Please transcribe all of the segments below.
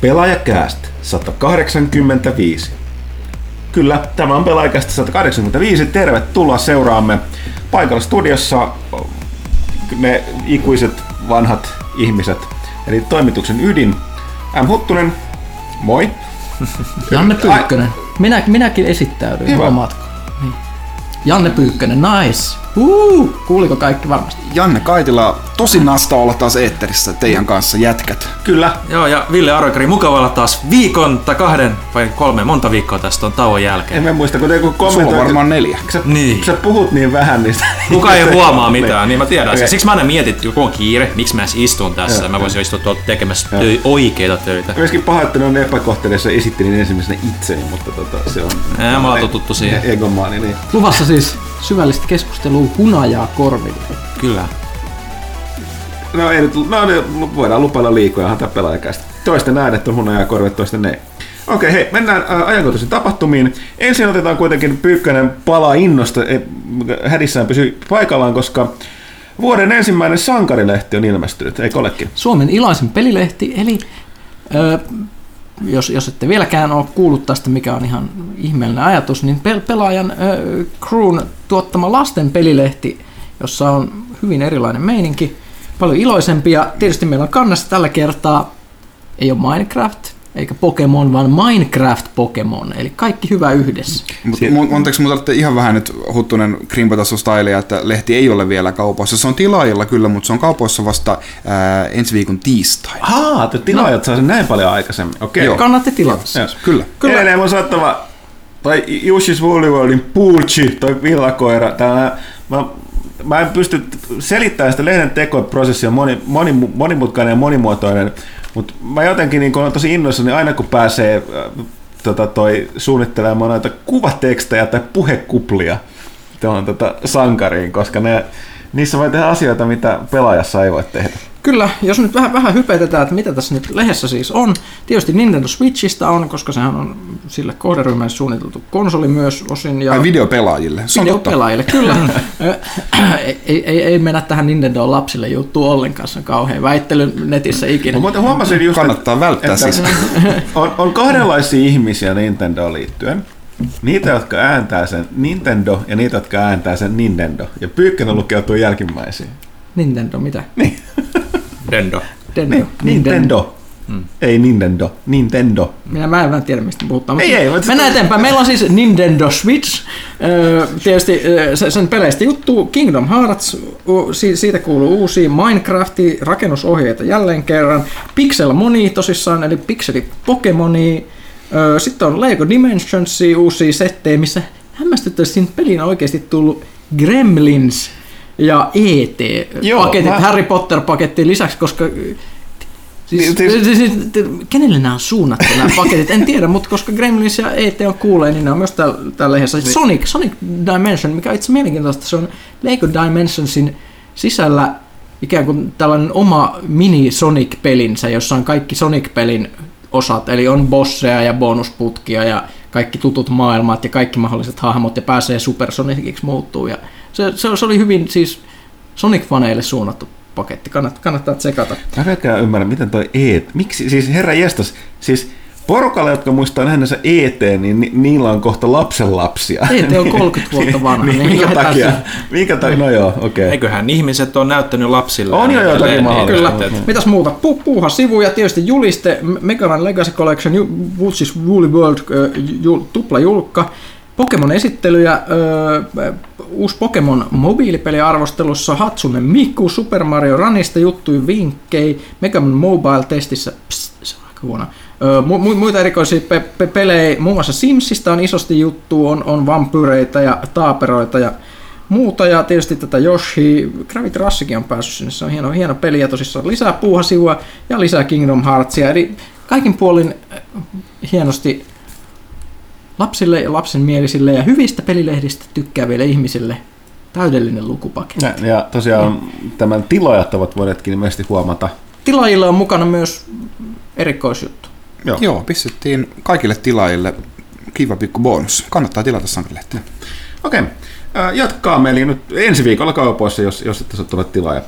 Pelaajakääst 185. Kyllä, tämä on Pelaajakääst 185. Tervetuloa seuraamme paikalla studiossa ne ikuiset vanhat ihmiset, eli toimituksen ydin. M. Huttunen, moi. Janne Pyykkönen. Minä, minäkin esittäydyin, Hyvä. huomaatko? Niin. Janne Pyykkönen, nice. Uh, kuuliko kaikki varmasti? Janne Kaitila, tosi nasta olla taas eetterissä teidän kanssa jätkät. Kyllä, Joo, ja Ville Arokari, mukava olla taas viikon tai kahden vai kolme, monta viikkoa tästä on tauon jälkeen. en mä muista, kun joku Sulla kommentoi... on varmaan neljä. Kun sä, Niin. sä puhut niin vähän, niin... Kuka ei huomaa mitään, niin mä tiedän sen. Siksi mä aina mietin, että kun on kiire, miksi mä edes istun tässä. Joo, Mä voisin istua tuolla tekemässä töi, oikeita töitä. Myöskin pahoittelen epäkohteleissa esittelin ensimmäisenä itseni, mutta tota, se on... Ää, mä oon totuttu siihen. E- Egomaani, niin... Luvassa siis syvällistä keskustelua hunajaa korville. Kyllä. No ei nyt, no ne voidaan lupailla liikoja, onhan tää pelaajakästä. Toisten äänet on hunajaa korvet, toisten ei. Okei, hei, mennään äh, ajankohtaisiin tapahtumiin. Ensin otetaan kuitenkin Pyykkönen palaa innosta, ei, hädissään pysy paikallaan, koska vuoden ensimmäinen sankarilehti on ilmestynyt, eikö olekin? Suomen ilaisin pelilehti, eli ö, jos, jos ette vieläkään ole kuullut tästä, mikä on ihan ihmeellinen ajatus, niin pel- pelaajan ö, crewn tuottama lasten pelilehti, jossa on hyvin erilainen meininki, paljon iloisempi, ja tietysti meillä on kannassa tällä kertaa, ei ole Minecraft, eikä Pokemon, vaan Minecraft Pokemon, eli kaikki hyvä yhdessä. Mutta anteeksi, mutta olette ihan vähän nyt huttunen krimpata että lehti ei ole vielä kaupoissa. Se on tilaajilla kyllä, mutta se on kaupoissa vasta ää, ensi viikon tiistaina. Haa, te tilaajat saa sen näin paljon aikaisemmin. Okei. Joo. Kannatti tilata. Joo. Kyllä. Kyllä. Edelleen mun sanottava, tai Jussis Woollyworldin Pulchi, toi villakoira, tää, mä, mä en pysty selittämään sitä lehden tekoprosessi on moni, moni, monimutkainen ja monimuotoinen, mutta mä jotenkin niin olen tosi innoissani aina kun pääsee äh, tota, toi, suunnittelemaan noita kuvatekstejä tai puhekuplia tuohon tota, sankariin, koska ne, niissä voi tehdä asioita, mitä pelaajassa ei voi tehdä. Kyllä, jos nyt vähän, vähän hypetetään, että mitä tässä nyt lehdessä siis on. Tietysti Nintendo Switchistä on, koska sehän on sille kohderyhmälle suunniteltu konsoli myös osin. Ja Ja videopelaajille. Se on totta. videopelaajille, kyllä. Ei, ei, ei, ei mennä tähän Nintendo lapsille juttu ollenkaan, se on kauhean väittely netissä ikinä. Muuten huomasin just, Kannattaa välttää että siis. on, on kahdenlaisia ihmisiä Nintendoon liittyen. Niitä, jotka ääntää sen Nintendo ja niitä, jotka ääntää sen Nintendo. Ja Pyykkönen lukeutuu jälkimmäisiin. Nintendo, mitä? Dendo. Nintendo. Niin, Nintendo. Ei Nintendo, Nintendo. Minä mä en tiedä, mistä puhutaan. Ei, mutta ei, mutta- Mennään eteenpäin. Meillä on siis Nintendo Switch. Öö, tietysti se- sen peleistä juttu Kingdom Hearts, siitä kuuluu uusia Minecrafti, rakennusohjeita jälleen kerran. Pixel Moni tosissaan, eli Pixeli Pokemoni. Öö, sitten on Lego Dimensionsia, uusia settejä, missä peliin on oikeasti tullut Gremlins ja Joo, ET-paketit, mä- Harry Potter-pakettiin lisäksi, koska Siis, Niin, siis, siis- siis, kenelle nämä on suunnattu nämä paketit? En tiedä, mutta koska Gremlins ja ET on kuulee, niin ne on myös täällä, täällä lehdessä. Niin. Sonic, Sonic Dimension, mikä on itse mielenkiintoista, se on Lego Dimensionsin sisällä ikään kuin tällainen oma mini-Sonic-pelinsä, jossa on kaikki Sonic-pelin osat, eli on bosseja ja bonusputkia ja kaikki tutut maailmat ja kaikki mahdolliset hahmot ja pääsee Super Soniciksi muuttuu. Ja se, se, se oli hyvin siis Sonic-faneille suunnattu paketti, kannattaa, kannattaa tsekata. Mä en ymmärrä, miten toi E... Miksi, siis herra jestas, siis porukalla, jotka muistaa nähneensä ET, niin ni, niillä on kohta lapsenlapsia. ET on 30 vuotta vanha, niin, niin minkä takia? Minkä takia? No joo, okei. Okay. Eiköhän ihmiset on näyttänyt lapsille. On jo jotakin Edelleen, mahdollista. niin, Kyllä. Mitäs muuta? Pu- puuha sivuja, tietysti juliste, Mega Man Legacy Collection, ju- Woolly World, ju- tupla julkka, Pokemon esittelyjä, ö, uusi Pokemon mobiilipeli arvostelussa, Hatsune Miku, Super Mario Runista juttuja, vinkkei, Mega Man Mobile testissä, pst, se on aika huono. Mu- mu- muita erikoisia pe- pe- pelejä, muun muassa Simsista on isosti juttu, on, on vampyreitä ja taaperoita ja muuta, ja tietysti tätä Yoshi, Gravity Rushikin on päässyt sinne, se on hieno, hieno peli, ja tosissaan lisää puuhasivua ja lisää Kingdom Heartsia, eli kaikin puolin hienosti lapsille ja lapsenmielisille ja hyvistä pelilehdistä tykkääville ihmisille täydellinen lukupaketti. Ja, ja tosiaan tämän tilaajat ovat voineetkin ilmeisesti huomata. Tilaajilla on mukana myös erikoisjuttu. Joo. Joo, pistettiin kaikille tilaajille kiva pikku bonus. Kannattaa tilata sankarilehtiä. Okei, okay. jatkaa eli nyt ensi viikolla kaupoissa, jos, jos ette tulla tilaaja.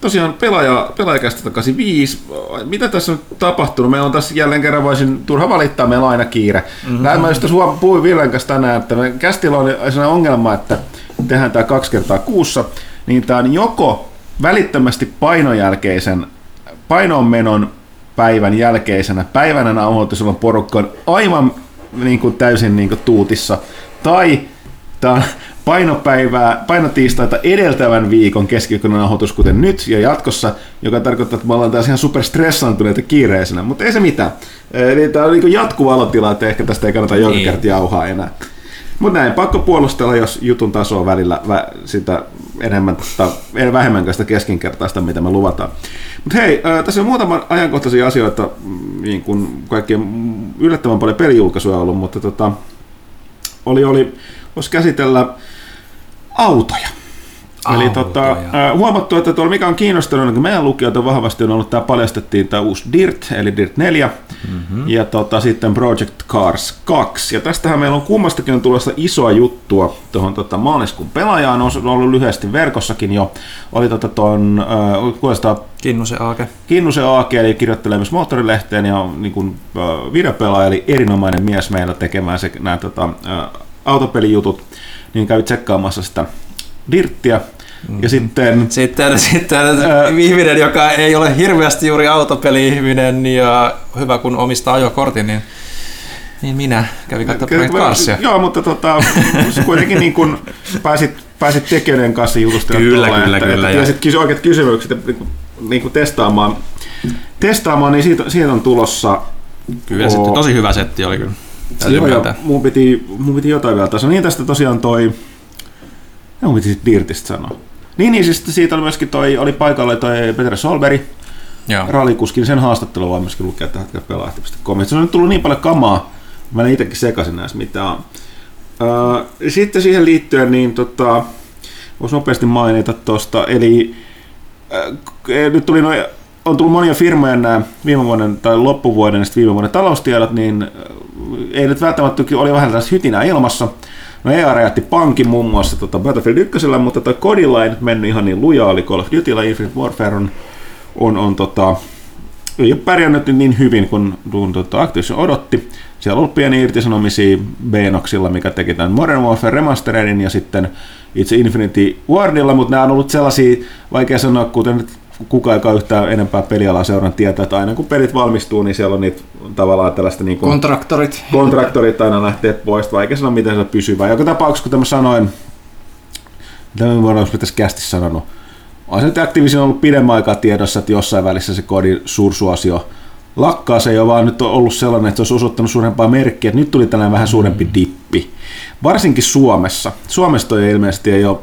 Tosiaan pelaaja, pelaajakästä takaisin viisi. Mitä tässä on tapahtunut? Meillä on tässä jälleen kerran voisin turha valittaa, meillä on aina kiire. Mm-hmm. Näin mä just tuossa puhuin Villen kanssa tänään, että me kästillä on sellainen ongelma, että tehdään tämä kaksi kertaa kuussa, niin tämä on joko välittömästi painojälkeisen painonmenon päivän jälkeisenä päivänä nauhoitus, jolloin porukka on aivan niin kuin täysin niin kuin tuutissa, tai tämä on painopäivää, painotiistaita edeltävän viikon keskiviikon nauhoitus, kuten nyt ja jatkossa, joka tarkoittaa, että me ollaan taas ihan super stressantuneita kiireisenä, mutta ei se mitään. Eli tämä on niin jatkuva alotila, että ehkä tästä ei kannata joka niin. kerta jauhaa enää. Mutta näin, pakko puolustella, jos jutun taso on välillä vä, sitä enemmän tai vähemmän sitä keskinkertaista, mitä me luvataan. Mutta hei, äh, tässä on muutama ajankohtaisia asioita, mm, niin kuin kaikkien yllättävän paljon pelijulkaisuja ollut, mutta tota, oli, oli, voisi käsitellä autoja. Autoja. Eli tota, huomattu, että tuolla mikä on kiinnostanut, niin meidän lukijoita vahvasti on ollut, tämä paljastettiin tämä uusi DIRT, eli DIRT 4, mm-hmm. ja tota, sitten Project Cars 2. Ja tästähän meillä on kummastakin on tulossa isoa juttua tuohon tota, maaliskuun pelaajaan, on ollut lyhyesti verkossakin jo. Oli tota ton, äh, Kinnusen Aake. Kinnusen Aake, eli kirjoittelee myös moottorilehteen ja niin kuin, äh, videopelaaja, eli erinomainen mies meillä tekemään se, nämä tota, äh, autopelijutut niin kävi tsekkaamassa sitä Dirttiä. Mm. Ja sitten... Sitten, sitten ää, ihminen, joka ei ole hirveästi juuri autopeli-ihminen ja hyvä kun omistaa ajokortin, niin niin minä kävin katsomaan Project Joo, mutta tota, kuitenkin niin kun pääsit, pääsit tekijöiden kanssa jutustelemaan. Kyllä, tuolla, kyllä, että, kyllä. Että tiesit kysy oikeat kysymykset niin kuin, niin kuin testaamaan, testaamaan, niin siitä, siitä on tulossa... Kyllä, o... tosi hyvä setti oli kyllä. Joo, ja mun piti, mun piti jotain vielä tässä. Niin tästä tosiaan toi, ja mun piti Dirtistä sanoa. Niin, niin siis siitä oli myöskin toi, oli paikalla toi Peter Solberg, rallikuskin, sen haastattelu vaan myöskin lukea tähän pelahti.com. Se on nyt tullut niin paljon kamaa, mä en itsekin sekaisin näissä mitä on. sitten siihen liittyen, niin tota, voisi nopeasti mainita tuosta, eli äh, nyt tuli noin on tullut monia firmoja nämä viime vuoden tai loppuvuoden ja viime vuoden taloustiedot, niin ei nyt välttämättä oli vähän tällaista hytinää ilmassa. No EA räjähti pankin muun muassa tota Battlefield 1, mutta toi kodilla ei nyt mennyt ihan niin lujaa, eli Call of Duty ja Infinite Warfare on, on, on tota, ei ole pärjännyt niin hyvin kuin, kuin tota Activision odotti. Siellä on ollut pieni irtisanomisia Benoxilla, mikä teki tämän Modern Warfare Remasteredin ja sitten itse Infinity Wardilla, mutta nämä on ollut sellaisia, vaikea sanoa, kuten kuka joka yhtään enempää pelialaa seuran tietää, että aina kun pelit valmistuu, niin siellä on niitä tavallaan tällaista niin kuin, kontraktorit. kontraktorit aina lähtee pois, vaikka sanoa miten se pysyy. Vai joka tapauksessa, kun tämä sanoin, mitä me voidaan pitäisi kästi sanonut, on se nyt Activision ollut pidemmän aikaa tiedossa, että jossain välissä se kodin suursuosio lakkaa. Se ei ole vaan nyt ollut sellainen, että se olisi osoittanut suurempaa merkkiä, että nyt tuli tällainen vähän suurempi dippi. Varsinkin Suomessa. Suomessa ei ilmeisesti ei ole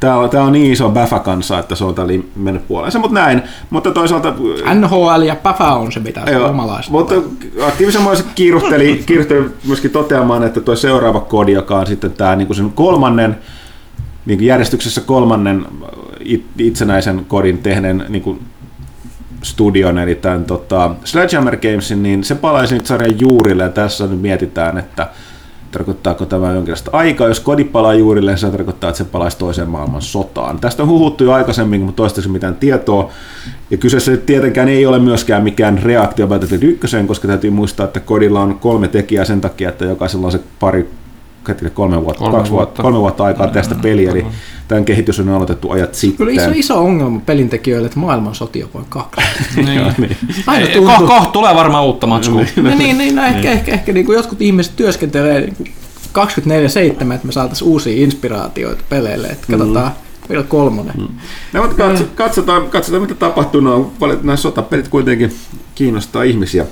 Tämä on, tämä on niin iso Bäfä-kansa, että se on tällä mennyt puoleensa, mutta näin. Mutta toisaalta... NHL ja Bäfä on se, mitä joo, omalaista. Mutta Activision kiiruhteli, kiiruhteli myöskin toteamaan, että tuo seuraava kodi, joka on sitten tämä niin kuin sen kolmannen, niin kuin järjestyksessä kolmannen itsenäisen kodin tehneen niin kuin studion, eli tämän tota, Sledgehammer Gamesin, niin se palaisi nyt sarjan juurille, ja tässä nyt mietitään, että Tarkoittaako tämä jonkinlaista aikaa? Jos kodi palaa juurilleen, se tarkoittaa, että se palaisi toiseen maailman sotaan. Tästä on huhuttu jo aikaisemmin, mutta toistaiseksi mitään tietoa. Ja kyseessä tietenkään ei ole myöskään mikään reaktio Battlefield 1, koska täytyy muistaa, että kodilla on kolme tekijää sen takia, että jokaisella on se pari kolme vuotta, kolme kaksi vuotta, kolme vuotta aikaa mm, tästä peliä, eli tämän kehitys on aloitettu ajat sitten. Kyllä iso, iso ongelma pelintekijöille, että maailman sotia voi kaksi. niin. niin. Aina tuntuu... Ko, ko, tulee varmaan uutta matskua. niin, niin, niin, no ehkä, ehkä, ehkä niin kuin jotkut ihmiset työskentelee niin 24-7, että me saataisiin uusia inspiraatioita peleille, että mm. katsotaan vielä kolmonen. Mm. No, mutta katso, katsotaan, katsotaan, mitä tapahtuu. No, nämä sotapelit kuitenkin kiinnostaa ihmisiä.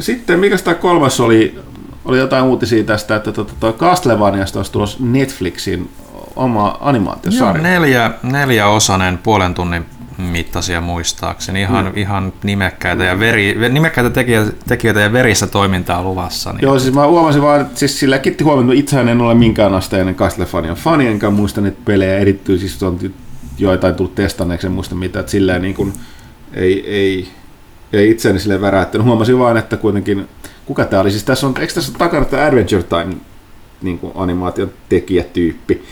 Sitten, mikä tämä kolmas oli, oli jotain uutisia tästä, että tuota, tuo Castlevaniasta olisi tulossa Netflixin oma animaatiosarja. Joo, neljä, neljäosainen puolen tunnin mittaisia muistaakseni. Ihan, mm. ihan nimekkäitä, ja veri, nimekkäitä tekijöitä, tekijöitä ja verissä toimintaa luvassa. Niin. Joo, siis mä huomasin vaan, että siis sillä kitti huomioon, että itsehän en ole minkään asteinen Castlevanian fani, enkä muista niitä pelejä erityisesti, siis on joitain tullut testanneeksi, en muista mitä, että silleen niin kuin, ei, ei, ei itseäni sille väräyttänyt. Huomasin vaan, että kuitenkin, kuka tämä oli, siis tässä on, eikö tässä takana tämä Adventure Time niin kuin animaation tekijätyyppi,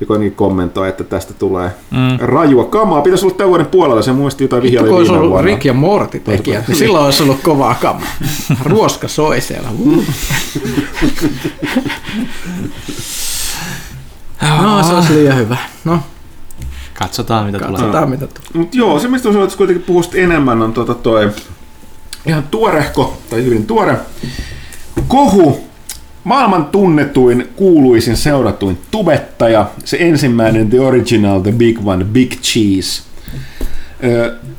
joka ainakin kommentoi, että tästä tulee mm. rajua kamaa. Pitäisi olla tämän vuoden puolella, se muisti jotain vihjaili kun olisi viime ollut vuonna. Rick ja Morty tekijät, niin silloin olisi ollut kovaa kamaa. Ruoska soi siellä. Uh. No, se olisi liian hyvä. No, Katsotaan mitä tulee. katsotaan mitä tulee. Mut joo, se mistä olisi kuitenkin puhua enemmän on tota toi ihan tuorehko, tai hyvin tuore kohu, maailman tunnetuin, kuuluisin, seuratuin tubettaja, se ensimmäinen, the original, the big one, big cheese,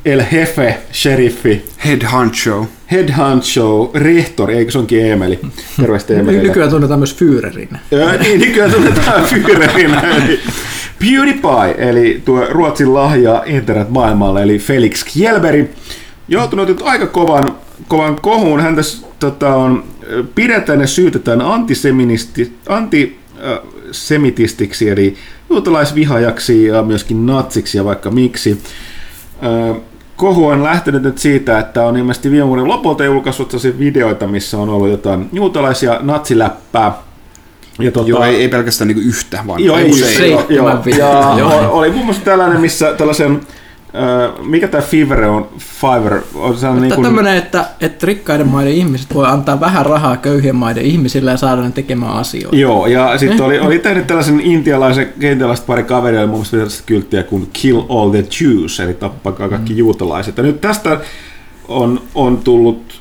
El Jefe, sheriffi, Head honcho. head honcho, rehtori, eikö se onkin Emeli? Terveistä Emelille. Nykyään tunnetaan myös Führerinä. Öö, niin, nykyään tunnetaan Führerinä, eli PewDiePie, eli tuo Ruotsin lahja internet-maailmalle, eli Felix Kjellberg, joutunut nyt aika kovan, kovan kohuun. Häntä s- tota, on, pidetään ja syytetään antiseministi, antisemitistiksi, eli juutalaisvihajaksi ja myöskin natsiksi ja vaikka miksi. Kohu on lähtenyt nyt siitä, että on ilmeisesti viime vuoden lopulta julkaissut sellaisia videoita, missä on ollut jotain juutalaisia natsiläppää. Ja tota, Joo, ei, ei pelkästään niinku yhtä, vaan Joo, ei, usein. ei, joo, joo. Ja Joo. oli muun muassa tällainen, missä tällaisen, äh, mikä tämä Fiverr on, Fiverr, on sellainen niin Niin kuin, tämmöinen, että, että rikkaiden maiden ihmiset voi antaa vähän rahaa köyhien maiden ihmisille ja saada ne tekemään asioita. Joo, ja sitten oli, oli tehnyt tällaisen intialaisen, intialaiset pari kaveria, muun muassa tällaista kylttiä kuin Kill all the Jews, eli tappakaa kaikki mm. juutalaiset. Ja nyt tästä on, on tullut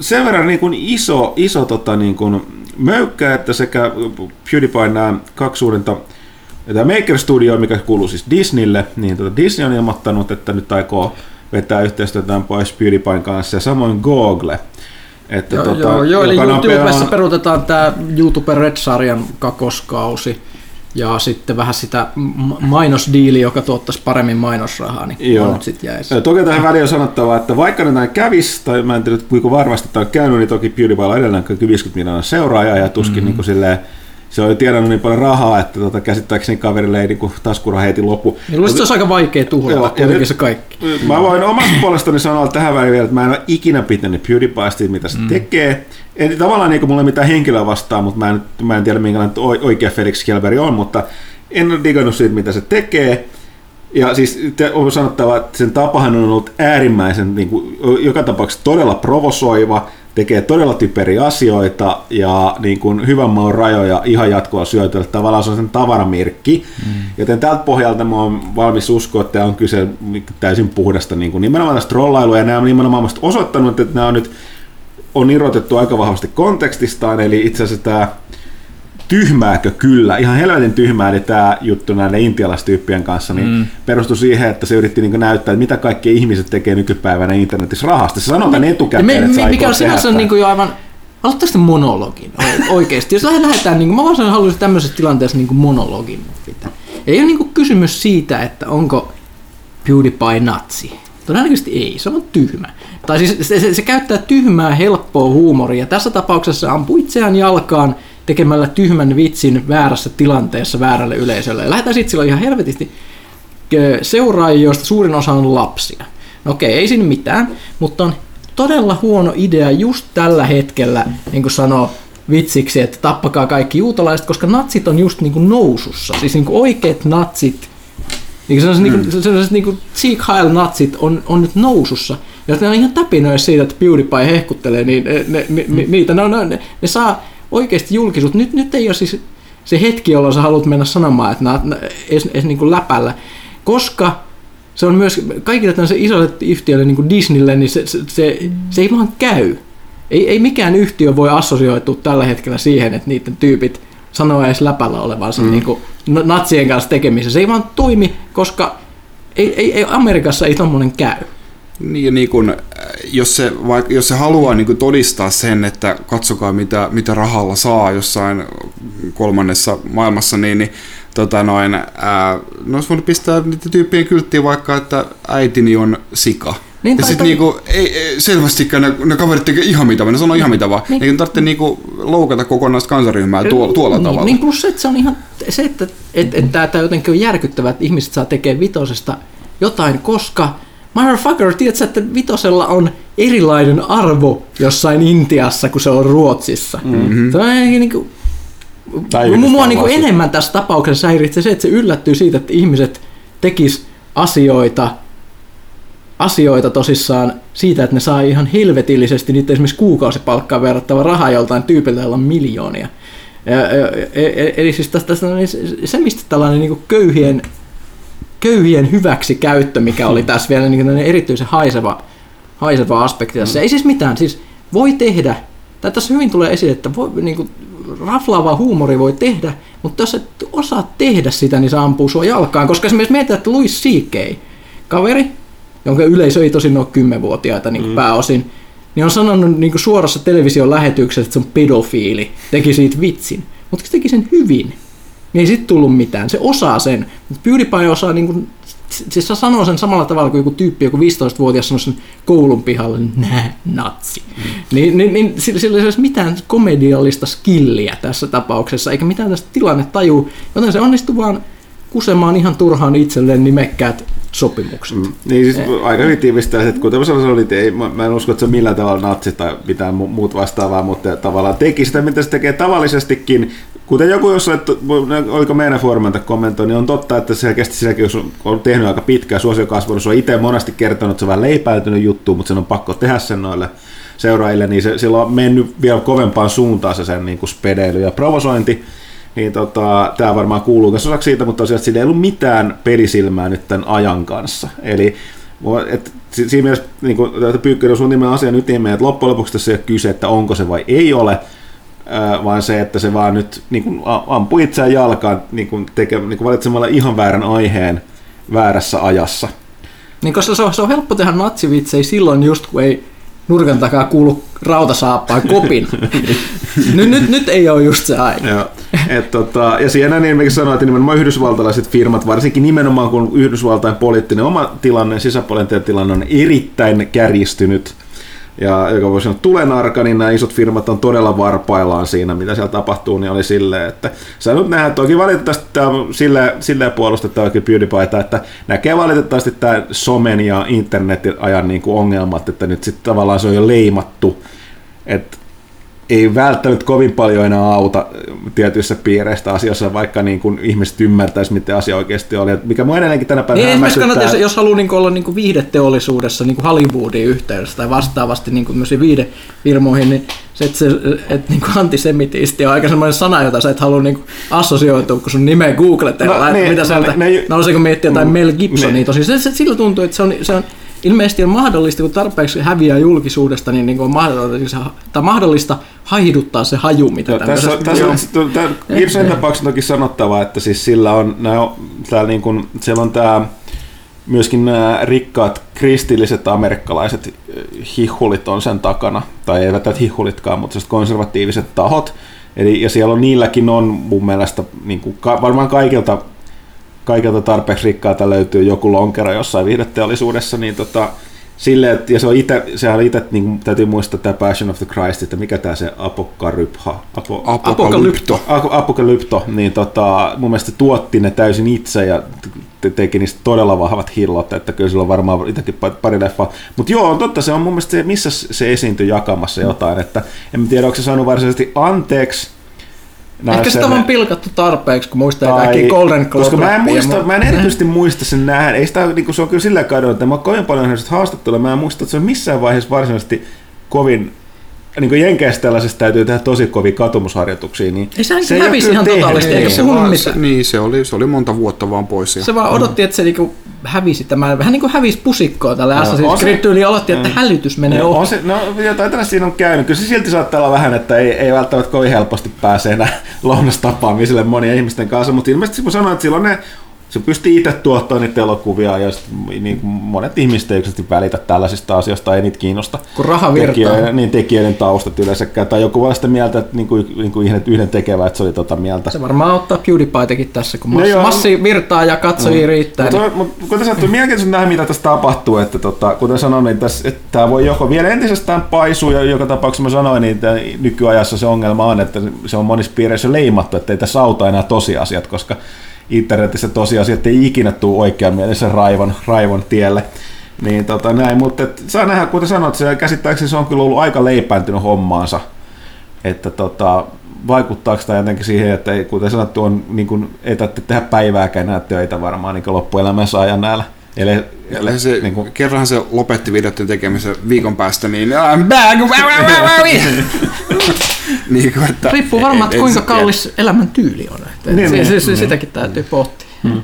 sen verran niin kuin iso, iso tota niin kuin möykkä, että sekä PewDiePie nämä kaksi suurinta tämä Maker Studio, mikä kuuluu siis Disneylle, niin tota Disney on ilmoittanut, että nyt aikoo vetää yhteistyötä pois PewDiePien kanssa, ja samoin Google. Että Joo, tota, joo, joo, eli YouTubessa on- peruutetaan tämä YouTube Red-sarjan kakoskausi ja sitten vähän sitä ma- mainosdiili, joka tuottaisi paremmin mainosrahaa, niin Joo. nyt sitten jäisi. Ja Toki tähän väliin on sanottava, että vaikka nyt näin kävis, tai mä en tiedä kuinka varmasti tämä on käynyt, niin toki PewDiePie on edelleen kaikki 50 miljoonaa seuraajaa ja tuskin mm-hmm. niin kuin silleen, se on jo tiedannut niin paljon rahaa, että tota, käsittääkseni kaverille ei niin kuin taskura heti loppu. Niin luulisin, se olisi aika vaikea tuhlata kuitenkin se kaikki. Mä voin omasta puolestani sanoa tähän väliin vielä, että mä en ole ikinä pitänyt PewDiePiesta, mitä se mm. tekee. En, tavallaan niin kuin mulla ei mitään henkilöä vastaan, mutta mä en, mä en tiedä minkälainen oikea Felix Kjellberg on, mutta en ole digannut siitä, mitä se tekee. Ja siis te- on sanottava, että sen tapahan on ollut äärimmäisen, niin kuin, joka tapauksessa todella provosoiva, tekee todella typeriä asioita ja niin kuin hyvän maun rajoja ihan jatkoa syötellä. Tavallaan se on sen tavaramerkki. Mm. Joten tältä pohjalta mä oon valmis uskoa, että tämä on kyse täysin puhdasta niin kuin nimenomaan tästä trollailua. Ja nämä on nimenomaan osoittanut, että nämä on nyt on irrotettu aika vahvasti kontekstistaan, eli itse asiassa tämä tyhmääkö kyllä, ihan helvetin tyhmää, eli tämä juttu näiden intialaistyyppien kanssa, niin mm. perustui siihen, että se yritti niin näyttää, että mitä kaikki ihmiset tekee nykypäivänä internetissä rahasta. Se sanotaan etukäteen, me, että me, sä mikä on sinänsä tehdä niin jo aivan... Aloittaa sitten monologin oikeasti. Jos lähde- lähdetään, niin kuin, mä vaan haluaisin tämmöisessä tilanteessa niin kuin monologin pitää. Ei ole niin kuin kysymys siitä, että onko PewDiePie natsi. Todennäköisesti ei, se on tyhmä. Tai siis se, se, se käyttää tyhmää, helppoa huumoria. Tässä tapauksessa se ampuu itseään jalkaan tekemällä tyhmän vitsin väärässä tilanteessa väärälle yleisölle. Ja lähdetään sitten silloin ihan helvetisti seuraajia, joista suurin osa on lapsia. No okei, ei siinä mitään, mutta on todella huono idea just tällä hetkellä, niin kuin sanoo vitsiksi, että tappakaa kaikki juutalaiset, koska natsit on just niin kuin nousussa. Siis niin kuin oikeat natsit, niin sellaiset, mm. niin kuin, sellaiset niin kuin Sieg Heil-natsit on, on nyt nousussa. Ja ne on ihan täpinöissä siitä, että PewDiePie hehkuttelee niin, ne, ne, ne, mm. niitä. Ne, on- ne, ne, saa oikeasti julkisuutta. Nyt, nyt ei ole siis se hetki, jolloin sä haluat mennä sanomaan, että nämä edes, edes niin kuin läpällä. Koska se on myös kaikille tämmöisille isoille yhtiöille, niin kuin Disneylle, niin se, se, se, se ei vaan käy. Ei, ei mikään yhtiö voi assosioitua tällä hetkellä siihen, että niiden tyypit sanoo edes läpällä olevansa mm. niin kuin natsien kanssa tekemisessä. Se ei vaan toimi, koska ei, ei, ei Amerikassa ei tommonen käy. Niin, ja niin äh, jos, se, vaikka, jos se haluaa niin todistaa sen, että katsokaa mitä, mitä rahalla saa jossain kolmannessa maailmassa, niin, niin tota noin, ää, ne olisi voinut pistää niiden tyyppien kylttiin vaikka, että äitini on sika. Niin, ja sitten niinku, ei, ei, selvästikään ne, ne kaverit tekee ihan mitä vaan, ne sanoo ihan mitä vaan. Niin. Eikä tarvitse niinku loukata kokonaista kansaryhmää tuolla, tuolla niin, tavalla. Niin plus se, että se on ihan se, että et, et, tämä jotenkin on järkyttävää, että ihmiset saa tekemään vitosesta jotain, koska motherfucker, tiedätkö, että vitosella on erilainen arvo jossain Intiassa kuin se on Ruotsissa. Mm-hmm. Se on niin kuin, Mua niin kuin enemmän tässä tapauksessa häiritsee se, että se yllättyy siitä, että ihmiset tekis asioita, asioita tosissaan siitä, että ne saa ihan helvetillisesti niitä esimerkiksi kuukausipalkkaan verrattava rahaa joltain tyypiltä, jolla on miljoonia. Ja, ja, e- eli siis tästä, tästä, niin se- mistä tällainen niin köyhien, köyhien hyväksi käyttö, mikä oli tässä vielä niin erityisen haiseva, haiseva aspekti tässä. Ei siis mitään, siis voi tehdä, tai tässä hyvin tulee esille, että voi, niin kuin, raflaava huumori voi tehdä, mutta jos et osaa tehdä sitä, niin se ampuu sua jalkaan. Koska esimerkiksi mietitään, että Louis C.K., kaveri, jonka yleisö ei tosin ole kymmenvuotiaita niin mm. pääosin, niin on sanonut niin kuin suorassa television lähetyksessä, että se on pedofiili, teki siitä vitsin. Mutta se teki sen hyvin, niin ei sit tullut mitään. Se osaa sen. PewDiePie osaa, niin kuin, siis se sanoo sen samalla tavalla kuin joku tyyppi, joku 15-vuotias sanoo sen koulun pihalle, nää, natsi. Mm. Niin, niin, niin sillä, sillä ei olisi mitään komediallista skilliä tässä tapauksessa, eikä mitään tästä tilannetajua, joten se onnistuu vaan kusemaan ihan turhaan itselleen nimekkäät sopimukset. Mm. Niin siis aika hyvin tiivistää, että kuten mä sanoin, ei, mä, mä en usko, että se on millään tavalla natsi tai mitään mu- muut vastaavaa, mutta tavallaan teki sitä, mitä se tekee tavallisestikin. Kuten joku jossain, oliko meidän foorumilta kommentoi, niin on totta, että selkeästi silläkin, jos on tehnyt aika pitkään suosio kasvanut, se on itse monesti kertonut, että se on vähän leipäytynyt juttu, mutta sen on pakko tehdä sen noille seuraajille, niin se, sillä on mennyt vielä kovempaan suuntaan se sen niin kuin spedeily ja provosointi. Niin tota, tämä varmaan kuuluu myös osaksi siitä, mutta tosiaan sillä ei ollut mitään pelisilmää nyt tämän ajan kanssa. Eli et, si- siinä mielessä niin kuin, Pyykkönen on sun nimen asian ytimeen, että loppujen lopuksi tässä ei ole kyse, että onko se vai ei ole, vaan se, että se vaan nyt niin kuin, a- ampuu itseään jalkaan niin kuin, teke, niin kuin valitsemalla ihan väärän aiheen väärässä ajassa. Niin koska se on, se on helppo tehdä natsivitsejä silloin just kun ei nurkan takaa kuulu rautasaappaan kopin. nyt, nyt, nyt ei ole just se. Joo. Et, tota, ja siinä niin mekin sanoin, että nimenomaan yhdysvaltalaiset firmat, varsinkin nimenomaan kun Yhdysvaltain poliittinen oma tilanne, sisäpoliittinen tilanne on erittäin kärjistynyt, ja joka voi sanoa tulenarka, niin nämä isot firmat on todella varpaillaan siinä, mitä siellä tapahtuu, niin oli silleen, että sä nyt nähdään, toki valitettavasti tämä on silleen, silleen puolustettava PewDiePieta, että näkee valitettavasti tämä somen ja internetin ajan niin kuin ongelmat, että nyt sitten tavallaan se on jo leimattu, että ei välttämättä kovin paljon enää auta tietyissä piireistä asioissa, vaikka niin kuin ihmiset ymmärtäisi, miten asia oikeasti oli. Et Mikä mua edelleenkin tänä päivänä Niin esimerkiksi kannattaa, jos, jos haluaa niin olla niin viihdeteollisuudessa niin Hollywoodin yhteydessä tai vastaavasti niin viidefirmoihin, niin se, että, se, että niin antisemitisti on aika semmoinen sana, jota sä et halua niin assosioitua, kun sun nimeä googletella, No, no, niin, mitä no, sieltä, ne- ne- nouseeko miettiä jotain Mm, Mel Gibsonia niin. tosi. Se, se, sillä tuntuu, että se on, se on ilmeisesti on mahdollista, kun tarpeeksi häviää julkisuudesta, niin, niin on mahdollista, tai mahdollista haihduttaa se haju, mitä Joo, tässä, tässä Gibsonin tapauksessa toki sanottava, että siis sillä on, nää täällä niin kuin, siellä on tämä myöskin nämä rikkaat kristilliset amerikkalaiset eh, hihulit on sen takana, tai eivät tätä hihulitkaan, mutta konservatiiviset tahot, Eli, ja siellä on, niilläkin on mun mielestä niin kuin, ka, varmaan kaikilta, kaikilta tarpeeksi rikkaita löytyy joku lonkero jossain viihdeteollisuudessa, niin tota, Silleen, että, ja se on ite, sehän on ite, niin täytyy muistaa tämä Passion of the Christ, että mikä tämä se apokarypha, apo, Apokalypto. Ap- Apokalypto, niin tota, mun mielestä tuotti ne täysin itse ja te- teki niistä todella vahvat hillot, että kyllä sillä on varmaan itsekin pa- pari leffaa. Mutta joo, on totta, se on mun mielestä se, missä se esiintyi jakamassa jotain, että en tiedä, onko se saanut varsinaisesti anteeksi, Ehkä sitä on pilkattu tarpeeksi, kun muistaa tai- kaikki Golden Globe Koska mä en, muista, mu- mä en erityisesti muista sen nähdä. Ei sitä, niin se on kyllä sillä kadonnut, että mä oon kovin paljon nähnyt haastattelua. Mä en muista, että se on missään vaiheessa varsinaisesti kovin niin kuin Jenkeissä tällaisesta täytyy tehdä tosi kovin katumusharjoituksia, niin Ei, se ei hävisi ihan totaalisesti, eikä se Niin, vaan mitään. Se, niin, se oli, se oli monta vuotta vaan pois. Ja, Se vaan odotti, että se niinku hävisi tämä, vähän niin kuin hävisi pusikkoa tällä Joo, Assassin's Creed tyyli aloitti, että hälytys menee Joo, ohi. se, no jotain tällaista siinä on käynyt. Kyllä se silti saattaa olla vähän, että ei, ei välttämättä kovin helposti pääse enää lounastapaamiselle monien ihmisten kanssa, mutta ilmeisesti kun sanoin, että silloin ne se pystyy itse tuottamaan niitä elokuvia ja sit, niin kuin monet ihmiset ei välitä tällaisista asioista, ei niitä kiinnosta. Kun raha virtaa. Tekijöiden, niin tekijöiden taustat yleensäkään. Tai joku voi sitä mieltä, että niin kuin, niin kuin yhden, yhden tekevä, että se oli tota mieltä. Se varmaan auttaa PewDiePietäkin tässä, kun No massi, virtaa ja katsojia riittää. Mutta Niin. mut, kuten sanottu, mielenkiintoista nähdä, mitä tässä tapahtuu. Että tota, kuten sanoin, niin tässä, että tämä voi joko vielä entisestään paisua, ja joka tapauksessa mä sanoin, niin että nykyajassa se ongelma on, että se on monissa piireissä leimattu, että ei tässä auta enää tosiasiat, koska internetissä tosiasiat ei ikinä tule oikeamielisen raivon, raivon tielle. Niin tota näin, mutta et, saa nähdä, kuten sanoit, se käsittääkseni se on kyllä ollut aika leipääntynyt hommaansa. Että tota, vaikuttaako tämä jotenkin siihen, että kuten sanottu, on, niin kuin, ei tarvitse tehdä päivääkään näitä töitä varmaan niin loppuelämänsä ajan näillä. Eli, eli se, niin kuin... Kerranhan se lopetti videoiden tekemisen viikon päästä, niin I'm back! niin kuin, että, Riippuu varmaan, että kuinka kallis elämän tyyli on. Että niin, se, niin, se, se, niin. Sitäkin täytyy pohtia. Hmm.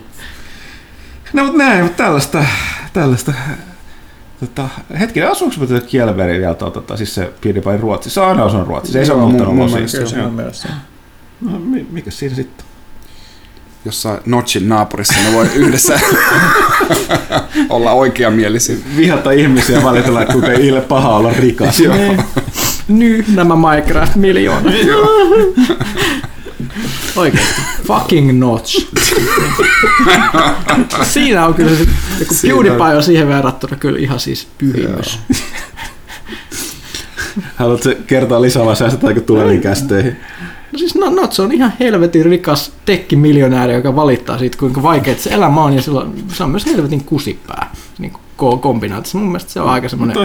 No mutta näin, tällaista, tällaista Tota, hetkinen, asuuko tätä Kielveri vielä, tota, tota, siis se PewDiePie Ruotsissa? Aina on Ruotsissa, ei se ole muuttanut. No, mikä siinä sitten? Jossain Notchin naapurissa ne voi yhdessä olla oikeamielisiä. Vihata ihmisiä valitella, että kuinka ille paha olla rikas. Nyt nämä Minecraft-miljoonat. Oikeasti. Fucking notch. Siinä on kyllä se, joku PewDiePie on siihen verrattuna kyllä ihan siis pyhimys. Haluatko kertoa lisää vai säästetäänkö tuleviin kästeihin? No siis no, Notch on ihan helvetin rikas tekkimiljonääri, joka valittaa siitä, kuinka vaikeaa se elämä on, ja silloin, se on myös helvetin kusipää niin kombinaatiossa. Mun mielestä se on aika semmoinen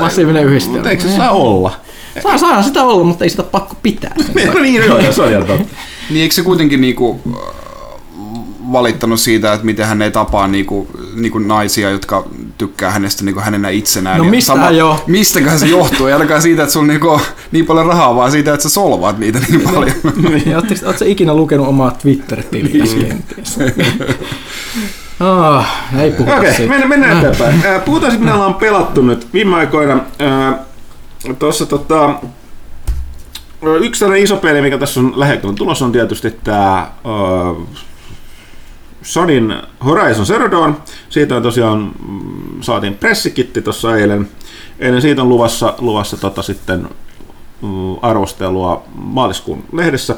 massiivinen yhdistelmä. Mutta eikö se saa olla? Saa, saa sitä olla, mutta ei sitä pakko pitää. no niin, joo, se on ihan totta. Niin eikö se kuitenkin niinku valittanut siitä, että miten hän ei tapaa niinku, niinku naisia, jotka tykkää hänestä niinku hänenä itsenään. No mistä sama, jo? Mistäköhän se johtuu? Ei ainakaan siitä, että sulla niinku niin paljon rahaa, vaan siitä, että sä solvaat niitä niin paljon. niin, Oletko ikinä lukenut omaa Twitter-tiliä kenties? Oh, ei puhuta okay, mennään, mennään eteenpäin. Puhutaan sitten, mitä ollaan pelattu nyt viime aikoina. Tuossa tota, yksi tällainen iso peli, mikä tässä on lähellä tulossa, on tietysti tämä uh, Sonin Horizon Zero Dawn. Siitä tosiaan mm, saatiin pressikitti tuossa eilen. Eilen siitä on luvassa, luvassa tota sitten mm, arvostelua maaliskuun lehdessä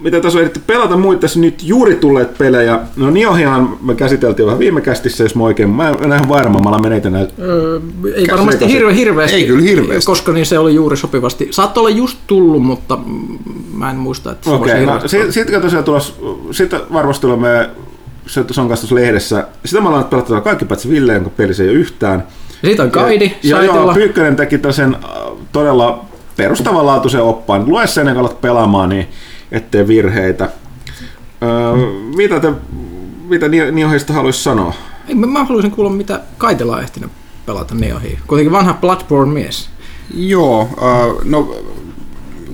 mitä tässä on ehditty pelata muita tässä nyt juuri tulleet pelejä. No Niohihan me käsiteltiin vähän viime kästissä, jos mä oikein, mä en ihan varma, mä näitä. Öö, ei varmasti hirve, hirveästi. Ei kyllä hirveästi. Koska niin se oli juuri sopivasti. Saattoi olla just tullut, mutta mä en muista, että se Okei, okay, no, sitten sit, tosiaan tulos, sitten varvostelemme se, se on kanssa lehdessä. Sitä mä ollaan pelattu kaikki paitsi Ville, jonka peli se ei ole yhtään. Ja siitä on kaidi ja, ja joo, Pyykkönen teki sen äh, todella perustavanlaatuisen oppaan. Lue sen, kun alat pelaamaan, niin ettei virheitä. Öö, mitä te, mitä Niohista haluaisi sanoa? Ei, mä haluaisin kuulla, mitä Kaitela on ehtinyt pelata Niohiin. Kuitenkin vanha Bloodborne-mies. Joo, uh, no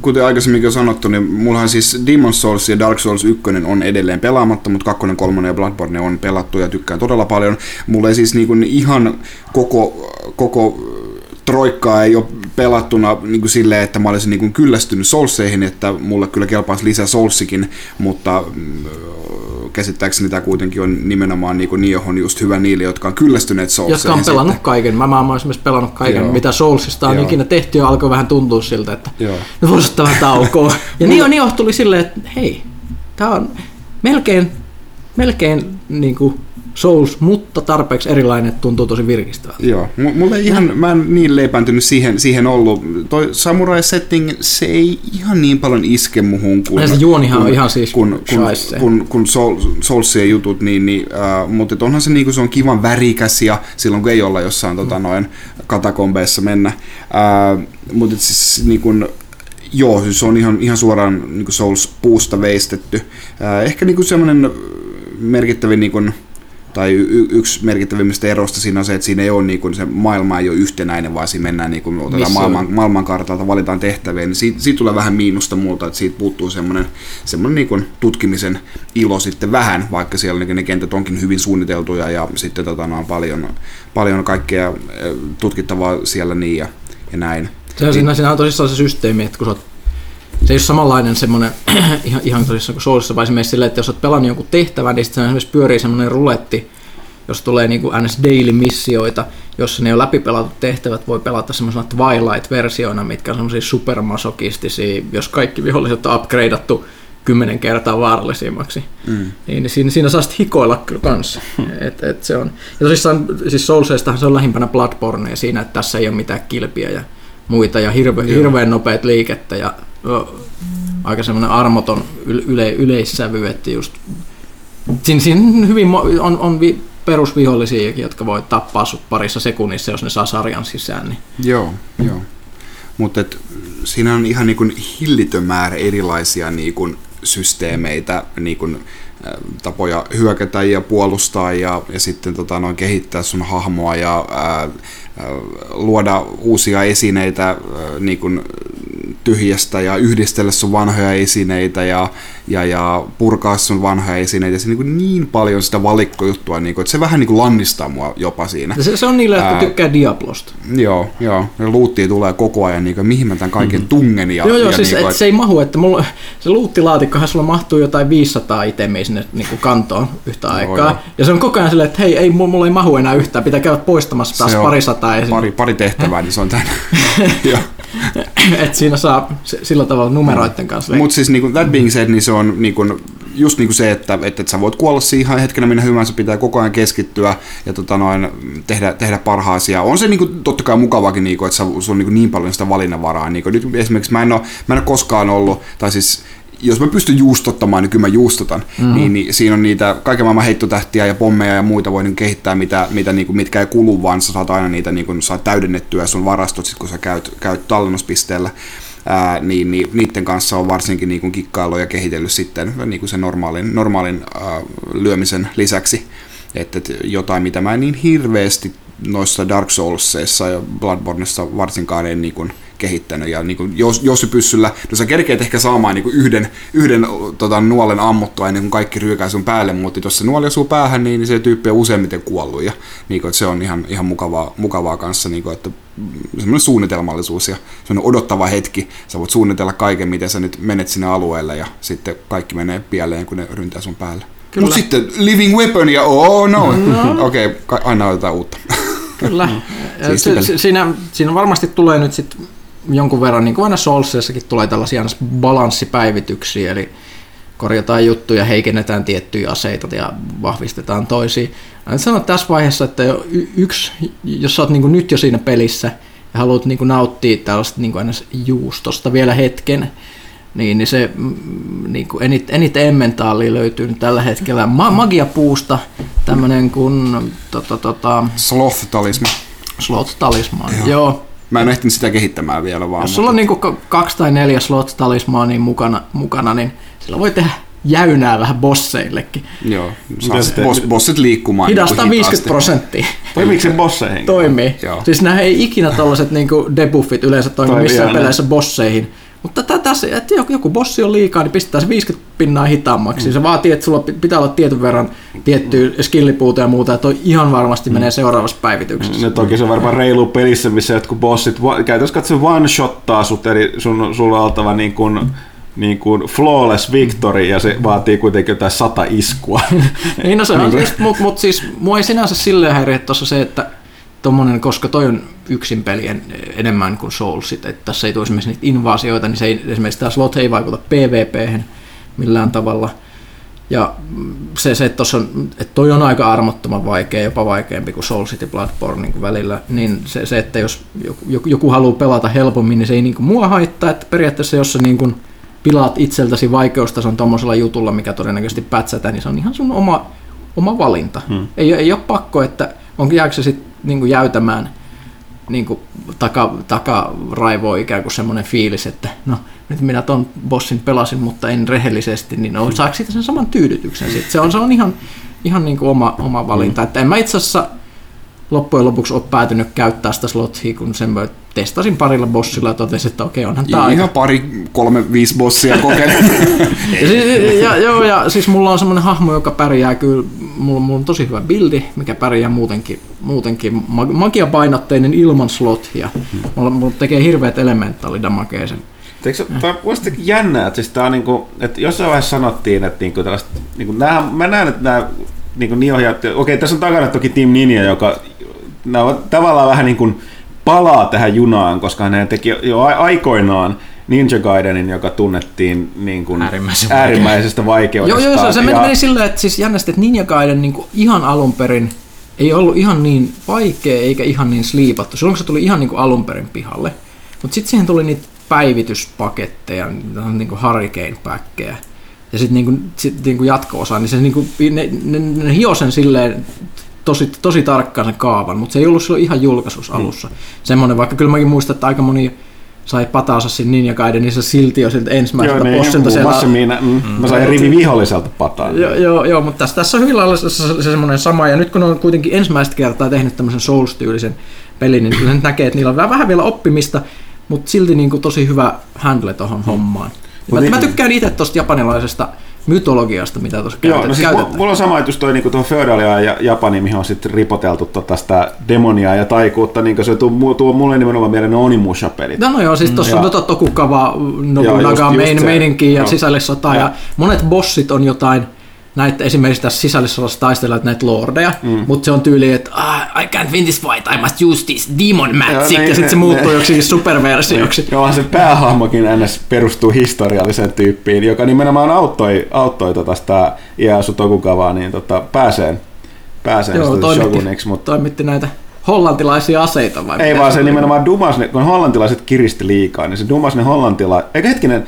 kuten aikaisemmin jo sanottu, niin mullahan siis Demon Souls ja Dark Souls 1 on edelleen pelaamatta, mutta 2, 3 ja Bloodborne on pelattu ja tykkään todella paljon. Mulla ei siis niinku ihan koko, koko troikkaa ei ole pelattuna niin kuin silleen, että mä olisin niin kuin kyllästynyt Soulseihin, että mulle kyllä kelpaisi lisää Soulsikin, mutta mm, käsittääkseni tämä kuitenkin on nimenomaan niin kuin Niohon just hyvä niille, jotka on kyllästyneet Soulseihin. Jotka on pelannut sitten. kaiken. Mä, mä oon esimerkiksi pelannut kaiken, Joo. mitä Soulsista on Joo. ikinä tehty ja alkoi vähän tuntua siltä, että Joo. nyt voisi ottaa vähän taukoa. Ja Nio, Nio tuli silleen, että hei, tämä on melkein, melkein niin kuin Souls, mutta tarpeeksi erilainen, että tuntuu tosi virkistävältä. Joo, M- mulle ihan, mä en niin leipäntynyt siihen, siihen ollut. Toi samurai setting, se ei ihan niin paljon iske muhun kuin... Ja se juonihan kun, on ihan siis kun, kun, kun, kun Soul, Soulsien jutut, niin, niin äh, mutta onhan se, niinku, se on kivan värikäs ja silloin kun ei olla jossain tota, noin katakombeissa mennä. Äh, mutta siis niin kuin, Joo, siis se on ihan, ihan suoraan niin Souls-puusta veistetty. Äh, ehkä niin semmoinen merkittävin niin kuin, tai y- yksi merkittävimmistä erosta siinä on se, että siinä ei ole niin kuin se maailma ei ole yhtenäinen, vaan siinä mennään niin kuin, otetaan maailman, maailmankartalta, valitaan tehtäviä, niin siitä, siitä tulee vähän miinusta muuta, että siitä puuttuu semmoinen, semmoinen niin kuin tutkimisen ilo sitten vähän, vaikka siellä niin ne kentät onkin hyvin suunniteltuja ja sitten tota, on paljon, paljon kaikkea tutkittavaa siellä niin ja, ja näin. Se on, siinä, siinä on tosissaan se systeemi, että kun sä oot se ei ole samanlainen semmoinen, ihan, ihan tosissaan kuin Soulsissa, vaan esimerkiksi silleen, että jos olet pelannut jonkun tehtävän, niin sitten esimerkiksi pyörii semmoinen ruletti, jos tulee niin kuin NS Daily-missioita, jossa ne on läpipelatut tehtävät, voi pelata semmoisena Twilight-versioina, mitkä on semmoisia supermasokistisia, jos kaikki viholliset on upgradeattu kymmenen kertaa vaarallisimmaksi. Mm. Niin siinä, siinä saa sitten hikoilla kyllä kanssa. Et, et se on. Ja tosissaan, siis Soulseistahan se on lähimpänä Bloodborne siinä, että tässä ei ole mitään kilpiä ja muita ja hirve, hirveän nopeat liikettä ja aika semmoinen armoton yle, yleissävy, että just siinä, siinä hyvin on, on vi, perusvihollisiakin, jotka voi tappaa sut parissa sekunnissa, jos ne saa sarjan sisään. Niin. Joo, joo. Mutta siinä on ihan niin hillitön määrä erilaisia niin kuin systeemeitä, niin kuin, äh, tapoja hyökätä ja puolustaa ja, ja sitten tota, noin kehittää sun hahmoa ja ää, ää, luoda uusia esineitä ää, niin kuin tyhjästä ja yhdistellä sun vanhoja esineitä ja, ja, ja purkaa sun vanhoja esineitä. Se niin, niin paljon sitä valikkojuttua, niin kuin, että se vähän niin kuin lannistaa mua jopa siinä. Se, se on niille, jotka Ää, tykkää Diablosta. Joo, joo. Ja luuttia tulee koko ajan, niin kuin, mihin mä tämän kaiken mm-hmm. tungen. Ja, joo, joo, ja siis niin kuin, et se ei mahu, että mulla, se luuttilaatikkohan sulla mahtuu jotain 500 itemiä sinne niin kuin kantoon yhtä joo, aikaa. Joo. Ja se on koko ajan silleen, että hei, ei, mulla ei mahu enää yhtään, pitää käydä poistamassa taas pari sataa Pari, pari tehtävää, niin se on tänne. että siinä saa sillä tavalla numeroiden kanssa. Mutta siis niin kuin, that being said, niin se on niin kuin, just niin kuin se, että, että, että sä voit kuolla siihen hetkenä minä hyvänsä, pitää koko ajan keskittyä ja tota noin, tehdä, tehdä parhaasi. Ja on se niin kuin, totta kai mukavakin, niin kuin, että se on niin, kuin niin paljon sitä valinnanvaraa. Niin kuin, nyt esimerkiksi mä en, ole, mä en ole koskaan ollut, tai siis jos mä pystyn juustottamaan, niin kyllä mä juustotan. Mm-hmm. Niin, niin, siinä on niitä kaiken maailman heittotähtiä ja pommeja ja muita voi niin kehittää, mitä, mitä niin kuin, mitkä ei kulu, vaan sä saat aina niitä niin kuin, saat täydennettyä sun varastot, sit, kun sä käyt, käyt tallennuspisteellä. Ää, niin, niin niiden kanssa on varsinkin niin kuin kikkailu ja kehitellyt sitten niin kuin sen normaalin, normaalin ää, lyömisen lisäksi. Että et jotain, mitä mä en niin hirveästi noissa Dark Soulsissa ja Bloodborneissa varsinkaan en niin kuin, kehittänyt. Ja niin kuin, jos, jos pyssyllä, no sä kerkeet ehkä saamaan niin kuin yhden, yhden tota, nuolen ammuttua ennen kuin kaikki ryykää sun päälle, mutta jos se nuoli osuu päähän, niin se tyyppi on useimmiten kuollut. Ja niin kuin, että se on ihan, ihan mukavaa, mukavaa kanssa, niin kuin, että semmoinen suunnitelmallisuus ja semmoinen odottava hetki. Sä voit suunnitella kaiken, miten sä nyt menet sinne alueelle ja sitten kaikki menee pieleen, kun ne ryntää sun päälle. Mutta sitten Living Weapon ja oh no, no. okei, okay, aina otetaan uutta. Kyllä. si- siinä, siinä varmasti tulee nyt sitten jonkun verran, niin kuin aina Soulsissakin tulee tällaisia balanssipäivityksiä, eli korjataan juttuja, heikennetään tiettyjä aseita ja vahvistetaan toisia. Mä sanon tässä vaiheessa, että yksi, jos sä oot niin nyt jo siinä pelissä ja haluat niin nauttia tällaista niin aina juustosta vielä hetken, niin, niin se mm, niin kuin enit, eniten emmentaalia löytyy nyt tällä hetkellä Ma- magiapuusta, tämmöinen kuin tota, tota, Sloth-talisma. Sloth-talisma, joo. joo. Mä en ehtinyt sitä kehittämään vielä vaan. Jos sulla on niin kaksi tai neljä slot talismaania mukana, mukana, niin sillä voi tehdä jäynää vähän bosseillekin. Joo, saa sitten, boss, bossit liikkumaan. Niin Hidastaa 50 prosenttia. Toimiiko se bosseihin? Toimii. Joo. Siis nämä ei ikinä tällaiset niin debuffit yleensä toimi missään peleissä bosseihin. Mutta tässä, että joku bossi on liikaa, niin pistää se 50 pinnaa hitaammaksi. Mm. Se vaatii, että sulla pitää olla tietyn verran tiettyä skillipuuta ja muuta, että toi ihan varmasti mm. menee seuraavassa päivityksessä. No toki se on varmaan reilu pelissä, missä jotkut bossit käytännössä katsoen one-shottaa sut, eli sun, sulla on oltava niin kuin, niin kuin flawless victory ja se vaatii kuitenkin jotain sata iskua. niin no se on, niin mutta mut siis mua ei sinänsä silleen häiriä tuossa se, että tommonen, koska toi on yksin pelien enemmän kuin Soulsit, että tässä ei tule esimerkiksi niitä invaasioita, niin se ei, esimerkiksi tämä slot ei vaikuta PvP millään tavalla. Ja se, se että, on, että toi on aika armottoman vaikea, jopa vaikeampi kuin Soul City Bloodborne niin välillä, niin se, se, että jos joku, joku haluaa pelata helpommin, niin se ei niin kuin mua haittaa, että periaatteessa jos sä niin kuin pilaat itseltäsi vaikeustason tuommoisella jutulla, mikä todennäköisesti pätsätään, niin se on ihan sun oma, oma valinta. Hmm. Ei, ei ole pakko, että onko jääkö se sitten niin jäytämään niin kuin taka, takaraivoa ikään kuin semmoinen fiilis, että no nyt minä ton bossin pelasin, mutta en rehellisesti, niin no, saako siitä sen saman tyydytyksen sitten? Se on, se on ihan, ihan niin kuin oma, oma valinta. Mm. Että en mä itse asiassa loppujen lopuksi ole päätynyt käyttää sitä slothia, kun sen testasin parilla bossilla ja totesin, että okei, onhan tämä Ihan aika... pari, kolme, viisi bossia kokeillut. ja, siis, ja, joo, ja siis mulla on semmoinen hahmo, joka pärjää kyllä, mulla, mulla on tosi hyvä bildi, mikä pärjää muutenkin, muutenkin magiapainotteinen ilman slothia. Mulla, mulla tekee hirveät elementaalidamakeja sen Eikö, tämä on jännää, että, siis tämä on niin kuin, että jossain vaiheessa sanottiin, että niin kuin tällaista, niin kuin nämä, mä näen, että nämä niin, kuin niin ohjaat, okei tässä on takana toki Team Ninja, joka nämä on tavallaan vähän niin kuin palaa tähän junaan, koska hän teki jo aikoinaan Ninja Gaidenin, joka tunnettiin niin kuin Äärimmäisen äärimmäisestä vaikeudesta. Joo, joo, se meni, ja... meni silleen, että siis jännästi, että Ninja Gaiden niin kuin ihan alun perin ei ollut ihan niin vaikea eikä ihan niin sliipattu. Silloin se tuli ihan niin kuin alun perin pihalle. Mutta sitten siihen tuli niitä päivityspaketteja, niin kuin hurricane-päkkejä. Ja sitten niin sit niin jatko-osa, niin se niin kuin, ne, ne, ne hio sen silleen tosi, tosi tarkkaan sen kaavan, mutta se ei ollut silloin ihan julkaisus alussa. Mm. Semmoinen, vaikka kyllä mäkin muistan, että aika moni sai pataansa siinä Ninja Gaidenissa silti jo siltä ensimmäiseltä Joo, ne bossilta siellä. Massimiina, mm, mä sain rivi viholliselta pataan. Joo, joo, joo, mutta tässä, tässä on hyvin lailla se, se, se semmoinen sama, ja nyt kun on kuitenkin ensimmäistä kertaa tehnyt tämmöisen Souls-tyylisen pelin, niin kyllä nyt näkee, että niillä on vähän, vähän vielä oppimista, mutta silti niin kuin tosi hyvä handle tuohon hommaan. Ja mä, niin- mä tykkään itse tuosta japanilaisesta mytologiasta, mitä tuossa Joo, käytetään. no siis mulla, mulla on sama ajatus toi niinku tuohon feodalia ja Japani, mihin on sitten ripoteltu tota sitä demoniaa ja taikuutta, niin se tuo, tuo mulle nimenomaan mieleen ne Onimusha-pelit. No, no joo, siis tuossa on Ja- tota Tokugawa, Nobunaga, main, meininki ja Joo. sisällissota, ja Ja- monet bossit on jotain, näitä esimerkiksi tässä sisällissodassa taistellaan näitä lordeja, mm. mutta se on tyyli, että ah, I can't win this fight, I must use this demon magic, Joo, ja, niin, ja sitten se ne- muuttuu ne- joksikin superversioksi. Joo, se päähahmokin ns. perustuu historialliseen tyyppiin, joka nimenomaan auttoi, auttoi tota sitä Ieyasu Tokugawaa niin tota, pääseen, pääseen Joo, toimitti, shoguniksi, mutta toimitti näitä hollantilaisia aseita vai ei vaan se nimenomaan dumas, ne, kun hollantilaiset kiristi liikaa, niin se dumas ne hollantilaiset, eikö hetkinen,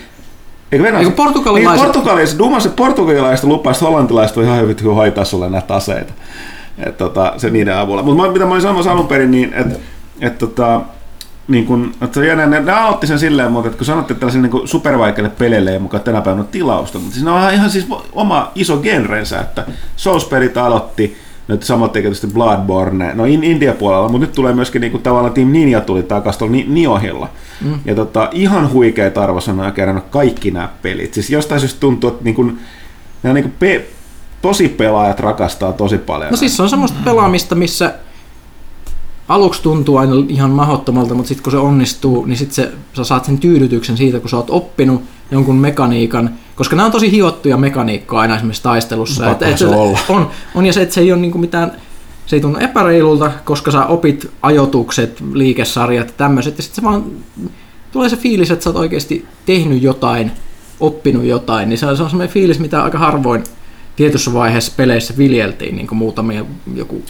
Eikö, Venäjä, Eikö portugalilaiset- Niin, portugalilaiset, dumas, portugalilaiset lupasi, että hollantilaiset ihan hyvin hyvin hoitaa sulle näitä aseita. Et, tota, se niiden avulla. Mutta mitä mä olin sanomassa alun perin, niin että et, tota, niin kun, että se on jännä, ne, ne aloitti sen silleen, mutta että kun sanotte, että tällaisille niin supervaikeille peleille ei mukaan tänä päivänä ole tilausta, mutta siinä on ihan siis oma iso genrensä, että Souls-pelit aloitti, nyt samoin tekee tietysti Bloodborne, no in, India puolella, mutta nyt tulee myöskin niinku, tavallaan Team Ninja tuli takaisin tuolla Ni- Niohilla. Mm. Ja tota, ihan huikeita arvosanoja kerännyt kaikki nämä pelit. Siis jostain syystä tuntuu, että niinku, nämä niinku pe- tosi pelaajat rakastaa tosi paljon. No siis se on semmoista pelaamista, missä aluksi tuntuu aina ihan mahdottomalta, mutta sitten kun se onnistuu, niin sitten se, sä saat sen tyydytyksen siitä, kun sä oot oppinut jonkun mekaniikan, koska nämä on tosi hiottuja mekaniikkoja aina esimerkiksi taistelussa. Pakkohan se olla. On, on, ja se, että se ei ole niinku mitään, se ei tunnu epäreilulta, koska sä opit ajotukset, liikesarjat ja tämmöiset, ja sitten se vaan tulee se fiilis, että sä oot oikeasti tehnyt jotain, oppinut jotain, niin se on, se on semmoinen fiilis, mitä aika harvoin tietyssä vaiheessa peleissä viljeltiin niin kuin muutamia joku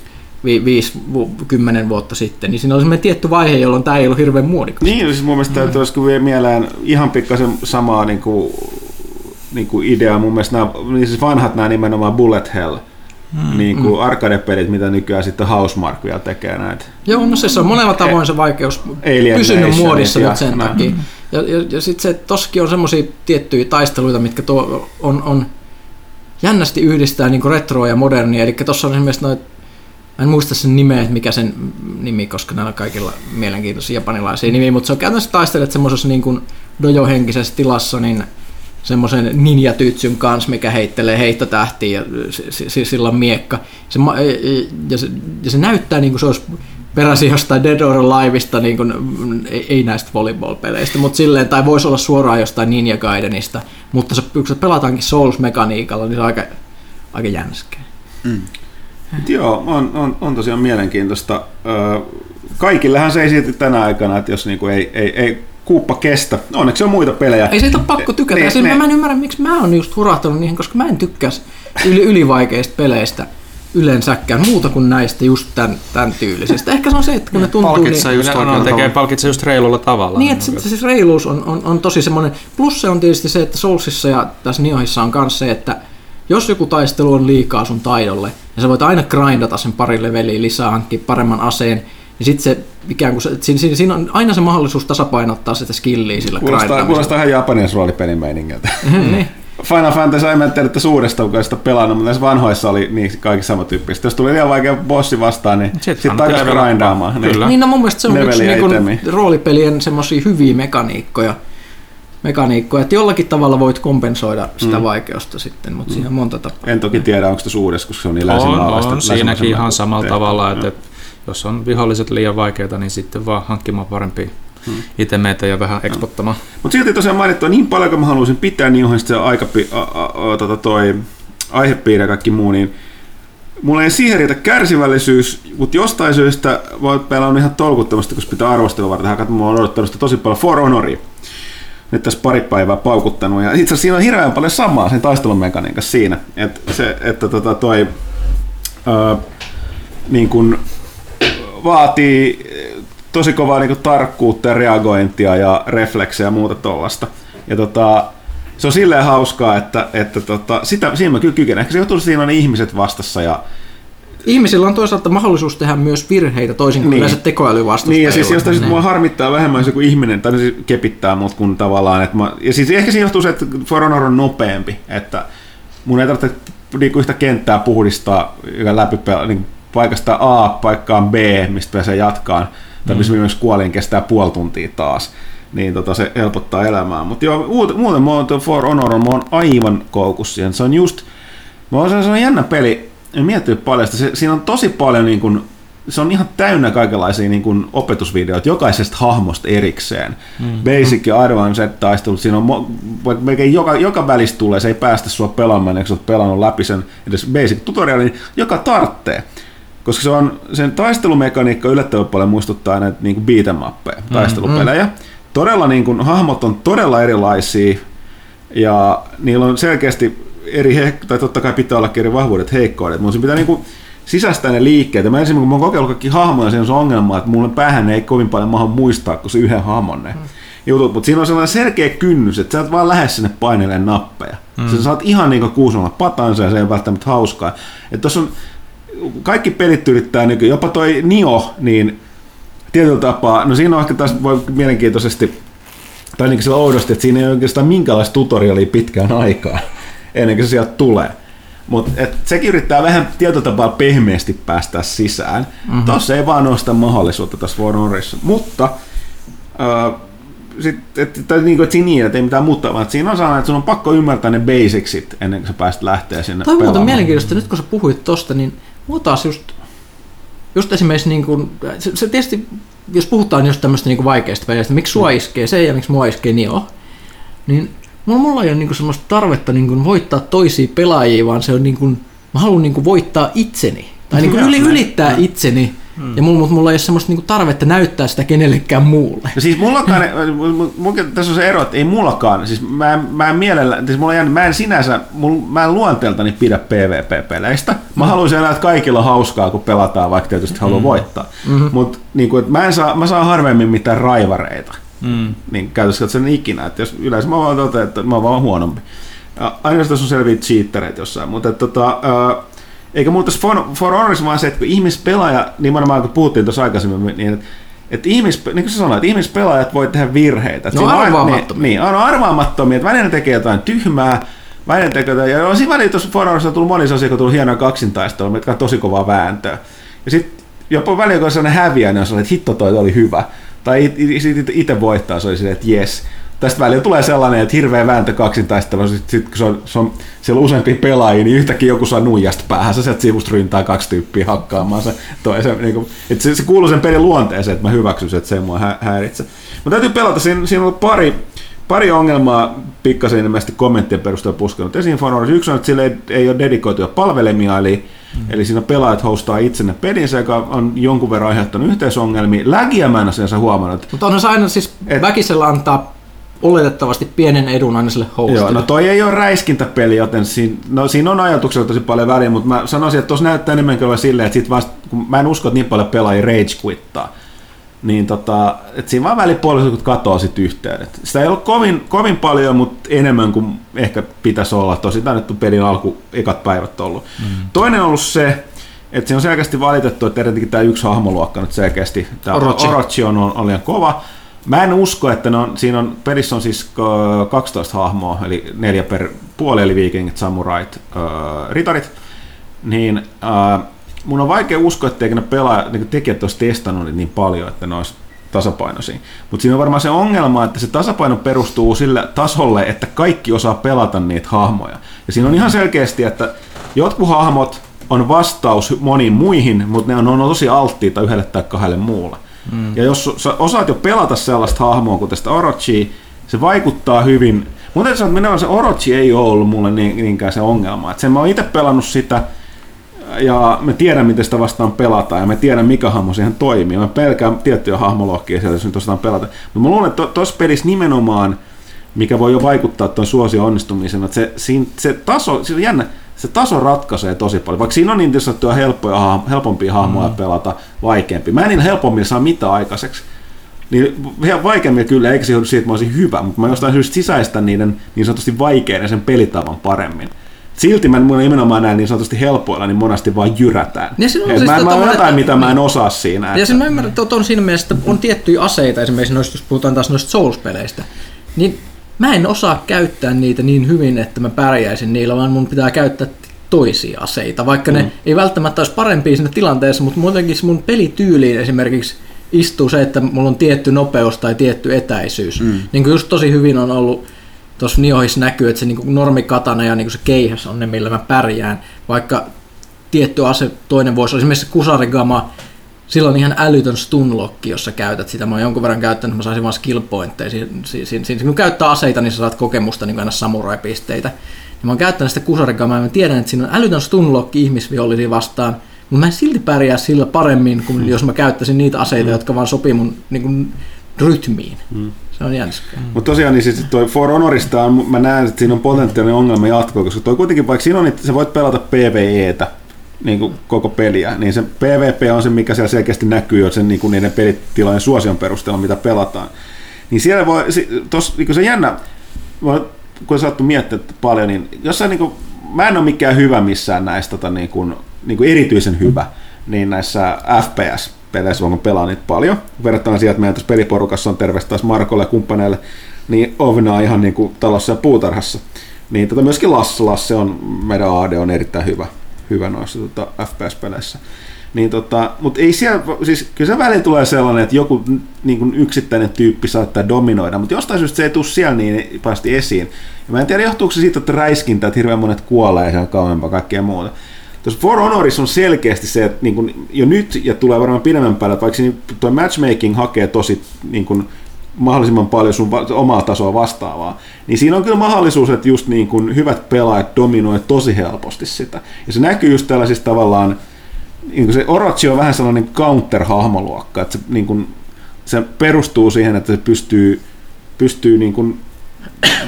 vi, viisi, vu, kymmenen vuotta sitten, niin siinä oli semmoinen tietty vaihe, jolloin tämä ei ollut hirveän muodikas. Niin, siis mun mielestä täytyy mm. vielä mieleen ihan pikkasen samaa niin kuin, niin kuin ideaa. Mun mielestä nämä, niin siis vanhat nämä nimenomaan Bullet Hell, mm. niin kuin mm. arcade-pelit, mitä nykyään sitten Housemark vielä tekee näitä. Joo, no se, on monella tavoin se vaikeus Alien pysynyt muodissa ja nyt sen näin. takia. Ja, ja, ja sitten se tossakin on semmoisia tiettyjä taisteluita, mitkä tuo on, on jännästi yhdistää niin retroa ja modernia. Eli tuossa on esimerkiksi noit, mä en muista sen nimeä, että mikä sen nimi, koska näillä on kaikilla mielenkiintoisia japanilaisia nimiä, mutta se on käytännössä taistelet semmoisessa niin kuin dojo-henkisessä tilassa, niin semmoisen ninja-tytsyn kanssa, mikä heittelee heittotähtiä ja sillä on miekka. Se, ma- ja, se, ja se näyttää niin kuin se olisi peräisin jostain Dead or Aliveista, niin kuin, ei, ei näistä volleyball-peleistä, mutta silleen, tai voisi olla suoraan jostain Ninja Gaidenista, mutta se, kun se pelataankin Souls-mekaniikalla, niin se on aika, aika jänskeä. Mut Joo, on, on, on tosiaan mielenkiintoista. Ö, kaikillehan se ei silti tänä aikana, että jos niinku ei, ei, ei kuuppa kestä. Onneksi on muita pelejä. Ei siitä ole pakko tykätä. Niin, ja siis niin. mä en ymmärrä, miksi mä oon just hurahtanut niihin, koska mä en tykkää yli, ylivaikeista peleistä yleensäkään muuta kuin näistä just tämän, tämän tyylisestä. Ehkä se on se, että kun ne tuntuu Palkitsee niin... just oikealla tekee, tavalla. palkitsee just reilulla tavalla. Niin, että se, se siis reiluus on, on, on tosi semmoinen. Plus se on tietysti se, että Soulsissa ja tässä Niohissa on myös se, että jos joku taistelu on liikaa sun taidolle, ja sä voit aina grindata sen pari leveliä lisää, hankkia paremman aseen, niin sitten se ikään kuin siinä, siinä, siinä, on aina se mahdollisuus tasapainottaa sitä skilliä sillä Kuulostaa, kuulostaa ihan japanilaisen roolipelin meiningiltä. niin. Final Fantasy, en mä tiedä, että suuresta, kun sitä pelannut, mutta näissä vanhoissa oli niin kaikki samantyyppistä. Jos tuli liian vaikea bossi vastaan, niin Sit sitten kannatti takaisin grindaamaan. Niin. Kyllä. Niin no mun mielestä se on yksi niin itemiä. roolipelien semmoisia hyviä mekaniikkoja, mekaniikkoja, että jollakin tavalla voit kompensoida sitä mm. vaikeusta sitten, mutta mm. siinä on monta tapaa. En toki tiedä, onko se uudessa, koska se on niin On, länsimaalaista. on siinäkin ihan samalla tehty. tavalla, että, että jos on viholliset liian vaikeita, niin sitten vaan hankkimaan parempia hmm. itemeitä ja vähän ekspottamaan. Mutta silti tosiaan mainittua niin paljon, kun mä haluaisin pitää niin ohjelmista se aika, a, a, a, tota toi, aihepiiri ja kaikki muu, niin mulla ei siihen riitä kärsivällisyys, mutta jostain syystä voi pelaa on ihan tolkuttomasti, kun pitää arvostella varten hakata. Mulla on odottanut sitä tosi paljon For Honoria. Nyt tässä pari päivää paukuttanut. Ja itse asiassa siinä on hirveän paljon samaa sen taistelumekaniikan kanssa siinä. Että se, että tota toi, ö, niin kun vaatii tosi kovaa niin tarkkuutta ja reagointia ja refleksejä ja muuta tuollaista. Ja tota, se on silleen hauskaa, että, että tota, sitä, siinä mä kyllä kykenen. Ehkä se johtuu, että siinä on ihmiset vastassa ja ihmisillä on toisaalta mahdollisuus tehdä myös virheitä toisin kuin Niin. niin. yleensä tekoälyvastustajilla. Niin, ja siis jostain syystä Niin. mua harmittaa vähemmän, jos joku ihminen, tai siis kepittää mut, kun tavallaan, että mä, ja siis ehkä se johtuu se, että For Honor on nopeampi, että mun ei tarvitse niinku yhtä kenttää puhdistaa joka läpi niin paikasta A paikkaan B, mistä pääsee jatkaan, tai missä mm. kuolin kestää puoli tuntia taas niin tota, se helpottaa elämää. Mutta joo, muuten, muuten mä oon For Honor, mä oon aivan koukussa siihen. Se on just, mä oon, se on jännä peli, en miettinyt paljon sitä. Se, siinä on tosi paljon niin kuin, se on ihan täynnä kaikenlaisia niin kuin opetusvideoita jokaisesta hahmosta erikseen. Mm. Basic ja Advanced taistelut, siinä on melkein joka, joka välistä tulee, se ei päästä sua pelaamaan, eikö sä oot pelannut läpi sen edes basic tutorialin, joka tarttee. Koska se on, sen taistelumekaniikka yllättävän paljon muistuttaa näitä niin kuin beat'em uppeja, taistelupelejä. Todella niin kuin, hahmot on todella erilaisia ja niillä on selkeästi eri, heik- tai totta kai pitää olla eri vahvuudet, heikkoudet, mutta se pitää niin kuin, sisäistää ne liikkeet. Ja mä esimerkiksi, kun mä oon kokeillut kaikki hahmoja, siinä on se ongelma, että mulle päähän ei kovin paljon maha muistaa, kun se yhden hahmon ne jutut. Mutta siinä on sellainen selkeä kynnys, että sä et vaan lähde sinne painelemaan nappeja. Mm. Sä saat ihan niin kuin kuusella patansa ja se ei ole välttämättä hauskaa. Että tossa on, kaikki pelit yrittää, niin jopa toi Nio, niin tietyllä tapaa, no siinä on ehkä taas voi mielenkiintoisesti, tai niin sillä oudosti, että siinä ei oikeastaan minkälaista tutorialia pitkään aikaa, ennen kuin se sieltä tulee. Mutta sekin yrittää vähän tietyllä tapaa pehmeästi päästä sisään. Mm-hmm. Tossa ei vaan ole sitä mahdollisuutta tässä For Honorissa. Mutta äh, sit, et, tai niin kuin, että siinä niin, että ei mitään muuta, vaan siinä on sellainen, että sun on pakko ymmärtää ne basicsit ennen kuin sä pääset lähteä sinne Toi on muuten pelaamaan. mielenkiintoista, nyt kun sä puhuit tosta, niin mua taas just, just esimerkiksi niin kuin, se, se tietysti, jos puhutaan just tämmöistä niin vaikeista peleistä, miksi sua iskee se ja miksi mua iskee Nio, niin mulla, mulla ei ole niin kuin semmoista tarvetta niin kuin voittaa toisia pelaajia, vaan se on niin kuin, mä haluan niin kuin voittaa itseni. Tai niin kuin yli, ylittää itseni. Ja mulla, mutta mulla ei ole semmoista niinku tarvetta näyttää sitä kenellekään muulle. No siis mullakaan, mulla, tässä on se ero, että ei mullakaan, siis mä, mä en mielellä, siis mulla jäänyt, mä en sinänsä, mulla, mä en luonteeltani pidä PvP-peleistä. Mä haluaisin enää, että kaikilla on hauskaa, kun pelataan, vaikka tietysti haluaa voittaa. Mm-hmm. Mutta niin mä, en saa, mä saan harvemmin mitään raivareita. Mm. Niin käytössä katsoen ikinä, että jos yleensä mä vaan totean, että mä oon vaan huonompi. Tässä on selviä cheatereita jossain, mutta että, tota, ää, eikä muuta For, For Honorissa vaan se, että kun ihmispelaaja, nimenomaan kun puhuttiin tuossa aikaisemmin, niin että että ihmis, niin kuin sä sanoit, että ihmispelaajat voi tehdä virheitä. Että No siinä on aina- arvaamattomia. Niin, on arvaamattomia, että välillä tekee jotain tyhmää, välillä tekee jotain, ja on siinä välillä tuossa For Honorissa on tullut monissa asioissa, kun on tullut hienoa kaksintaistelua, mitkä on tosi kovaa vääntöä. Ja sitten jopa välillä, kun on sellainen häviä, niin on sellainen, että hitto toi oli hyvä. Tai itse voittaa, se oli silleen, että jes. Tästä välillä tulee sellainen, että hirveä vääntö kaksintaistelu, sitten sit, kun se on, se on, siellä on useampia pelaajia, niin yhtäkkiä joku saa nuijasta päähän, se sieltä sivusta ryntää kaksi tyyppiä hakkaamaan se toisen. Niin kuin, että se, se, kuuluu sen pelin luonteeseen, että mä hyväksyn että se ei mua hä- häiritse. Mutta täytyy pelata, siinä, siinä on ollut pari, pari ongelmaa pikkasen ilmeisesti kommenttien perusteella puskenut. Esiin For Honor, yksi on, että sille ei, ei ole dedikoituja palvelimia, eli, mm. eli siinä pelaajat hostaa itsenne pelinsä, joka on jonkun verran aiheuttanut yhteisongelmia. Lägiä mä en ole huomannut. Mutta onhan se aina siis Et- väkisellä antaa oletettavasti pienen edun aina sille hostille. Joo, no toi ei ole räiskintäpeli, joten siinä, no, siinä on ajatuksella tosi paljon väliä, mutta mä sanoisin, että tuossa näyttää enemmänkin olevan silleen, että sit vasta, kun mä en usko, että niin paljon pelaajia rage quittaa, niin tota, että siinä vaan välipuolella kun katoo sit yhteydet. Sitä ei ole kovin, kovin paljon, mutta enemmän kuin ehkä pitäisi olla. Tosi tämä nyt on pelin alku, ekat päivät ollut. Mm. Toinen on ollut se, että se on selkeästi valitettu, että erityisesti tämä yksi hahmoluokka nyt selkeästi, tämä Orochi. Orochi on, on, on liian kova. Mä en usko, että ne on, siinä on, pelissä on siis ö, 12 hahmoa, eli neljä per puoli, eli viikingit, samurait, ritarit. Niin mun on vaikea uskoa, etteikö ne pelaa, niin tekijät olisi testannut niin paljon, että ne olisi tasapainoisia. Mutta siinä on varmaan se ongelma, että se tasapaino perustuu sille tasolle, että kaikki osaa pelata niitä hahmoja. Ja siinä on ihan selkeästi, että jotkut hahmot on vastaus moniin muihin, mutta ne on, on tosi alttiita yhdelle tai kahdelle muulle. Mm. Ja jos sä osaat jo pelata sellaista hahmoa kuin tästä Orochia, se vaikuttaa hyvin. Mutta sanoa, että minä se Orochi ei ole ollut mulle niin, niinkään se ongelma. Et sen mä oon itse pelannut sitä, ja me tiedän, miten sitä vastaan pelataan, ja me tiedän, mikä hahmo siihen toimii. Mä pelkään tiettyjä hahmoluokkia sieltä, jos nyt osataan pelata. Mutta mä luulen, että tuossa pelissä nimenomaan, mikä voi jo vaikuttaa tuon suosion onnistumiseen, että se, se taso, se on jännä, se taso ratkaisee tosi paljon. Vaikka siinä on niin sanottuja helppoja, helpompia hahmoja mm. pelata, vaikeampi. Mä en niillä helpommin saa mitään aikaiseksi. Niin ihan vaikeammin kyllä, eikä se johdu siitä, että mä olisin hyvä, mutta mä jostain syystä sisäistän niiden niin sanotusti vaikeiden sen pelitavan paremmin. silti mä nimenomaan näin niin sanotusti helpoilla, niin monesti vaan jyrätään. Ja siinä on siis mä, tota mä jotain, mitä mä en osaa siinä. Ja että- sen mä ymmärrän, että on siinä mielessä, että on tiettyjä aseita, esimerkiksi noista, jos puhutaan taas noista Souls-peleistä, niin mä en osaa käyttää niitä niin hyvin, että mä pärjäisin niillä, vaan mun pitää käyttää toisia aseita, vaikka mm. ne ei välttämättä olisi parempia siinä tilanteessa, mutta muutenkin mun pelityyliin esimerkiksi istuu se, että mulla on tietty nopeus tai tietty etäisyys. Mm. Niin kuin just tosi hyvin on ollut, tuossa Niohissa näkyy, että se niin normikatana ja niin se keihäs on ne, millä mä pärjään, vaikka tietty ase, toinen voisi olla esimerkiksi kusarigama, sillä on ihan älytön stunlokki, jos sä käytät sitä. Mä oon jonkun verran käyttänyt, mä saisin vaan skill pointteja. Siinä, siinä, siinä, kun käyttää aseita, niin sä saat kokemusta niin aina samurai-pisteitä. Ja mä oon käyttänyt sitä kusarigamaa ja mä tiedän, että siinä on älytön stunlokki ihmisvihollisia vastaan. Mutta mä en silti pärjää sillä paremmin, kuin jos mä käyttäisin niitä aseita, jotka vaan sopii mun niin kuin, rytmiin. Se on jänskää. Mutta tosiaan niin siis toi For Honorista on, mä näen, että siinä on potentiaalinen ongelma jatkoa, koska toi kuitenkin, vaikka siinä on, että sä voit pelata PvEtä, niin kuin koko peliä, niin se PvP on se, mikä siellä selkeästi näkyy jo sen niin kuin niiden pelitilojen suosion perusteella, mitä pelataan. Niin siellä voi, tos, niin kuin se jännä, kun on saattu miettiä paljon, niin jossain niin kuin, mä en ole mikään hyvä missään näistä tota, niin kuin, niin kuin erityisen hyvä, niin näissä FPS-peleissä, vaan mä pelaan niitä paljon, verrattuna siihen, että meidän tässä peliporukassa on terveistä taas Markolle ja kumppaneille, niin Ovna ihan niin kuin talossa ja puutarhassa. Niin tota, myöskin Lasse, Lasse on, meidän AD on erittäin hyvä, hyvä noissa tota, FPS-peleissä. Niin tota, mutta ei siellä, siis kyllä se välillä tulee sellainen, että joku niin kuin yksittäinen tyyppi saattaa dominoida, mutta jostain syystä se ei tule siellä niin päästi esiin. Ja mä en tiedä, johtuuko se siitä, että räiskintä, että hirveän monet kuolee siellä kauempaa kaikkea muuta. Tuossa For Honorissa on selkeästi se, että niin kuin jo nyt ja tulee varmaan pidemmän päälle, että vaikka siinä tuo matchmaking hakee tosi niin kuin mahdollisimman paljon sun omaa tasoa vastaavaa, niin siinä on kyllä mahdollisuus, että just niin kuin hyvät pelaajat dominoi tosi helposti sitä. Ja se näkyy just tällaisissa tavallaan, niin kuin se Orochi on vähän sellainen counter-hahmoluokka, että se, niin kuin, se perustuu siihen, että se pystyy, pystyy niin kuin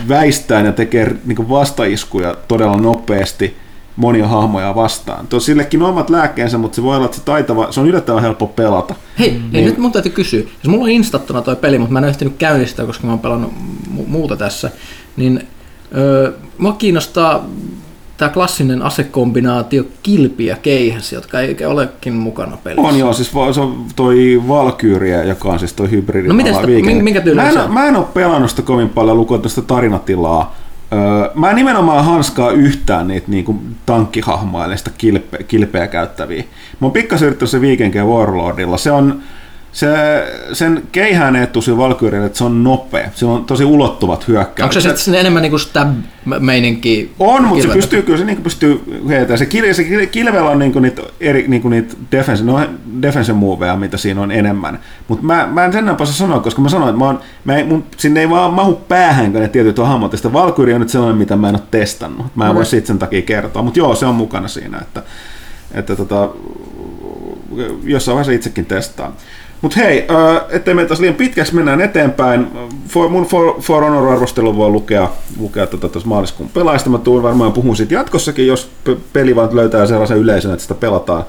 väistämään ja tekee niin kuin vastaiskuja todella nopeasti monia hahmoja vastaan. Tuo sillekin on omat lääkkeensä, mutta se voi olla, että se, taitava, se on yllättävän helppo pelata. Hei, hei Niin. nyt mun täytyy kysyä. Jos mulla on instattuna toi peli, mutta mä en ehtinyt käynnistää, koska mä oon pelannut mu- muuta tässä, niin öö, mua kiinnostaa tämä klassinen asekombinaatio kilpi ja keihäs, jotka ei olekin mukana pelissä. On joo, siis va- se on toi Valkyrie, joka on siis toi hybridi. No miten sitä- minkä tyylinen mä en, se on? mä en ole pelannut sitä kovin paljon lukuun tästä tarinatilaa. Mä en nimenomaan hanskaa yhtään niitä niinku tankkihahmoja, eli sitä kilpe, kilpeä käyttäviä. Mä oon pikkasen yrittänyt se ja Warlordilla. Se on, se, sen keihään etu sillä Valkyriellä, että se on nopea. Se on tosi ulottuvat hyökkäykset. Onko se sitten enemmän niinku stab-meininki? On, mutta se pystyy, kyllä se niin pystyy heitämään. Se, kil, se kil- kilvellä on niinku niitä, eri, niinku niitä defense, no, defense moveja, mitä siinä on enemmän. Mutta mä, mä en sen enempää sanoa, koska mä sanoin, että mä oon, mä ei, mun, sinne ei vaan mahu päähän, kun ne tietyt hahmot. Ja on nyt sellainen, mitä mä en ole testannut. Mä en voi siitä sen takia kertoa. Mutta joo, se on mukana siinä, että, että tota, jossain vaiheessa itsekin testaan. Mutta hei, äh, ettei me taas liian pitkäksi mennään eteenpäin. For, mun For, For Honor-arvostelu voi lukea, lukea tota, tuossa maaliskuun pelaajista. Mä tuun varmaan puhun siitä jatkossakin, jos pe- peli vaan löytää sellaisen yleisön, että sitä pelataan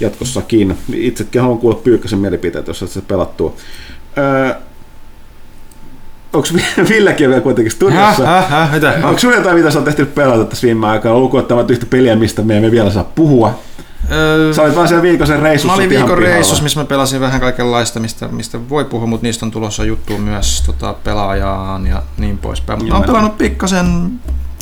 jatkossakin. Itsekin haluan kuulla Pyykkäsen mielipiteet, jos se pelattua. Äh, Onko Villekin vielä kuitenkin studiossa? Häh, häh, häh, mitä? Onko sinulla jotain, mitä sä oot tehty pelata tässä viime aikana, lukuun ottamatta yhtä peliä, mistä me emme vielä saa puhua? Öö, Sä olit vaan siellä viikosen reissussa. Mä olin viikon pihalla. reissus, missä mä pelasin vähän kaikenlaista, mistä, mistä voi puhua, mutta niistä on tulossa juttu myös tota, pelaajaan ja niin poispäin. Mutta mä oon pelannut pikkasen,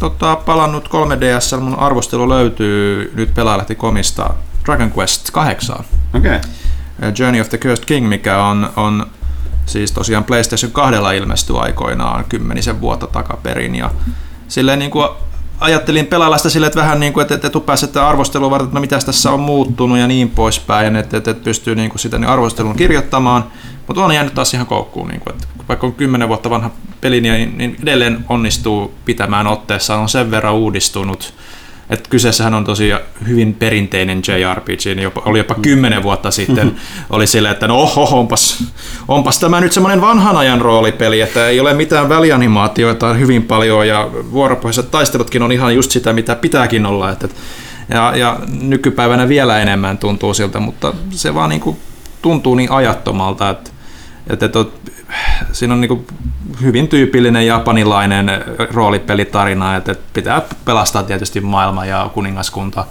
tota, palannut 3DS, mun arvostelu löytyy nyt pelaajalehti.comista Dragon Quest 8. Okei. Okay. Journey of the Cursed King, mikä on, on siis tosiaan PlayStation 2 ilmestyi aikoinaan kymmenisen vuotta takaperin. Ja silleen niin kuin ajattelin pelailla sitä silleen, että vähän niin kuin, että, että etupäässä arvostelua varten, että no mitäs tässä on muuttunut ja niin poispäin, että, että, että pystyy niin kuin sitä niin arvostelun kirjoittamaan. Mutta on jäänyt taas ihan koukkuun, niin kuin, että vaikka on kymmenen vuotta vanha peli, niin, niin edelleen onnistuu pitämään otteessa, on sen verran uudistunut. Että kyseessähän on tosi hyvin perinteinen JRPG, niin jopa, oli jopa kymmenen vuotta sitten, oli sille, että no oho, onpas, onpas tämä nyt semmoinen vanhan ajan roolipeli, että ei ole mitään välianimaatioita hyvin paljon ja vuoropohjaiset taistelutkin on ihan just sitä, mitä pitääkin olla. Että, ja, ja nykypäivänä vielä enemmän tuntuu siltä, mutta se vaan niin kuin tuntuu niin ajattomalta, että, että siinä on niin hyvin tyypillinen japanilainen roolipelitarina, että pitää pelastaa tietysti maailma ja kuningaskunta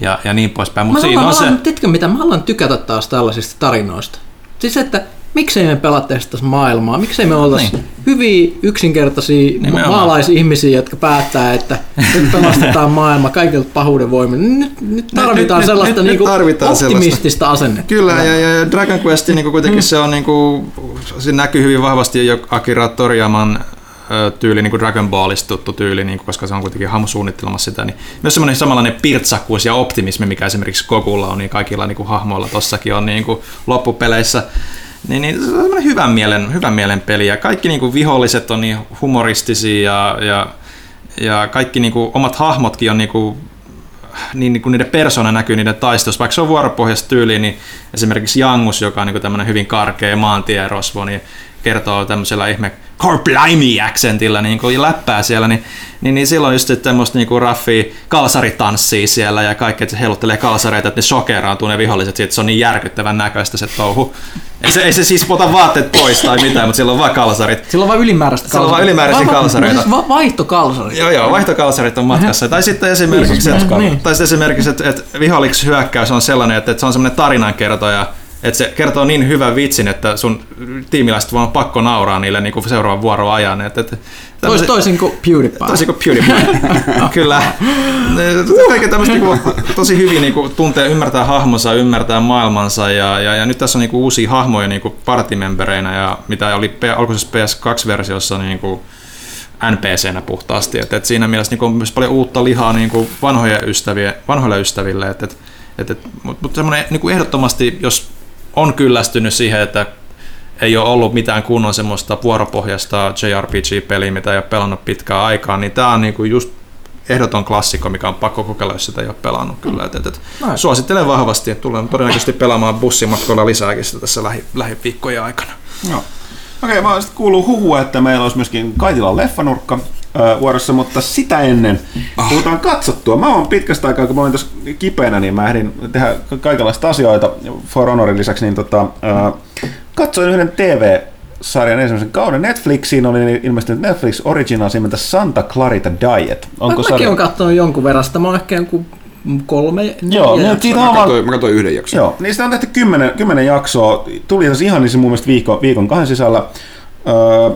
ja, ja niin poispäin. Mutta siinä on se... Tiedätkö mitä, mä haluan tykätä taas tällaisista tarinoista. Siis että miksei me pelattaisi maailmaa, miksei me oltaisi niin. hyviä, yksinkertaisia Nimenomaan. maalaisihmisiä, jotka päättää, että nyt pelastetaan maailma kaikilta pahuuden voimilla. Nyt, nyt tarvitaan nyt, sellaista nyt, niinku tarvitaan optimistista sellaista. asennetta. Kyllä, ja, ja Dragon Quest niin kuitenkin mm. se on, niin kuin, se näkyy hyvin vahvasti jo Akira Toriyaman tyyli, niin kuin Dragon Ballista tuttu tyyli, niin kuin, koska se on kuitenkin hamu suunnittelemassa sitä, niin myös semmoinen samanlainen pirtsakkuus ja optimismi, mikä esimerkiksi Kokulla on, niin kaikilla niin kuin hahmoilla tossakin on niin kuin loppupeleissä. Niin, niin se on hyvän mielen, hyvän mielen peli ja kaikki niin kuin viholliset on niin humoristisia ja, ja, ja kaikki niin kuin, omat hahmotkin on niin kuin, niin, niin niiden persona näkyy niiden taistelussa, vaikka se on vuoropohjaista tyyli, niin esimerkiksi Jangus, joka on niin tämmöinen hyvin karkea maantierosvo, niin kertoo tämmöisellä ihme Corblimy accentilla niin kuin läppää siellä, niin, niin, niin silloin just tämmöistä niin kuin raffi kalsaritanssii siellä ja kaikki, että se heiluttelee kalsareita, että ne shokeraantuu ne viholliset siitä, että se on niin järkyttävän näköistä se touhu. Ei se, ei se siis pota vaatteet pois tai mitään, mutta sillä on vaan kalsarit. Sillä on vaan ylimääräistä kalsarit. Sillä on vaan ylimääräisiä va- kalsareita. Va- vaihtokalsarit. Joo, joo, vaihtokalsarit on matkassa. tai sitten esimerkiksi, että, tai sitten esimerkiksi, että, että viholliksi hyökkäys on sellainen, että, että se on semmoinen tarinankertoja, että se kertoo niin hyvän vitsin, että sun tiimiläiset vaan pakko nauraa niille niin kuin seuraavan vuoron ajan. Että, että Tois, toisin kuin PewDiePie. Toisin kuin PewDiePie, kyllä. Kaikki tämmöistä niin tosi hyvin niin kuin, tuntee, ymmärtää hahmonsa, ymmärtää maailmansa ja, ja, ja nyt tässä on niin kuin, uusia hahmoja niin kuin partimembereinä ja mitä oli alkuisessa PS2-versiossa niin kuin, NPCnä puhtaasti. Et, et siinä mielessä niin on myös paljon uutta lihaa niin kuin vanhoja ystäviä, vanhoille ystäville. Et, et, et, et, Mutta mut semmoinen niin ehdottomasti, jos on kyllästynyt siihen, että ei ole ollut mitään kunnon semmoista vuoropohjasta JRPG-peliä, mitä ei ole pelannut pitkään aikaa, niin tämä on niinku just ehdoton klassikko, mikä on pakko kokeilla, jos sitä ei ole pelannut kyllä. Et, et, et suosittelen vahvasti, että tulen todennäköisesti pelaamaan bussimatkoilla lisääkin sitä tässä lähi, lähiviikkojen aikana. Joo. Okei, okay, mä kuuluu huhua, että meillä olisi myöskin Kaitilan leffanurkka vuorossa, mutta sitä ennen oh. puhutaan katsottua. Mä oon pitkästä aikaa, kun mä olin tuossa kipeänä, niin mä ehdin tehdä kaikenlaista asioita For Honorin lisäksi, niin tota, äh, katsoin yhden TV sarjan ensimmäisen kauden Netflixiin oli ilmestynyt Netflix Originals nimeltä Santa Clarita Diet. Onko mä, sarja... mäkin katsonut jonkun verran sitä, mä oon ehkä jonkun kolme, Joo, neljä jaksoa. Mä, katsoin, mä katsoin yhden jakson. Joo, niin sitä on tehty kymmenen, kymmenen jaksoa. Tuli tässä ihan niin se mun mielestä viikon, viikon kahden sisällä. Öö,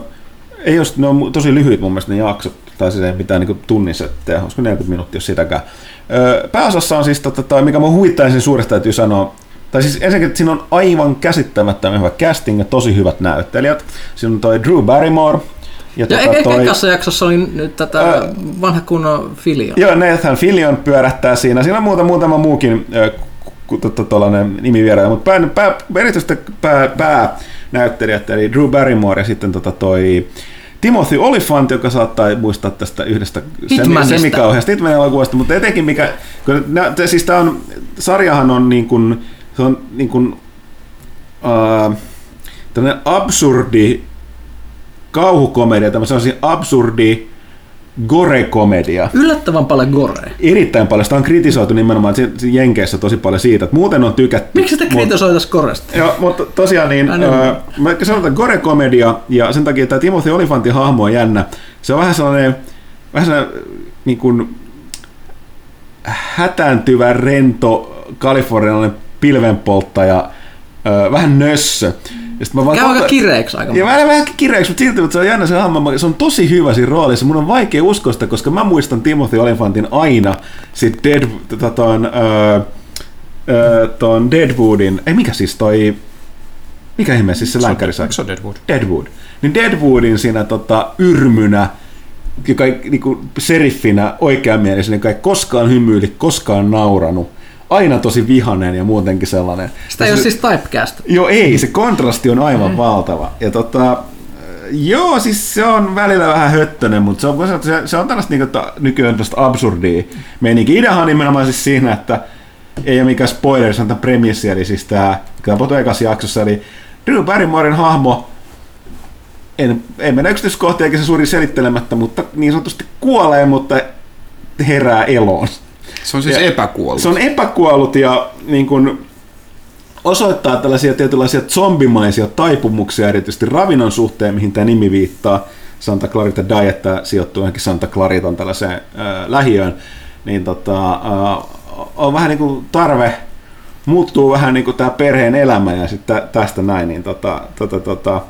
ei jos, ne on tosi lyhyet mun mielestä ne jaksot, tai siis ei pitää niin tunnissa tehdä, olisiko 40 minuuttia, jos sitäkään. Öö, pääosassa on siis, tota, tai mikä mun huvittaisin suuresta täytyy sanoa, tai siis ensinnäkin, että siinä on aivan käsittämättömän hyvä casting ja tosi hyvät näyttelijät. Siinä on toi Drew Barrymore, ja, ja tota, toi, ekassa jaksossa oli nyt tätä ää, vanha kunnon Filion. Joo, Nathan Filion pyörähtää siinä. Siinä on muuta, muutama muukin tuollainen nimivieraja, mutta pää, pää, erityisesti pää, pää näyttelijät, eli Drew Barrymore ja sitten tota toi Timothy Olyphant, joka saattaa muistaa tästä yhdestä semikauheasta Hitmanin elokuvasta, mutta etenkin mikä, kun, nä, siis tämä on, sarjahan on niin kuin, se on niin kuin, uh, absurdi kauhukomedia, tämmöinen absurdi gore-komedia. Yllättävän paljon gore. Erittäin paljon. Sitä on kritisoitu nimenomaan Jenkeissä tosi paljon siitä, että muuten on tykätty. Miksi sitä kritisoitaisiin goresta? Joo, mutta tosiaan niin, äh, mä sanon, että gore-komedia, ja sen takia tämä Timothy Olifantin hahmo on jännä. Se on vähän sellainen, vähän sellainen niin kuin, hätääntyvä, rento, kalifornialainen pilvenpolttaja, äh, vähän nössö. Ja mä vaan Käy aika kireeksi aika Ja vähän, vähän kireeksi, mutta silti mutta se on jännä se hahmo. Se on tosi hyvä siinä roolissa. Mun on vaikea uskoa sitä, koska mä muistan Timothy Olyphantin aina sit Dead, tota, ton, äh, ton Deadwoodin, ei mikä siis toi, mikä ihme siis se länkkäri sai? Se on Deadwood. Deadwood. Niin Deadwoodin siinä tota, yrmynä, joka niinku, seriffinä oikeamielisenä, joka ei koskaan hymyili, koskaan nauranut aina tosi vihanen ja muutenkin sellainen. Sitä ei ole siis typecast. Joo, ei, se kontrasti on aivan mm. valtava. Ja tota, joo, siis se on välillä vähän höttönen, mutta se on, se, se on tällaista niin nykyään tällaista absurdia meininki. Ideahan on nimenomaan siis siinä, että ei ole mikään spoiler, se on tämä premissi, eli siis tämä, mikä ekassa jaksossa, eli Drew Barrymoren hahmo, en, en mennä yksityiskohtia eikä se suuri selittelemättä, mutta niin sanotusti kuolee, mutta herää eloon. Se on siis ja epäkuollut. Se on epäkuollut ja niin kuin, osoittaa tällaisia tietynlaisia zombimaisia taipumuksia erityisesti ravinnon suhteen, mihin tämä nimi viittaa. Santa Clarita Diet tämä sijoittuu johonkin Santa Claritan tällaiseen äh, lähiöön, niin tota, äh, on vähän niin kuin tarve muuttuu vähän niin kuin tämä perheen elämä ja sitten tästä näin, niin tota, tota, tota,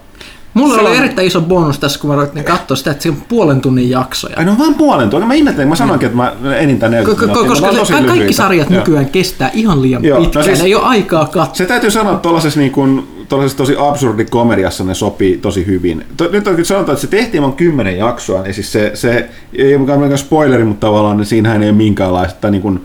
Mulla Se oli on- erittäin iso bonus tässä, kun mä ruvettiin katsoa sitä, että se on puolen tunnin jaksoja. Ai no vaan puolen tunnin. Mä ihmettelin, mä sanoinkin, että mä enintään 40 Ko- ko- minuuttia. koska se, kaikki lyhyitä. sarjat Joo. nykyään kestää ihan liian Joo, no pitkään, siis- ei ole aikaa katsoa. Se täytyy sanoa, että tuollaisessa, niin kuin, tuollaisessa tosi absurdi komediassa ne sopii tosi hyvin. Nyt on kyllä sanotaan, että se tehtiin vain kymmenen jaksoa, niin siis se, se ei ole mikään spoileri, mutta tavallaan niin siinähän ei ole minkäänlaista, niin kuin,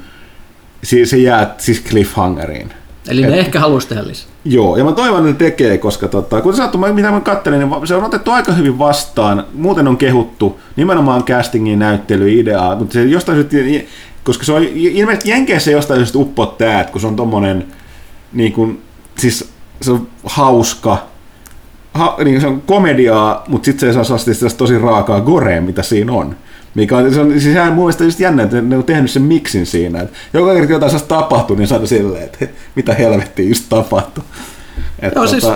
se, se jää siis cliffhangeriin. Eli Et- ne ehkä haluaisi tehdä lisää. Joo, ja mä toivon, että ne tekee, koska tota, kun sanottu, mä- mitä mä kattelin, niin se on otettu aika hyvin vastaan. Muuten on kehuttu nimenomaan castingin, näyttely, ideaa, mutta se jostain syystä, koska se on ilmeisesti Jenkeissä jostain syystä uppot tää, kun se on tommonen, niin kuin, siis se on hauska, ha, niin se on komediaa, mutta sitten se saa tosi raakaa gorea, mitä siinä on. Mikä on, se on siis ihan mun mielestä just jännä, että ne on tehnyt sen miksin siinä. Että joka kerta jotain sellaista tapahtuu, niin saada silleen, että mitä helvettiä just tapahtui. Et Joo, siis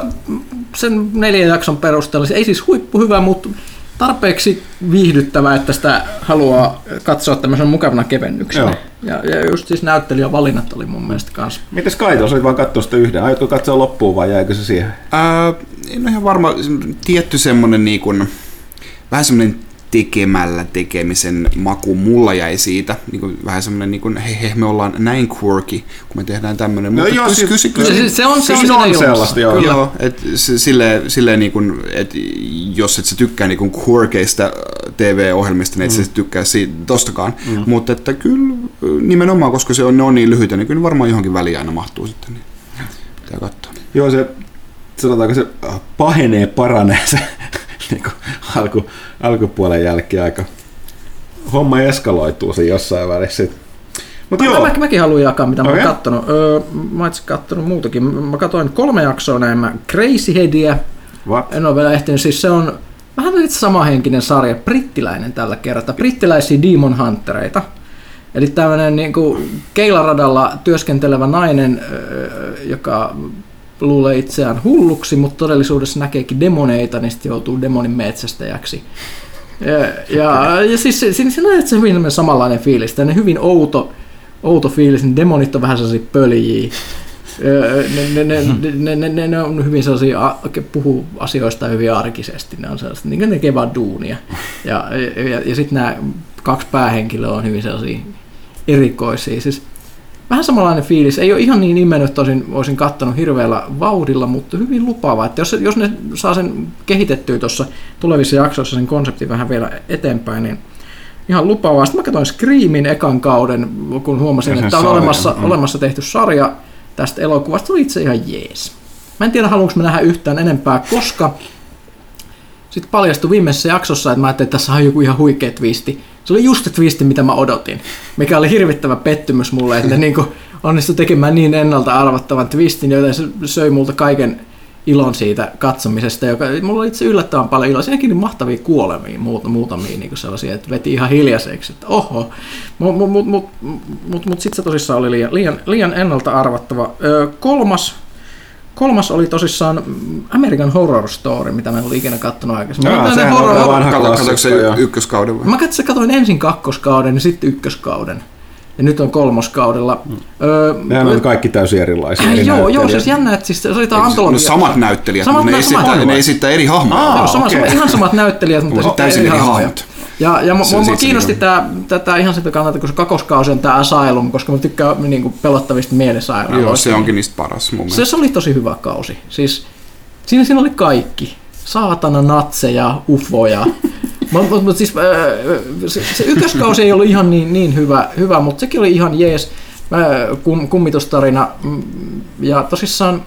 sen neljän jakson perusteella, se ei siis huippu hyvä, mutta tarpeeksi viihdyttävä, että sitä haluaa katsoa tämmöisen mukavana kevennyksenä. Joo. Ja, ja just siis näyttelijän valinnat oli mun mielestä kanssa. Mites Kaito, olit vaan katsoa sitä yhden. Aiotko katsoa loppuun vai jäikö se siihen? Ää, en ole ihan varma, tietty semmonen niin kuin, vähän semmonen tekemällä tekemisen maku mulla jäi siitä. Niin kuin, vähän semmonen niin kuin, he, he, me ollaan näin quirky, kun me tehdään tämmönen. No Mutta joo, kyllä, siis- Se, kyllä, se, se on, se on, on sellaista, joo. Kyllä. Joo, et silleen, silleen niin kuin, et jos et sä tykkää niin kuin quirkeista TV-ohjelmista, niin et mm. sä tykkää siitä tostakaan. Mm. Mutta että kyllä nimenomaan, koska se on, ne on niin lyhyitä, niin kyllä varmaan johonkin väliin aina mahtuu sitten. Niin pitää katsoa. Joo, se, sanotaanko se äh, pahenee, paranee se niin kuin alku, alkupuolen jälkeen aika. Homma eskaloituu se jossain välissä. Mutta joo, Mä, mäkin haluan jakaa, mitä mä Okei. oon kattonut. Öö, mä oon kattonut muutakin. Mä katsoin kolme jaksoa näin Crazy Headia. What? En ole vielä ehtinyt. Siis se on vähän nyt samahenkinen sarja, brittiläinen tällä kertaa. Brittiläisiä Demon Huntereita. Eli tämmöinen niin keilaradalla työskentelevä nainen, öö, joka luulee itseään hulluksi, mutta todellisuudessa näkeekin demoneita, niin sitten joutuu demonin metsästäjäksi. Ja, ja, ja siis se- siinä, siinä on se hyvin samanlainen fiilis, tämmöinen hyvin outo, outo fiilis, niin demonit on vähän sellaisia pöljiä. Ne, ne, ne, ne, ne, ne, ne, on hyvin sellaisia, puhuu asioista hyvin arkisesti, ne on sellaista, niin kuin ne tekee vaan duunia. Ja, ja, ja, ja sitten nämä kaksi päähenkilöä on hyvin sellaisia erikoisia. Siis vähän samanlainen fiilis. Ei ole ihan niin nimennyt, että olisin, kattanut hirveällä vauhdilla, mutta hyvin lupaava. Että jos, jos ne saa sen kehitettyä tuossa tulevissa jaksoissa sen konseptin vähän vielä eteenpäin, niin ihan lupaavaa. Sitten mä katsoin Screamin ekan kauden, kun huomasin, että on olemassa, mm. olemassa tehty sarja tästä elokuvasta. Se oli itse ihan jees. Mä en tiedä, haluanko mä nähdä yhtään enempää, koska sitten paljastui viimeisessä jaksossa, että mä ajattelin, että tässä on joku ihan huikea twisti. Se oli just se twisti, mitä mä odotin, mikä oli hirvittävä pettymys mulle, että ne niinku onnistui tekemään niin ennalta arvattavan twistin, joten se söi multa kaiken ilon siitä katsomisesta, joka mulla oli itse yllättävän paljon iloa. Siinäkin mahtavia kuolemia, muut, muutamia niin sellaisia, että veti ihan hiljaiseksi, että oho. Mutta mut, mut, mut, mut, mut sitten se tosissaan oli liian, liian, liian ennalta arvattava. Öö, kolmas Kolmas oli tosissaan American Horror Story, mitä mä en ollut ikinä kattonut aikaisemmin. Jaa, sehän horror- on vanha se klassikko, ykköskauden vai? Mä katsoin, katoin ensin kakkoskauden ja sitten ykköskauden. Ja nyt on kolmoskaudella. Öö, Nehän on kaikki täysin erilaisia. äh, eri joo, joo, siis jännä, että siis se oli No antologia. samat näyttelijät, Samat mutta ne samat esittää, ne esittää eri hahmoja. Aa, Joo, sama, sama, ihan samat näyttelijät, mutta sitten täysin eri hahmoja. hahmot. Ja, ja mua, mua kiinnosti tää, tätä ihan sitä kannalta, kun se kakoskausi on tää Asylum, koska mä tykkään niin pelottavista mielisairaaloista. Joo, se onkin niistä paras mun mielestä. Se, se oli tosi hyvä kausi. Siis, siinä, siinä oli kaikki. Saatana, natseja, ufoja. Mutta mut, siis, äh, se, se ykköskausi ei ollut ihan niin, niin hyvä, hyvä, mutta sekin oli ihan jees äh, kum, kummitustarina. Mm, Ja tosissaan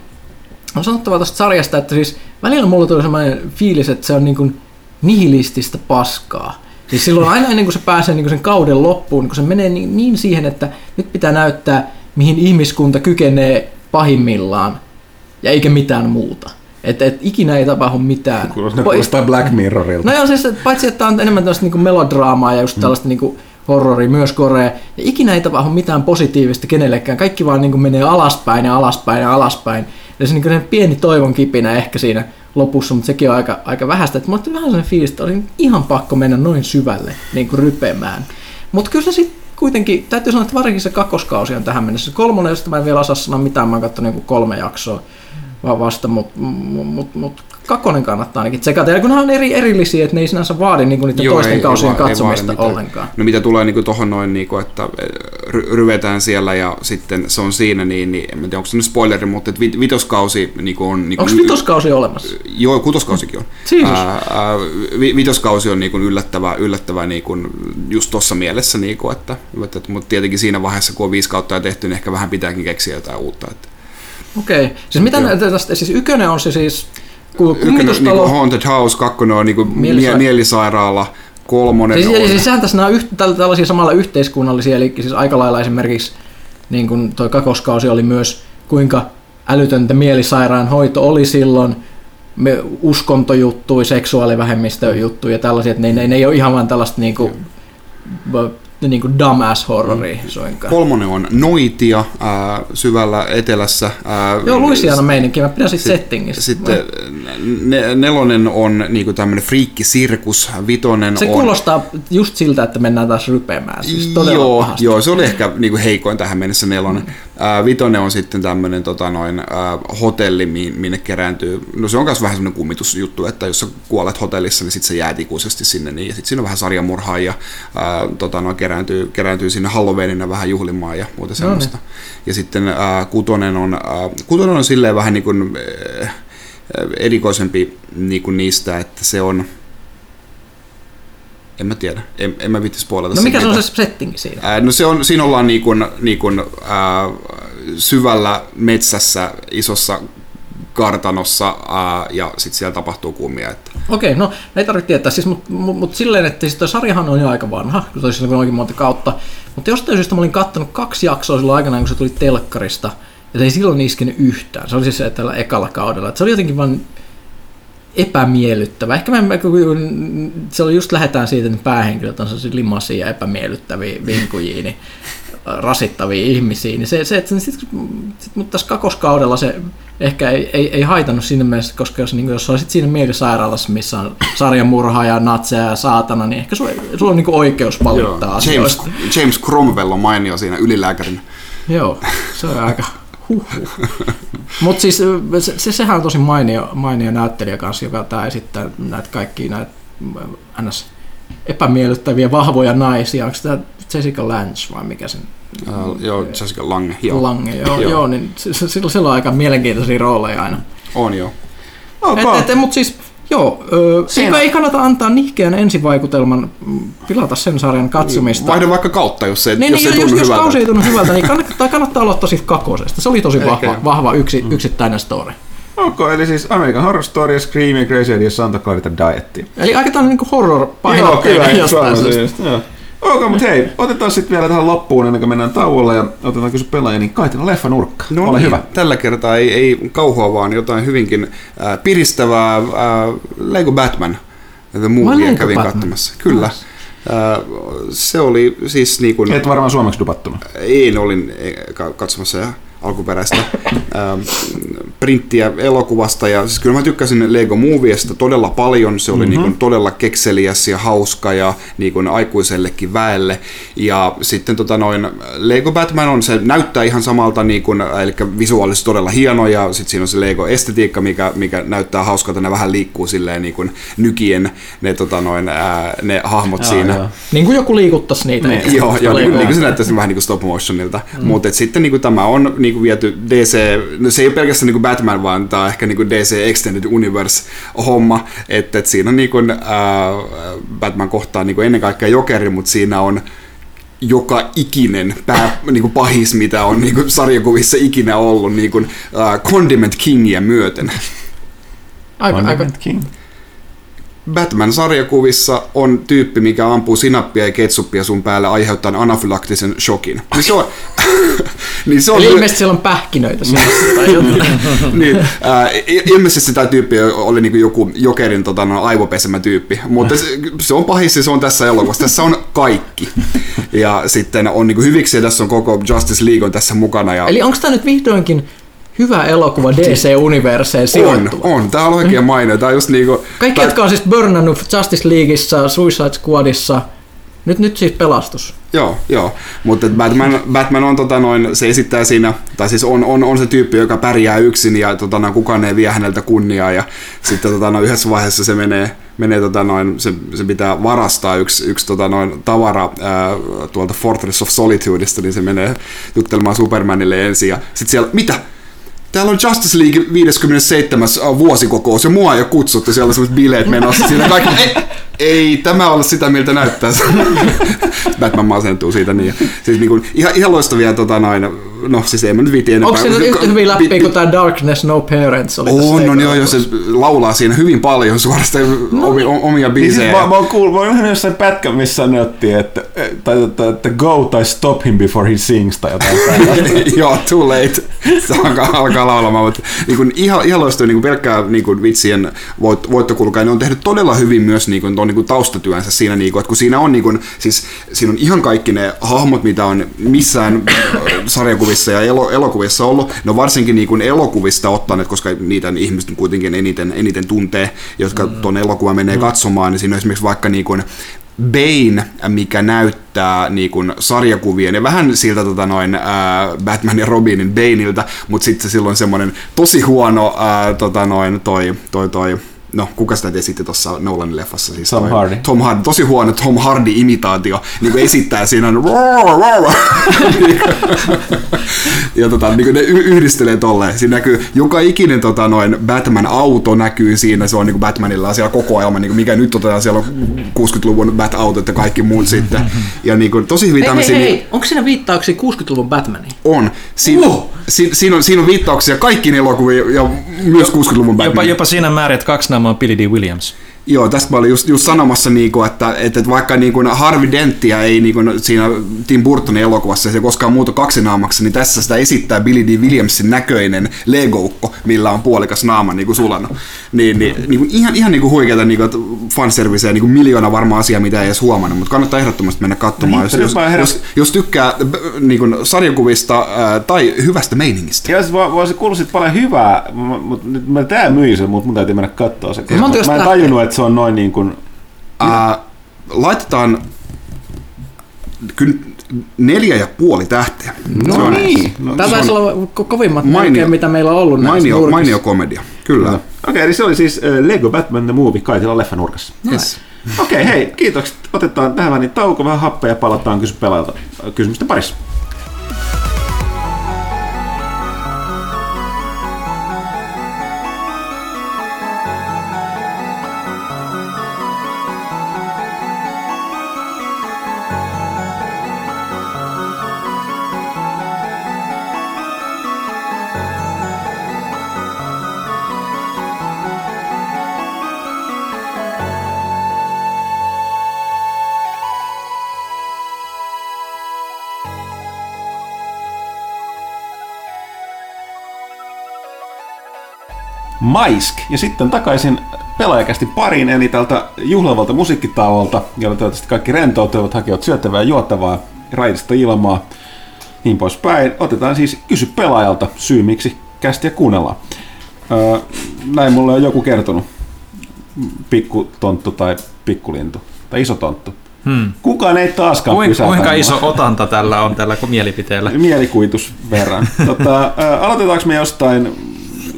on sanottava tuosta sarjasta, että siis välillä mulla tuli sellainen fiilis, että se on niin kuin nihilististä paskaa. Siis silloin aina ennen kuin se pääsee niin kuin sen kauden loppuun, niin kun se menee niin, niin siihen, että nyt pitää näyttää, mihin ihmiskunta kykenee pahimmillaan, ja eikä mitään muuta. Että et ikinä ei tapahdu mitään. Kuulostaa, kuulostaa Black Mirrorilta. No joo, siis että paitsi että on enemmän tällaista niinku melodraamaa ja just tällaista niinku horrori, myös korea. Ja ikinä ei tapahdu mitään positiivista kenellekään. Kaikki vaan niin kuin menee alaspäin ja alaspäin ja alaspäin. Ja se, niin kuin pieni toivon kipinä ehkä siinä lopussa, mutta sekin on aika, aika vähäistä. Että mulla tuli vähän sellainen fiilis, että oli ihan pakko mennä noin syvälle niin kuin rypemään. Mutta kyllä se sitten kuitenkin, täytyy sanoa, että varsinkin se kakkoskausi on tähän mennessä. Kolmonen, josta mä en vielä osaa sanoa mitään, mä oon katsonut niin kolme jaksoa vasta, mutta mut, mut, mut kakkonen kannattaa ainakin tsekata. Ja kun nämä on eri, erillisiä, että ne ei sinänsä vaadi niin niiden Joo, toisten ei, kausien ei, katsomista ei ollenkaan. No mitä tulee niin tuohon noin, niin kuin, että ry- ryvetään siellä ja sitten se on siinä, niin, niin en tiedä onko se nyt spoileri, mutta että vitoskausi niin kuin on... Niin onko vitoskausi olemassa? Joo, kutoskausikin on. Ää, ää, vitoskausi on niin kuin yllättävä, yllättävä niin kuin just tuossa mielessä, niin kuin, että, että, mutta tietenkin siinä vaiheessa, kun on viisi kautta tehty, niin ehkä vähän pitääkin keksiä jotain uutta. Että. Okei. Siis mitä tästä, siis ykkönen on se siis kummitustalo. Niin Haunted House, kakkonen on niin Mielisa- mielisairaala, kolmonen siis, on... Siis sehän tässä nämä yht, tällaisia samalla yhteiskunnallisia, eli siis aika lailla esimerkiksi niin kuin toi kakoskausi oli myös, kuinka älytöntä mielisairaan hoito oli silloin, me uskontojuttuja, seksuaalivähemmistöjuttuja ja tällaisia, että ne, ne, ne ei ole ihan vain tällaista niin kuin, niin kuin dumbass horrori mm. suinkaan. Kolmonen on Noitia ää, syvällä etelässä. Ää, Joo, Louisiana meininki, mä pidän sit, settingistä. Sitten ne, nelonen on niin tämmöinen friikkisirkus, vitonen Se on... kuulostaa just siltä, että mennään taas rypemään, siis joo, pahasti. joo, se oli ehkä niin kuin heikoin tähän mennessä nelonen. Ää, vitonen on sitten tämmöinen tota, noin, ää, hotelli, minne kerääntyy, no se on myös vähän semmoinen kummitusjuttu, että jos sä kuolet hotellissa, niin sitten se jää ikuisesti sinne, niin, ja sitten siinä on vähän sarjamurhaa ja ää, tota, noin, kerääntyy, kerääntyy sinne Halloweenina vähän juhlimaan ja muuta semmoista. No niin. Ja sitten ää, kutonen, on, ää, kutonen on silleen vähän niin kuin, ää, erikoisempi niin kuin niistä, että se on, en mä tiedä, en, en mä vittis puolella. No mikä se on se setting siinä? Ää, no se on, siinä ollaan niin kuin, niin kuin, ää, syvällä metsässä isossa kartanossa ää, ja sitten siellä tapahtuu kummia. Että. Okei, no ei tarvitse tietää, siis, mutta mut, mut silleen, että siis sarjahan on jo aika vanha, kun toisin sanoen oikein monta kautta, mutta jostain syystä mä olin kattonut kaksi jaksoa silloin aikana, kun se tuli telkkarista, ja se ei silloin iskenyt yhtään. Se oli siis tällä ekalla kaudella. Että se oli jotenkin vain epämiellyttävä. Ehkä mä, se oli just lähdetään siitä, että päähenkilöt on sellaisia limasia ja epämiellyttäviä vinkujia, niin rasittavia ihmisiä. Niin se, se että sit, sit, mutta tässä kakoskaudella se ehkä ei, ei, ei haitannut siinä mielessä, koska jos, niin jos olisit siinä mielisairaalassa, missä on sarjamurhaa ja natseja ja saatana, niin ehkä sulla, sulla on niin oikeus valittaa Joo, James, James Cromwell on mainio siinä ylilääkärin. Joo, se on aika Huhhuh. Mutta siis se, se, sehän on tosi mainio, mainio näyttelijä kanssa, joka tää esittää näitä kaikkia näitä ns. epämiellyttäviä vahvoja naisia. Onko tämä Jessica Lange vai mikä sen? Uh, joo, Jessica Lange. Joo. Lange, joo, joo. joo niin sillä, sillä on aika mielenkiintoisia rooleja aina. On joo. Okay. Et, et, mutta siis Joo, Siinä... ei kannata antaa nihkeän ensivaikutelman pilata sen sarjan katsomista. Vaihda vaikka kautta, jos se, niin, jos niin, se jos, jos hyvältä. kausi ei tunnu hyvältä, niin kannattaa, kannattaa aloittaa siitä kakosesta. Se oli tosi vahva, vahva yksi, mm. yksittäinen story. Ok, eli siis American Horror Story, Scream, Crazy ja Santa Clarita Diet. Eli aika tämmöinen niin horror painotteinen Joo, kyllä, jostain syystä. Joo. Ok, mutta hei, otetaan sitten vielä tähän loppuun ennen kuin mennään tauolle ja otetaan kysy pelaaja, niin Kaitila leffa nurkka. No Ole niin, hyvä. Tällä kertaa ei, ei kauhua, vaan jotain hyvinkin äh, piristävää äh, Lego Batman. The Movie kävin Batman. katsomassa. Kyllä. Nice. Äh, se oli siis niin kuin... Et varmaan suomeksi dupattuna. Ei, olin eh, katsomassa ja alkuperäistä ähm, printtiä elokuvasta. Ja siis kyllä mä tykkäsin Lego Moviesta todella paljon. Se oli mm-hmm. niin kuin todella kekseliäs ja hauska ja niin kuin aikuisellekin väelle. Ja sitten tota noin, Lego Batman on, se näyttää ihan samalta, niin kuin, eli visuaalisesti todella hieno ja sitten siinä on se Lego estetiikka, mikä, mikä näyttää hauskalta. Ne vähän liikkuu silleen niin kuin nykien ne, tota noin, ää, ne hahmot Jaa, siinä. Joo. Niin kuin joku liikuttaisi niitä. Niin, joo, joo niin, niin kuin se näyttäisi vähän niin kuin stop motionilta. Mm. Mutta sitten niin kuin tämä on niin kuin viety DC, no se ei ole pelkästään niin kuin Batman, vaan tämä on ehkä niin kuin DC Extended Universe-homma, että, että siinä on niin kuin, äh, Batman kohtaa niin kuin ennen kaikkea Jokeri, mutta siinä on joka ikinen pää, niin kuin pahis, mitä on niin kuin sarjakuvissa ikinä ollut, niin kuin, uh, Condiment Kingia myöten. Aika, Condiment aika, King. Batman-sarjakuvissa on tyyppi, mikä ampuu sinappia ja ketsuppia sun päälle aiheuttaen anafylaktisen shokin. Niin se on... niin se on Eli ilmeisesti siellä on pähkinöitä niin, äh, ilmeisesti tämä tyyppi oli niinku joku jokerin tota, no, aivopesemä tyyppi, mutta se, se on pahis se on tässä elokuvassa. Tässä on kaikki. Ja sitten on niinku hyviksi ja tässä on koko Justice League on tässä mukana. Ja Eli onko tämä nyt vihdoinkin hyvä elokuva DC-universeen on, sijoittuva? on. Tämä on oikein mainio. Tämä on just niinku... Kaikki, tää- jotka on siis burnannut Justice Leagueissa, Suicide Squadissa, nyt, nyt siis pelastus. Joo, joo. Mutta Batman, Batman on tota noin, se esittää siinä, tai siis on, on, on se tyyppi, joka pärjää yksin ja tota noin, kukaan ei vie häneltä kunniaa ja sitten tota noin, yhdessä vaiheessa se menee, menee tota noin, se, se pitää varastaa yksi, yksi tota noin, tavara ää, tuolta Fortress of Solitudeista, niin se menee juttelemaan Supermanille ensin ja sitten siellä, mitä? Täällä on Justice League 57. vuosikokous ja mua ei ole kutsuttu, siellä on sellaiset bileet menossa. Siinä kaikki, ei, ei tämä ole sitä, miltä näyttää. Batman masentuu siitä niin. Siis niin kuin, ihan, ihan loistavia, tota noin, no siis ei mä nyt viiti enempää. Onko se nyt yhtä hyvin läpi kuin tämä Darkness No Parents oli On, on joo, ekalla joo, se laulaa siinä hyvin paljon suorastaan omia, omia Niin siis biisejä. mä, mä oon kuullut, mä oon nähnyt jossain pätkän, missä sanottiin, että, tai, tai, että go tai stop him before he sings tai jotain tällaista. Joo, too late. Se alkaa, alkaa laulamaan, mutta niin kuin, ihan, ihan loistava niin kuin pelkkää niin kuin vitsien voit, voittokulkaa. Ne on tehnyt todella hyvin myös niin kuin, ton, niin kuin taustatyönsä siinä, niin kuin, että kun siinä on, niin kuin, siis, siinä on ihan kaikki ne hahmot, mitä on missään äh, sarjakuvissa ja elo, elokuvissa ollut. Ne on varsinkin niin kuin elokuvista ottaneet, koska niitä ihmiset kuitenkin eniten, eniten tuntee, jotka mm. tuon elokuvan menee mm. katsomaan. Niin siinä on esimerkiksi vaikka niin kuin, Bane, mikä näyttää niin kuin sarjakuvien ja vähän siltä tota noin, ää, Batman ja Robinin Baneilta, mutta sitten silloin semmoinen tosi huono ää, tota noin, toi, toi, toi, no kuka sitä esitti tuossa Nolanin leffassa? Siis Tom toi, Hardy. Tom Hardy, tosi huono Tom Hardy-imitaatio, niin kuin esittää siinä ja tota, niin kuin ne yhdistelee tolleen. Siinä näkyy joka ikinen tota, noin Batman-auto näkyy siinä, se on niin kuin Batmanilla siellä koko ajan, niin kuin mikä nyt otetaan, siellä on 60-luvun Bat-autot ja kaikki muut sitten. Ja niin kuin, tosi hyvin Hei, hei, tämmöisiä niin- hei, onko siinä viittauksia 60-luvun Batmaniin? on. Siin, Uh! si, siinä, on, siinä on viittauksia kaikkiin elokuviin ja myös 60-luvun Jopa, Batman. jopa siinä määrin, että kaksi on Billy D. Williams. Joo, tästä mä olin just, just sanomassa, niinku, että, että, että vaikka niinku Harvey Denttiä ei niinku, siinä Tim Burtonin elokuvassa se koskaan muutu kaksinaamaksi, niin tässä sitä esittää Billy D. Williamsin näköinen legoukko, millä on puolikas naama niinku sulana. Niin, niin, niinku, ihan, ihan niinku huikeata niinku, että fanserviceä, niinku miljoona varma asia, mitä ei edes huomannut, mutta kannattaa ehdottomasti mennä katsomaan, jos, Nyt jos, mä heräs- jos, jos tykkää b- niinku, sarjakuvista ää, tai hyvästä meiningistä. Ja se vo- voisi kuulla paljon hyvää, mutta nyt mä tää myi sen, mutta mun täytyy mennä katsoa se. jos Mä en tajunnut, että se on noin niin kuin... Ää, laitetaan kyllä neljä ja puoli tähteä. No Se on niin. No, Tämä taisi olla ko- kovimmat Mainio- melkein, mitä meillä on ollut näissä Mainio, nurkissa. mainio komedia, kyllä. Okei, okay, eli se oli siis äh, Lego Batman The Movie Kaitila leffanurkassa. Yes. Okei, okay, hei, kiitokset. Otetaan tähän väliin tauko, vähän happea ja palataan kysy pelaajalta äh, kysymysten parissa. Maisk. Ja sitten takaisin pelaajakästi pariin, eli tältä juhlavalta musiikkitauolta, jolla toivottavasti kaikki rentoutuvat, hakevat syöttävää ja juotavaa, raidista ilmaa, niin poispäin. Otetaan siis kysy pelaajalta syy, miksi kästiä kuunnellaan. Öö, näin mulle on joku kertonut. Pikkutonttu tai pikkulintu. Tai iso tonttu. Hmm. Kukaan ei taaskaan Kuinka, pysäytä kuinka mua. iso otanta tällä on tällä mielipiteellä? Mielikuitus verran. tota, aloitetaanko me jostain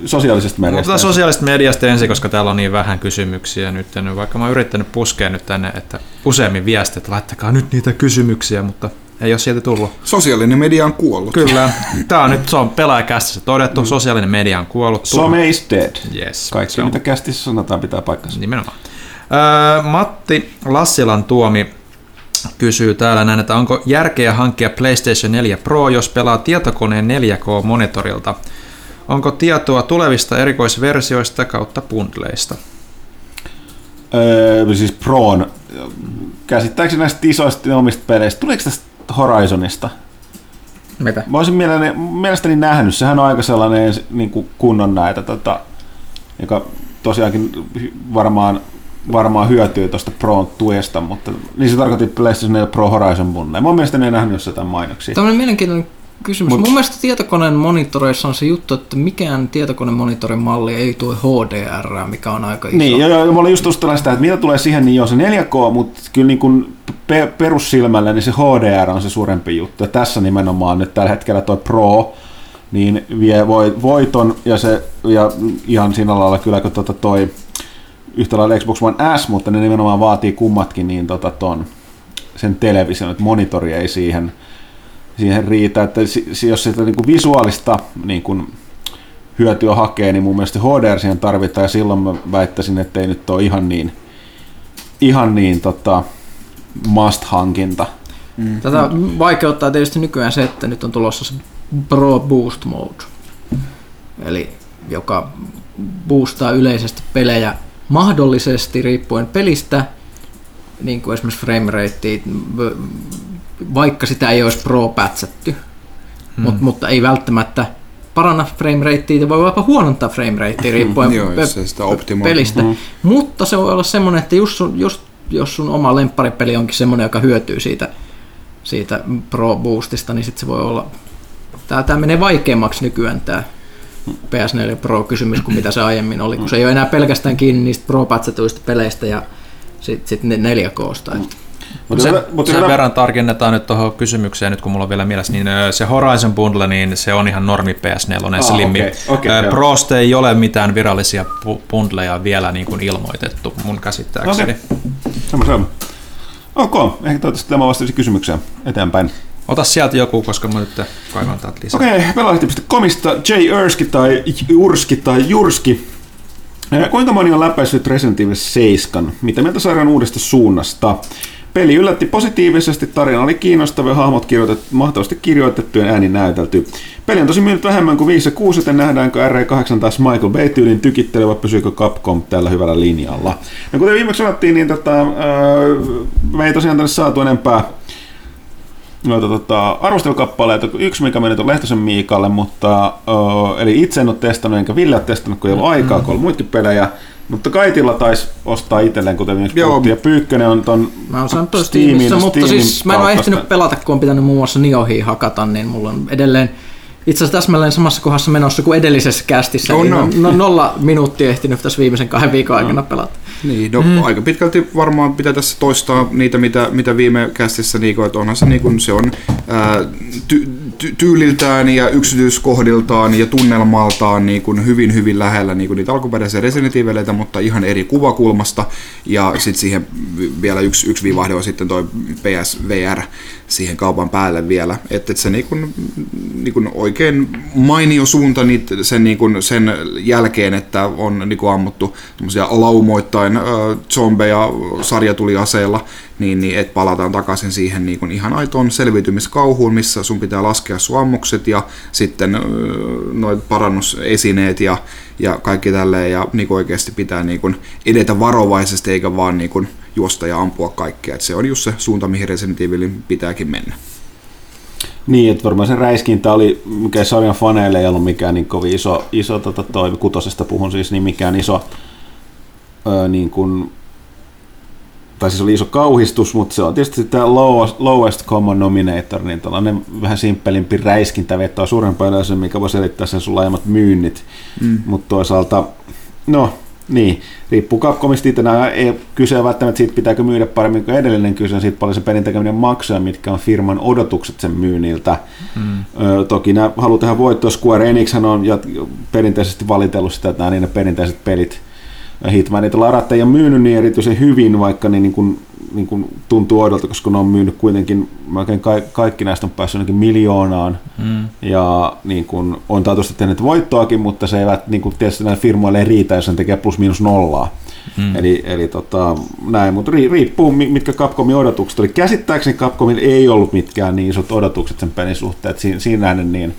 sosiaalisesta mediasta? Otetaan sosiaalisesta mediasta ensin, koska täällä on niin vähän kysymyksiä nyt. Vaikka mä oon yrittänyt puskea nyt tänne, että useammin viestit, että laittakaa nyt niitä kysymyksiä, mutta ei ole sieltä tullut. Sosiaalinen media on kuollut. Kyllä. Tää on nyt, se on pelaajakästissä todettu, sosiaalinen media on kuollut. Some is dead. Yes, Kaikki, se on. mitä kästissä sanotaan, pitää paikkansa. Nimenomaan. Öö, Matti Lassilan tuomi kysyy täällä näin, että onko järkeä hankkia PlayStation 4 Pro, jos pelaa tietokoneen 4K-monitorilta? Onko tietoa tulevista erikoisversioista kautta bundleista? öö, siis Proon, käsittääkseni näistä isoista omista peleistä, tuleeko tästä Horizonista? Mitä? Mä olisin mielestäni, mielestäni nähnyt, sehän on aika sellainen niin kuin kunnon näitä, tota, joka tosiaankin varmaan, varmaan hyötyy tuosta Proon tuesta, mutta niin se tarkoitti PlayStation 4 Pro Horizon Bundle. Mä oon mielestäni nähnyt jossain jotain mainoksia. Tämmöinen mielenkiintoinen kysymys. Mut- Mun mielestä tietokoneen monitoreissa on se juttu, että mikään tietokonemonitorin malli ei tue HDR, mikä on aika iso. Niin, ja, ja, ja mä olin just tuosta sitä, että mitä tulee siihen, niin joo se 4K, mutta kyllä niin kuin pe- perussilmällä niin se HDR on se suurempi juttu. Ja tässä nimenomaan nyt tällä hetkellä toi Pro, niin vie voi- voiton ja, se, ja ihan siinä lailla kyllä kun tota toi yhtä lailla Xbox One S, mutta ne nimenomaan vaatii kummatkin niin tota ton, sen television, että monitori ei siihen, siihen riitä, että jos sitä niin kuin visuaalista niin kuin hyötyä hakee, niin mun mielestä HDR siihen tarvitaan, ja silloin mä väittäisin, että ei nyt ole ihan niin, ihan niin tota, must-hankinta. Tätä vaikeuttaa tietysti nykyään se, että nyt on tulossa se Pro Boost Mode, eli joka boostaa yleisesti pelejä mahdollisesti riippuen pelistä, niin kuin esimerkiksi frame ratea, vaikka sitä ei olisi pro-pätsätty, hmm. Mut, mutta ei välttämättä paranna frame ratea, voi jopa huonontaa frame ratea riippuen Joo, pe- pelistä. Mm-hmm. Mutta se voi olla semmoinen, että just, sun, just jos sun oma lempparipeli onkin semmoinen, joka hyötyy siitä, siitä Pro Boostista, niin sitten se voi olla... Tää, tää menee vaikeammaksi nykyään tämä PS4 Pro-kysymys kuin mitä se aiemmin oli, kun se ei ole enää pelkästään kiinni niistä pro-patsetuista peleistä ja sitten sit 4Ksta. Että Mutta Sen, mutta sen hyvä- verran tarkennetaan nyt tuohon kysymykseen, nyt kun mulla on vielä mielessä, niin se Horizon Bundle, niin se on ihan normi PS4 Ah, Slimmi. Ö, joo. Prosta ei ole mitään virallisia bundleja vielä niin kuin ilmoitettu mun käsittääkseni. Okei. Sama, sama. Ok, ehkä toivottavasti tämä vastasi kysymykseen eteenpäin. Ota sieltä joku, koska mä nyt kaivan täältä lisää. Okei, okay, pelaajalehti.comista J. Erski tai Jurski tai Jurski. Kuinka moni on läpäissyt Resident Evil 7? Mitä mieltä sarjan uudesta suunnasta? Peli yllätti positiivisesti, tarina oli kiinnostava ja hahmot kirjoitettu, mahtavasti kirjoitettu ja ääni näytelty. Peli on tosi myynyt vähemmän kuin 5 ja 6, joten nähdäänkö RE8 taas Michael Bay-tyylin tykittelevä, pysyykö Capcom tällä hyvällä linjalla. No kuten viimeksi sanottiin, niin tota, öö, me ei tosiaan tänne saatu enempää noita tota, arvostelukappaleita. Yksi, mikä meni tuon Lehtosen Miikalle, mutta uh, eli itse en ole testannut, enkä Ville ole testannut, kun ei ollut aikaa, kun on muitakin pelejä. Mutta Kaitilla taisi ostaa itselleen, kuten Joo. puhuttiin, ja Pyykkönen on ton Mä oon saanut Steamin- mutta Steamin siis mä en ole ehtinyt pelata, kun on pitänyt muun muassa Niohia hakata, niin mulla on edelleen itse asiassa täsmälleen samassa kohdassa menossa kuin edellisessä kästissä. Niin no. no, nolla minuuttia ehtinyt tässä viimeisen kahden viikon aikana pelata. Niin, no mm. aika pitkälti varmaan pitää tässä toistaa niitä, mitä, mitä viime kästissä, niin kuin, että onhan se, niin kuin, se on ää, ty, ty, tyyliltään ja yksityiskohdiltaan ja tunnelmaltaan niin kuin hyvin, hyvin lähellä niin kuin niitä alkuperäisiä Resident mutta ihan eri kuvakulmasta. Ja sitten siihen vielä yksi, yksi vivahde on sitten toi PSVR siihen kaupan päälle vielä. Että et se niin kuin, niin kuin oikein mainio suunta sen, niin kuin, sen jälkeen, että on niin kuin ammuttu laumoittain äh, zombeja sarjatuliaseella, niin, niin että palataan takaisin siihen niin kuin ihan aitoon selviytymiskauhuun, missä sun pitää laskea sun ammukset ja sitten äh, noit parannusesineet ja, ja kaikki tälleen ja niin kuin oikeasti pitää niin kuin edetä varovaisesti eikä vaan niin kuin juosta ja ampua kaikkea. Et se on just se suunta, mihin Resident Evilin pitääkin mennä. Niin, että varmaan se räiskintä oli, mikä sarjan faneille ei ollut mikään niin kovin iso, iso tota, toi, kutosesta puhun siis, niin mikään iso öö, niin kuin, tai siis oli iso kauhistus, mutta se on tietysti tämä lowest, lowest common nominator, niin tällainen vähän simppelimpi räiskintä vetoa suurempaa yleisöä, mikä voi selittää sen sun laajemmat myynnit. Mm. Mutta toisaalta, no niin, riippuu Capcomista itse. Nämä ei kyse välttämättä siitä, pitääkö myydä paremmin kuin edellinen. Kyse on siitä paljon se pelin tekeminen maksaa, mitkä on firman odotukset sen myynniltä. Mm. Ö, toki nämä haluaa tehdä voittoa. Square Enix on jat- perinteisesti valitellut sitä, että nämä niin ne perinteiset pelit Hitmanit ja Larat ei ole myynyt niin erityisen hyvin, vaikka ne niin kuin, niin kuin tuntuu oudolta, koska ne on myynyt kuitenkin, melkein ka- kaikki näistä on päässyt ainakin miljoonaan. Mm. Ja niin kuin, on taatusti tehnyt voittoakin, mutta se ei niin kuin, tietysti näille firmoille ei riitä, jos sen tekee plus miinus nollaa. Mm. Eli, eli tota, näin, mutta ri, riippuu mi- mitkä Capcomin odotukset oli. Käsittääkseni Capcomilla ei ollut mitkään niin isot odotukset sen pelin suhteen, että siinä, siinä nähden niin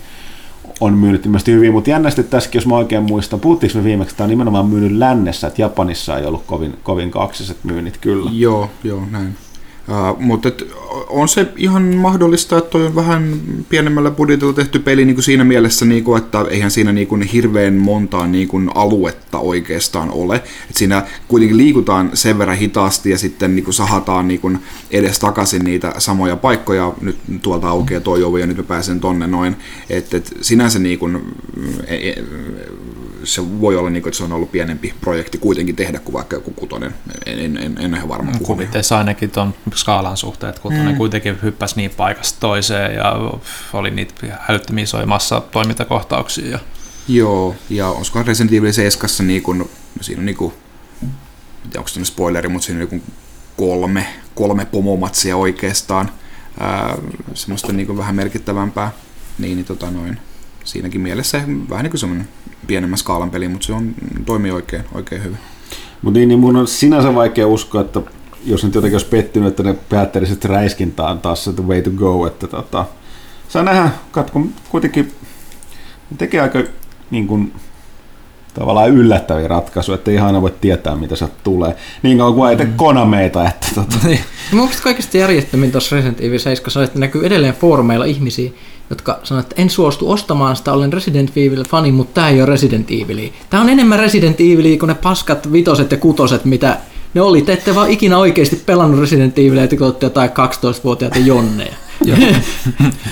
on myynyt ilmeisesti hyvin, mutta jännästi tässäkin, jos mä oikein muistan, puhuttiinko me viimeksi, tämä on nimenomaan myynyt lännessä, että Japanissa ei ollut kovin, kovin kaksiset myynnit kyllä. Joo, joo, näin. Uh, mutta on se ihan mahdollista, että on vähän pienemmällä budjetilla tehty peli niin kuin siinä mielessä, niin kuin, että eihän siinä niin kuin hirveän montaa niin kuin aluetta oikeastaan ole. Et siinä kuitenkin liikutaan sen verran hitaasti ja sitten niin kuin sahataan niin kuin edes takaisin niitä samoja paikkoja. Nyt tuolta aukeaa tuo ovi ja nyt mä pääsen tonne noin. Et, et sinänsä niin kuin, e, e, se voi olla niin kuin, että se on ollut pienempi projekti kuitenkin tehdä kuin vaikka joku kutonen. En, en, en, en ole varma. puhumia. Kuvitteessa ainakin tuon skaalan suhteen, että kun mm. kuitenkin hyppäsi niin paikasta toiseen ja oli niitä hälyttömiä soimassa toimintakohtauksia. Ja... Joo, ja olisiko Resident Evil 7 niin kuin, no siinä on niin kuin, en tiedä onko se spoileri, mutta siinä on niin kolme, kolme pomomatsia oikeastaan, ää, semmoista niin kuin vähän merkittävämpää, niin, niin tota noin, siinäkin mielessä vähän niin kuin semmoinen pienemmän skaalan peli, mutta se on, toimii oikein, oikein hyvin. Mutta niin, niin mun on sinänsä vaikea uskoa, että jos nyt jotenkin olisi pettynyt, että ne päättelisi, että räiskintä on taas se way to go, että tota, saa nähdä, katko kuitenkin ne tekee aika niin kuin, tavallaan yllättäviä ratkaisuja, että ihan aina voi tietää, mitä se tulee. Niin kauan kuin ei tee konameita, että tota. Niin. Mun mielestä kaikista järjettömin tuossa Resident Evil 7 on, että näkyy edelleen foorumeilla ihmisiä, jotka sanoo, että en suostu ostamaan sitä, olen Resident Evil-fani, mutta tämä ei ole Resident Evil. Tämä on enemmän Resident Evil kuin ne paskat vitoset ja kutoset, mitä ne oli. Te ette vaan ikinä oikeasti pelannut Resident Evilia, että kun olette jotain 12-vuotiaita jonneja.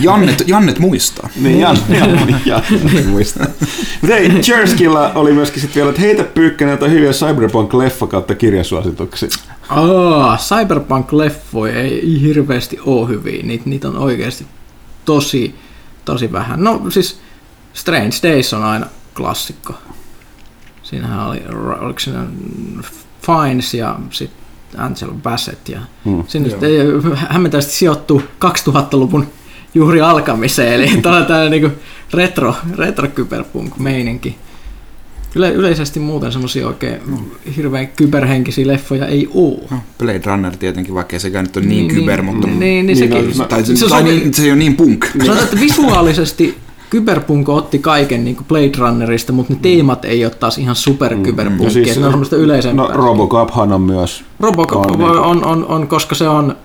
Jannet, Jannet muistaa. Niin, Jan, Jan, Jan, Jan muistaa. Mutta hei, Cherskilla oli myöskin sitten vielä, että heitä pyykkäinen jotain hyviä Cyberpunk-leffa kautta kirjasuosituksia. Aa, Cyberpunk-leffoja ei hirveästi ole hyviä. Niitä, niitä on oikeasti tosi, tosi vähän. No siis Strange Days on aina klassikko. Siinähän oli, oliko se Fines ja sitten Angelo Bassett. Ja Hmm. sinne sitten hämmentävästi sijoittuu 2000-luvun juuri alkamiseen, eli tämä on tämä niinku retro, retro kyberpunk-meininki. Yle, yleisesti muuten semmoisia oikein hirveän kyberhenkisiä leffoja ei oo. No, Blade Runner tietenkin, vaikka sekään nyt ole niin, Niin, kyber, niin, mutta... niin, niin, Niin, sekin. no, tai, se- se tai on- niin, se ei ole niin punk. Sanotaan, että visuaalisesti Kyberpunk otti kaiken niin Blade Runnerista, mutta ne teemat ei ole taas ihan super Ja kyberpunkia, siis- siis, ne on semmoista yleisempää. No Robocophan on myös Robocop on on, niinku- on, on, on, koska se on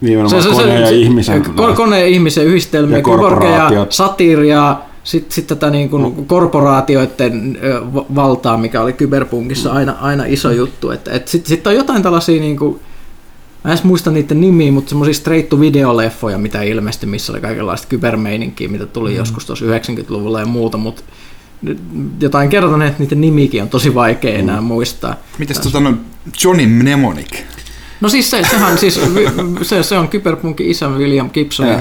nimenomaan koneen ja ihmisen. ko- koneen ja ihmisen yhdistelmiä, Ja kyborgia, korporaatiot. Sitten sit tätä niin kuin korporaatioiden ö, va- valtaa, mikä oli kyberpunkissa aina, aina iso juttu. Sitten sit, on jotain tällaisia, niin kuin, mä en edes muista niiden nimiä, mutta semmoisia straight video-leffoja, mitä ilmestyi, missä oli kaikenlaista kybermeininkiä, mitä tuli mm. joskus tuossa 90-luvulla ja muuta, mutta jotain kertoneet, että niiden nimikin on tosi vaikea enää muistaa. Mites tota no, Johnny Mnemonic? No siis se, sehän siis, se, se on kyberpunkin isä William Gibsonin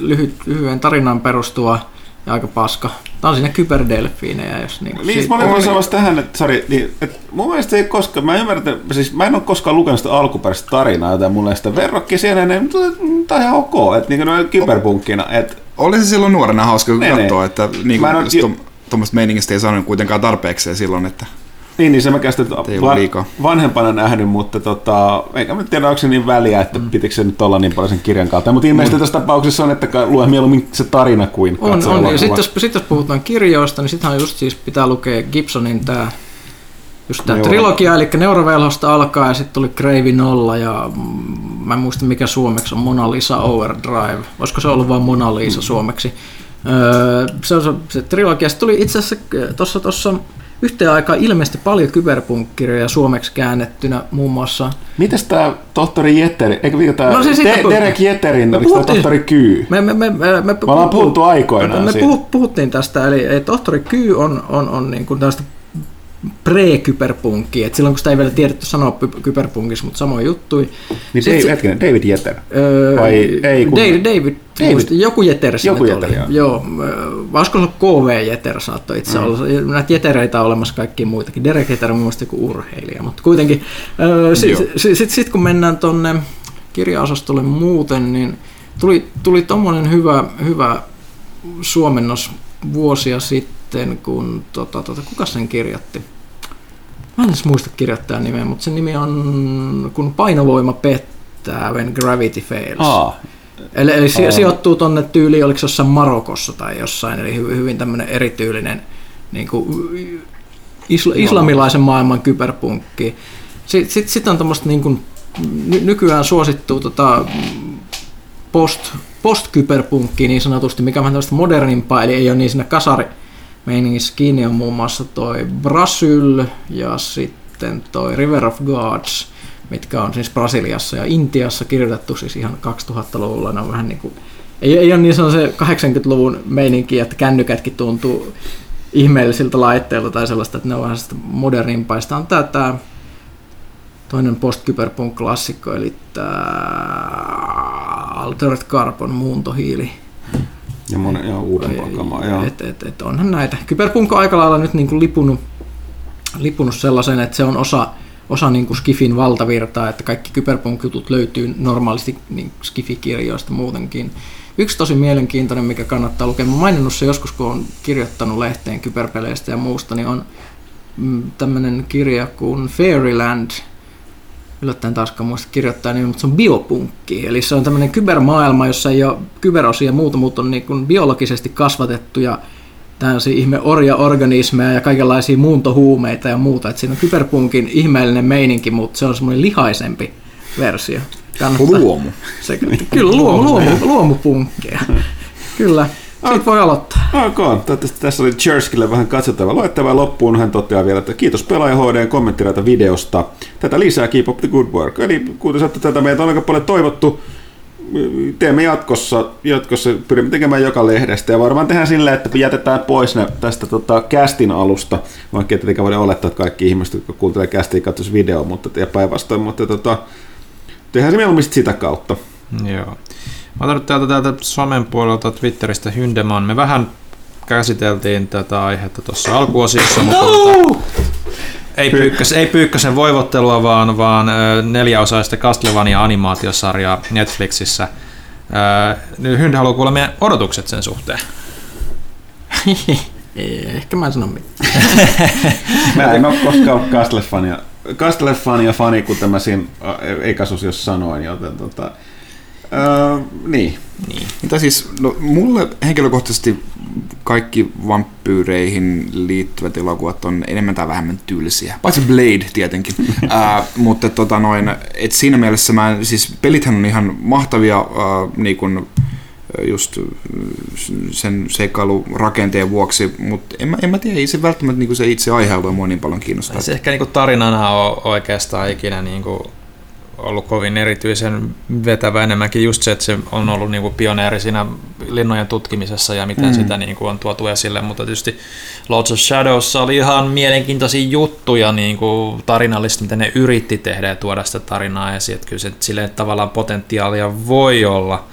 lyhyt, lyhyen tarinaan perustuva ja aika paska. Tämä on siinä kyberdelfiinejä, jos niinku Niin, siitä- mä olin sanomassa tähän, että, sorry, niin, että mun mielestä ei koskaan, mä ymmärrän, että, siis mä en ole koskaan lukenut sitä alkuperäistä tarinaa, joten mulle sitä verrokki siellä, niin mutta tämä on ihan ok, että niin kuin kyberpunkkina, että Oli se silloin nuorena hauska että niin Mä en kuin, oo- tuommoista meiningistä ei saanut kuitenkaan tarpeekseen silloin, että Niin, niin se mä käsitän liikaa. vanhempana nähnyt, mutta tota, eikä mä nyt tiedä, onko se niin väliä, että mm. pitikö se nyt olla niin paljon sen kirjan kautta. Mutta ilmeisesti tässä tapauksessa on, että lue mieluummin se tarina kuin On, on. Ja sitten jos, sit jos puhutaan kirjoista, niin sittenhän just siis pitää lukea Gibsonin tämä just tämä Neuro- trilogia, eli Neurovelhosta alkaa ja sitten tuli Gravy Nolla ja mm, mä en muista mikä suomeksi on Mona Lisa Overdrive. Olisiko se ollut vain Mona Lisa suomeksi? Öö, se on se, se trilogia. Sitten tuli itse asiassa tuossa tossa yhteen aikaan ilmeisesti paljon kyberpunk-kirjoja suomeksi käännettynä, muun muassa Mites tää tohtori Jetteri, eikö mikä tää No siis siitä puhuttiin. Derek Jetterin, Me oliko puhuttiin- tohtori Kyy? Me, me, me, me, me, ollaan puhuttu aikoinaan Me, me puhuttiin tästä, eli tohtori Ky on, on, on niin kuin tällaista pre-kyberpunkkia, että silloin kun sitä ei vielä tiedetty sanoa kyberpunkissa, mutta samoin juttui. Niin Dave, se- hetkinen, David Jetter. Öö, Vai ei, kun- David, David, David. muista, joku Jeter Joku Jeter, oli. joo. joo. öö, olisiko se KV Jeter saattoi itse mm. olla. Näitä Jetereitä on olemassa kaikkia muitakin. Derek Jeter on mielestä joku urheilija, mutta kuitenkin. Öö. Sitten sit, sit, sit, kun mennään tonne kirja-osastolle muuten, niin tuli, tuli tommonen hyvä, hyvä suomennos vuosia sitten, kun tota, tota, kuka sen kirjoitti? Mä en edes muista kirjoittajan nimeä, mutta sen nimi on Kun painovoima pettää, When Gravity Fails. Aa, Eli, eli si- sijoittuu tonne tyyliin, oliko se jossain Marokossa tai jossain, eli hy- hyvin tämmöinen erityylinen niin kuin isla- islamilaisen maailman kyberpunkki. Sitten sit, sit on tämmöistä niin kuin, ny- nykyään suosittua tota, post, post-kyberpunkkiä niin sanotusti, mikä on vähän tämmöistä modernimpaa, eli ei ole niin siinä kasari meiningissä kiinni on muun muassa toi Brasyl ja sitten toi River of Gods, mitkä on siis Brasiliassa ja Intiassa kirjoitettu siis ihan 2000-luvulla. Ne on vähän niin kuin, ei, ei ole niin se 80-luvun meininki, että kännykätkin tuntuu ihmeellisiltä laitteilta tai sellaista, että ne on vähän sitä modernimpaa. Sitten on tää, tää toinen post-kyberpunk-klassikko, eli tämä Altered Carbon muuntohiili. Ja monen ja uudempaa kamaa. Joo. Et, et, et onhan näitä. Kyberpunk on aika lailla nyt niin kuin lipunut, lipunut sellaisen, että se on osa, osa niin kuin Skifin valtavirtaa, että kaikki kyberpunk-jutut löytyy normaalisti niin Skifi-kirjoista muutenkin. Yksi tosi mielenkiintoinen, mikä kannattaa lukea, mä oon maininnut se joskus, kun on kirjoittanut lehteen kyberpeleistä ja muusta, niin on tämmöinen kirja kuin Fairyland, yllättäen taaskaan muista kirjoittaa niin, mutta se on biopunkki. Eli se on tämmöinen kybermaailma, jossa ei ole kyberosia ja muuta, mutta on niin kuin biologisesti kasvatettuja tämmöisiä ihme orja-organismeja ja kaikenlaisia muuntohuumeita ja muuta. Et siinä on kyberpunkin ihmeellinen meininki, mutta se on semmoinen lihaisempi versio. Kannattaa- Luomu. Se, kyllä, luomu, luomu, luomupunkkeja. Kyllä, siitä voi aloittaa. Ok, toivottavasti tässä oli Cherskille vähän katsottava. Luettava loppuun hän toteaa vielä, että kiitos pelaaja HD kommenttirata videosta. Tätä lisää Keep Up the Good Work. Eli kuten sanotte, tätä meitä on aika paljon toivottu. Teemme jatkossa, jatkossa pyrimme tekemään joka lehdestä ja varmaan tehdään silleen, että jätetään pois ne tästä tota, castin alusta, vaikka ei tietenkään voida olettaa, että kaikki ihmiset, jotka kuuntelee castia, katsoisi video, mutta ja päinvastoin, mutta tota, tehdään se mieluummin sit sitä kautta. Joo. Mä otan nyt täältä, täältä somen puolelta Twitteristä Hyndeman. Me vähän käsiteltiin tätä aihetta tuossa alkuosiossa, mutta tota, ei, pyykkäs, ei Pyykkösen voivottelua, vaan, vaan neljäosaista Castlevania-animaatiosarjaa Netflixissä. Ö, nyt Hynde haluaa kuulla meidän odotukset sen suhteen. Ei, Ehkä mä en sano mitään. Mä en ole koskaan ollut Castlefania, Castlefania fani, kuten mä siinä ä, ekasosiossa sanoin, joten tota, öö, niin. Mitä siis, no, mulle henkilökohtaisesti kaikki vampyyreihin liittyvät elokuvat on enemmän tai vähemmän tylsiä. Paitsi Blade tietenkin. uh, mutta tota noin, et siinä mielessä mä, siis pelithän on ihan mahtavia uh, niin kun, just sen seikkailurakenteen vuoksi, mutta en, mä- en mä tiedä, ei se välttämättä niin se itse aihealue mua niin paljon kiinnostaa. Se ehkä niinku tarinana ole oikeastaan ikinä niinku ollut kovin erityisen vetävä enemmänkin just se, että se on ollut niinku pioneeri siinä linnojen tutkimisessa ja miten mm. sitä niinku on tuotu esille, mutta tietysti Lords of Shadows oli ihan mielenkiintoisia juttuja niinku tarinallisesti, miten ne yritti tehdä ja tuoda sitä tarinaa esiin, että kyllä se sille tavallaan potentiaalia voi olla,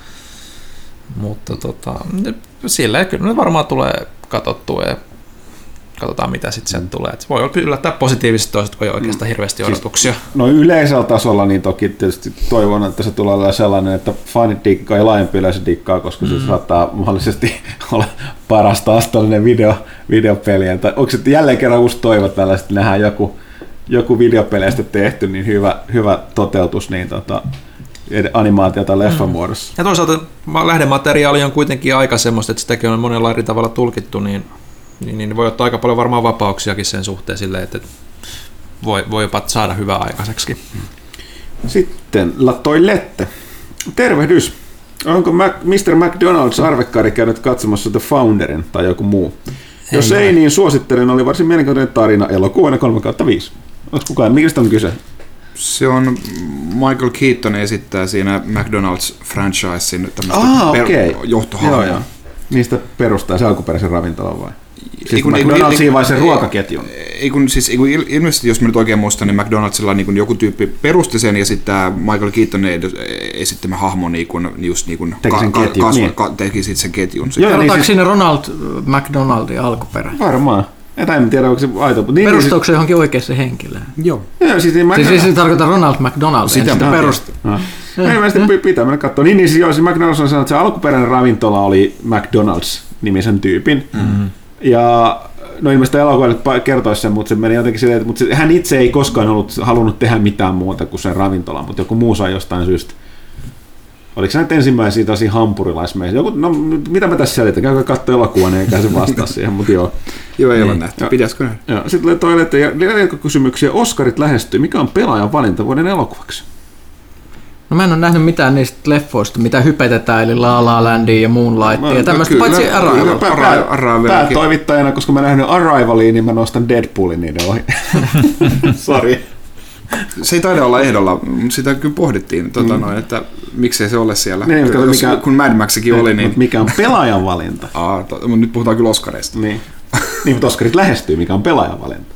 mutta tota, sillä kyllä ne varmaan tulee katsottua ja katsotaan mitä sitten sieltä tulee. Et voi yllättää positiivisesti toiset, kun ei oikeastaan hirveästi odotuksia. No yleisellä tasolla niin toki tietysti toivon, että se tulee olemaan sellainen, että fanit dikkaa ja laajempi yleisö dikkaa, koska se saattaa mahdollisesti olla paras taas tällainen video, videopeli. Tai onko se jälleen kerran uusi toivo tällaista, että nähdään joku, joku videopeleistä tehty, niin hyvä, hyvä toteutus niin tota, animaatio tai leffan muodossa. Ja toisaalta ma- lähdemateriaali on kuitenkin aika semmoista, että sitäkin on monella eri tavalla tulkittu, niin, niin, niin voi ottaa aika paljon varmaan vapauksiakin sen suhteen silleen, että voi, voi jopa saada hyvää aikaiseksi. Sitten La Toilette. Tervehdys. Onko Mac, Mr. McDonald's arvekkaari käynyt katsomassa The Founderin tai joku muu? Jos ei, niin suosittelen. Oli varsin mielenkiintoinen tarina elokuuna 3 5. Onko kukaan? Mistä on kyse? Se on Michael Keaton esittää siinä McDonald's-franchisein tämmöistä Ah, okei. johtohahmoa. Joo, joo. Niistä perustaa se alkuperäisen ravintolan vai? Siis kun- McDonald'siin ei- vai sen ei- ruokaketjun? Ei kun, siis, ei kun il- ilmeisesti, jos mä nyt oikein muistan, niin McDonaldsilla niin kun joku tyyppi perusti sen ja sitten tämä Michael Keaton ed- esittämä hahmo niin kun, just niin kun Teki sen ketjun, niin. ka, teki sitten sen ketjun. Joo, niin siis, siinä Ronald McDonaldin alkuperä? varmaan. Et en tiedä, onko se aito. Niin, Perustuuko se johonkin oikeaan henkilöön? Joo. Niin, joo, siis, niin Siis, McDonald's- siis se tarkoittaa Ronald McDonald, sitä, sitä okei. perust. No. Ei mä sitten pitää mennä katsoa. Niin, niin siis, joo, siis McDonald's on sanonut, että se alkuperäinen ravintola oli McDonald's-nimisen tyypin. Mm-hmm. Ja no ilmeisesti elokuvalle kertoisi sen, mutta se meni jotenkin silleen, että mutta se, hän itse ei koskaan ollut halunnut tehdä mitään muuta kuin sen ravintolan, mutta joku muu sai jostain syystä Oliko se näitä ensimmäisiä tosi hampurilaismeisiä? Joku, no mitä mä tässä selitän? Käykää katsoa elokuvan, niin eikä se vastaa siihen, mutta joo. Joo, ei ole Niin. nähty. Joo. Pitäisikö nähdä? Sitten tulee toinen, että kysymyksiä. Oskarit lähestyy. Mikä on pelaajan valinta vuoden elokuvaksi? No mä en ole nähnyt mitään niistä leffoista, mitä hypetetään, eli La La Landia ja Moonlightia ja tämmöistä, kyllä, paitsi kyllä, Arrival. pää-. Päätoimittajana, koska mä en nähnyt Arrivalia, niin mä nostan Deadpoolin niiden ohi. Sorry. Se ei taida olla ehdolla, mutta sitä kyllä pohdittiin, tota mm. noin, että miksei se ole siellä. Niin, Jos, mikä- kun Mad Maxikin oli, niin... Mikä on pelaajan valinta? Aa, to, mutta nyt puhutaan kyllä Oscareista. Niin. niin, mutta Oskarit lähestyy, mikä on pelaajan valinta.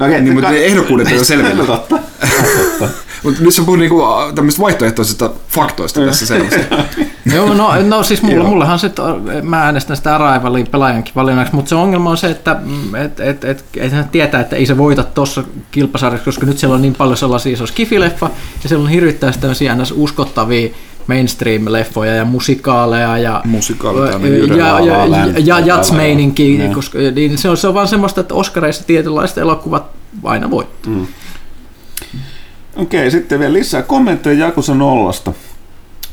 No okei, Niin, mutta ne ehdokkuudet ei ole selvillä. No totta. Mutta nyt sä puhut niinku tämmöistä vaihtoehtoisista faktoista tässä selvästi. Joo, no, no siis mulla, mullehan se, mä äänestän sitä Arrivalin pelaajankin valinnaksi, mutta se ongelma on se, että mm, et, et, et, ei se tietää, että ei se voita tuossa kilpasarjassa, koska nyt siellä on niin paljon sellaisia, se on skifileffa, ja siellä on hirvittävästi tämmöisiä ns. uskottavia mainstream-leffoja ja musikaaleja ja, Musikaali, ja, ja, ja, ja jatsmeininki, koska niin se, on, se on vaan semmoista, että Oscareissa tietynlaiset elokuvat aina voittaa. Okei, sitten vielä lisää kommentteja Jakusa nollasta.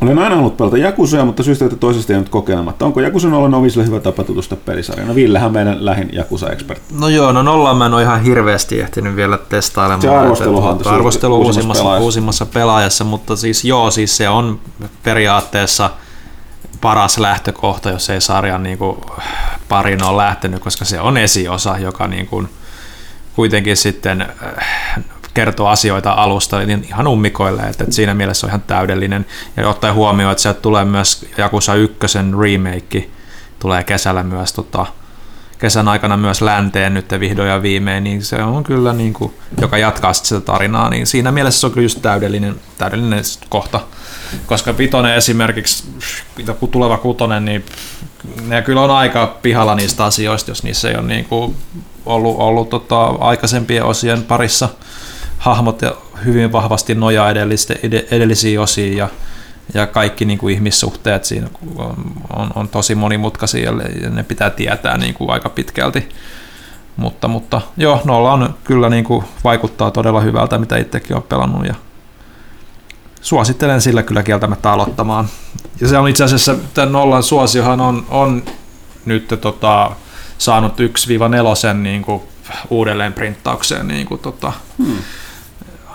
Olen aina halunnut pelata Jakusoja, mutta syystä että toisesta ei nyt kokeilematta. Onko Jakusa nolla novisille hyvä tapa tutustua pelisarjaan? No Villehän meidän lähin Jakusa-ekspertti. No joo, no nolla mä en ole ihan hirveästi ehtinyt vielä testailemaan. Se arvosteluhan tässä arvostelu uusimmassa uusimmassa, pelaajassa. uusimmassa pelaajassa, mutta siis joo, siis se on periaatteessa paras lähtökohta, jos ei sarjan niin kuin parin ole lähtenyt, koska se on esiosa, joka niin kuin kuitenkin sitten äh, kertoo asioita alusta niin ihan ummikoille, että, että siinä mielessä on ihan täydellinen. Ja ottaen huomioon, että sieltä tulee myös Jakusa 1 remake, tulee kesällä myös tota, kesän aikana myös länteen nyt vihdoin ja viimein, niin se on kyllä niin kuin, joka jatkaa sitten sitä tarinaa, niin siinä mielessä se on kyllä just täydellinen, täydellinen kohta. Koska vitonen esimerkiksi, joku tuleva kutonen, niin ne kyllä on aika pihalla niistä asioista, jos niissä ei ole niin kuin ollut, ollut tota, aikaisempien osien parissa hahmot hyvin vahvasti nojaa edellisiin osiin ja, ja kaikki niin kuin ihmissuhteet siinä on, on, on tosi monimutkaisia ja ne pitää tietää niin kuin aika pitkälti. Mutta, mutta joo, nolla on kyllä niin kuin vaikuttaa todella hyvältä, mitä itsekin olen pelannut ja suosittelen sillä kyllä kieltämättä aloittamaan. Ja se on itse asiassa, tämän nollan suosiohan on, on nyt tota, saanut 1-4 niin kuin uudelleen printtaukseen niin kuin tota, Hmm.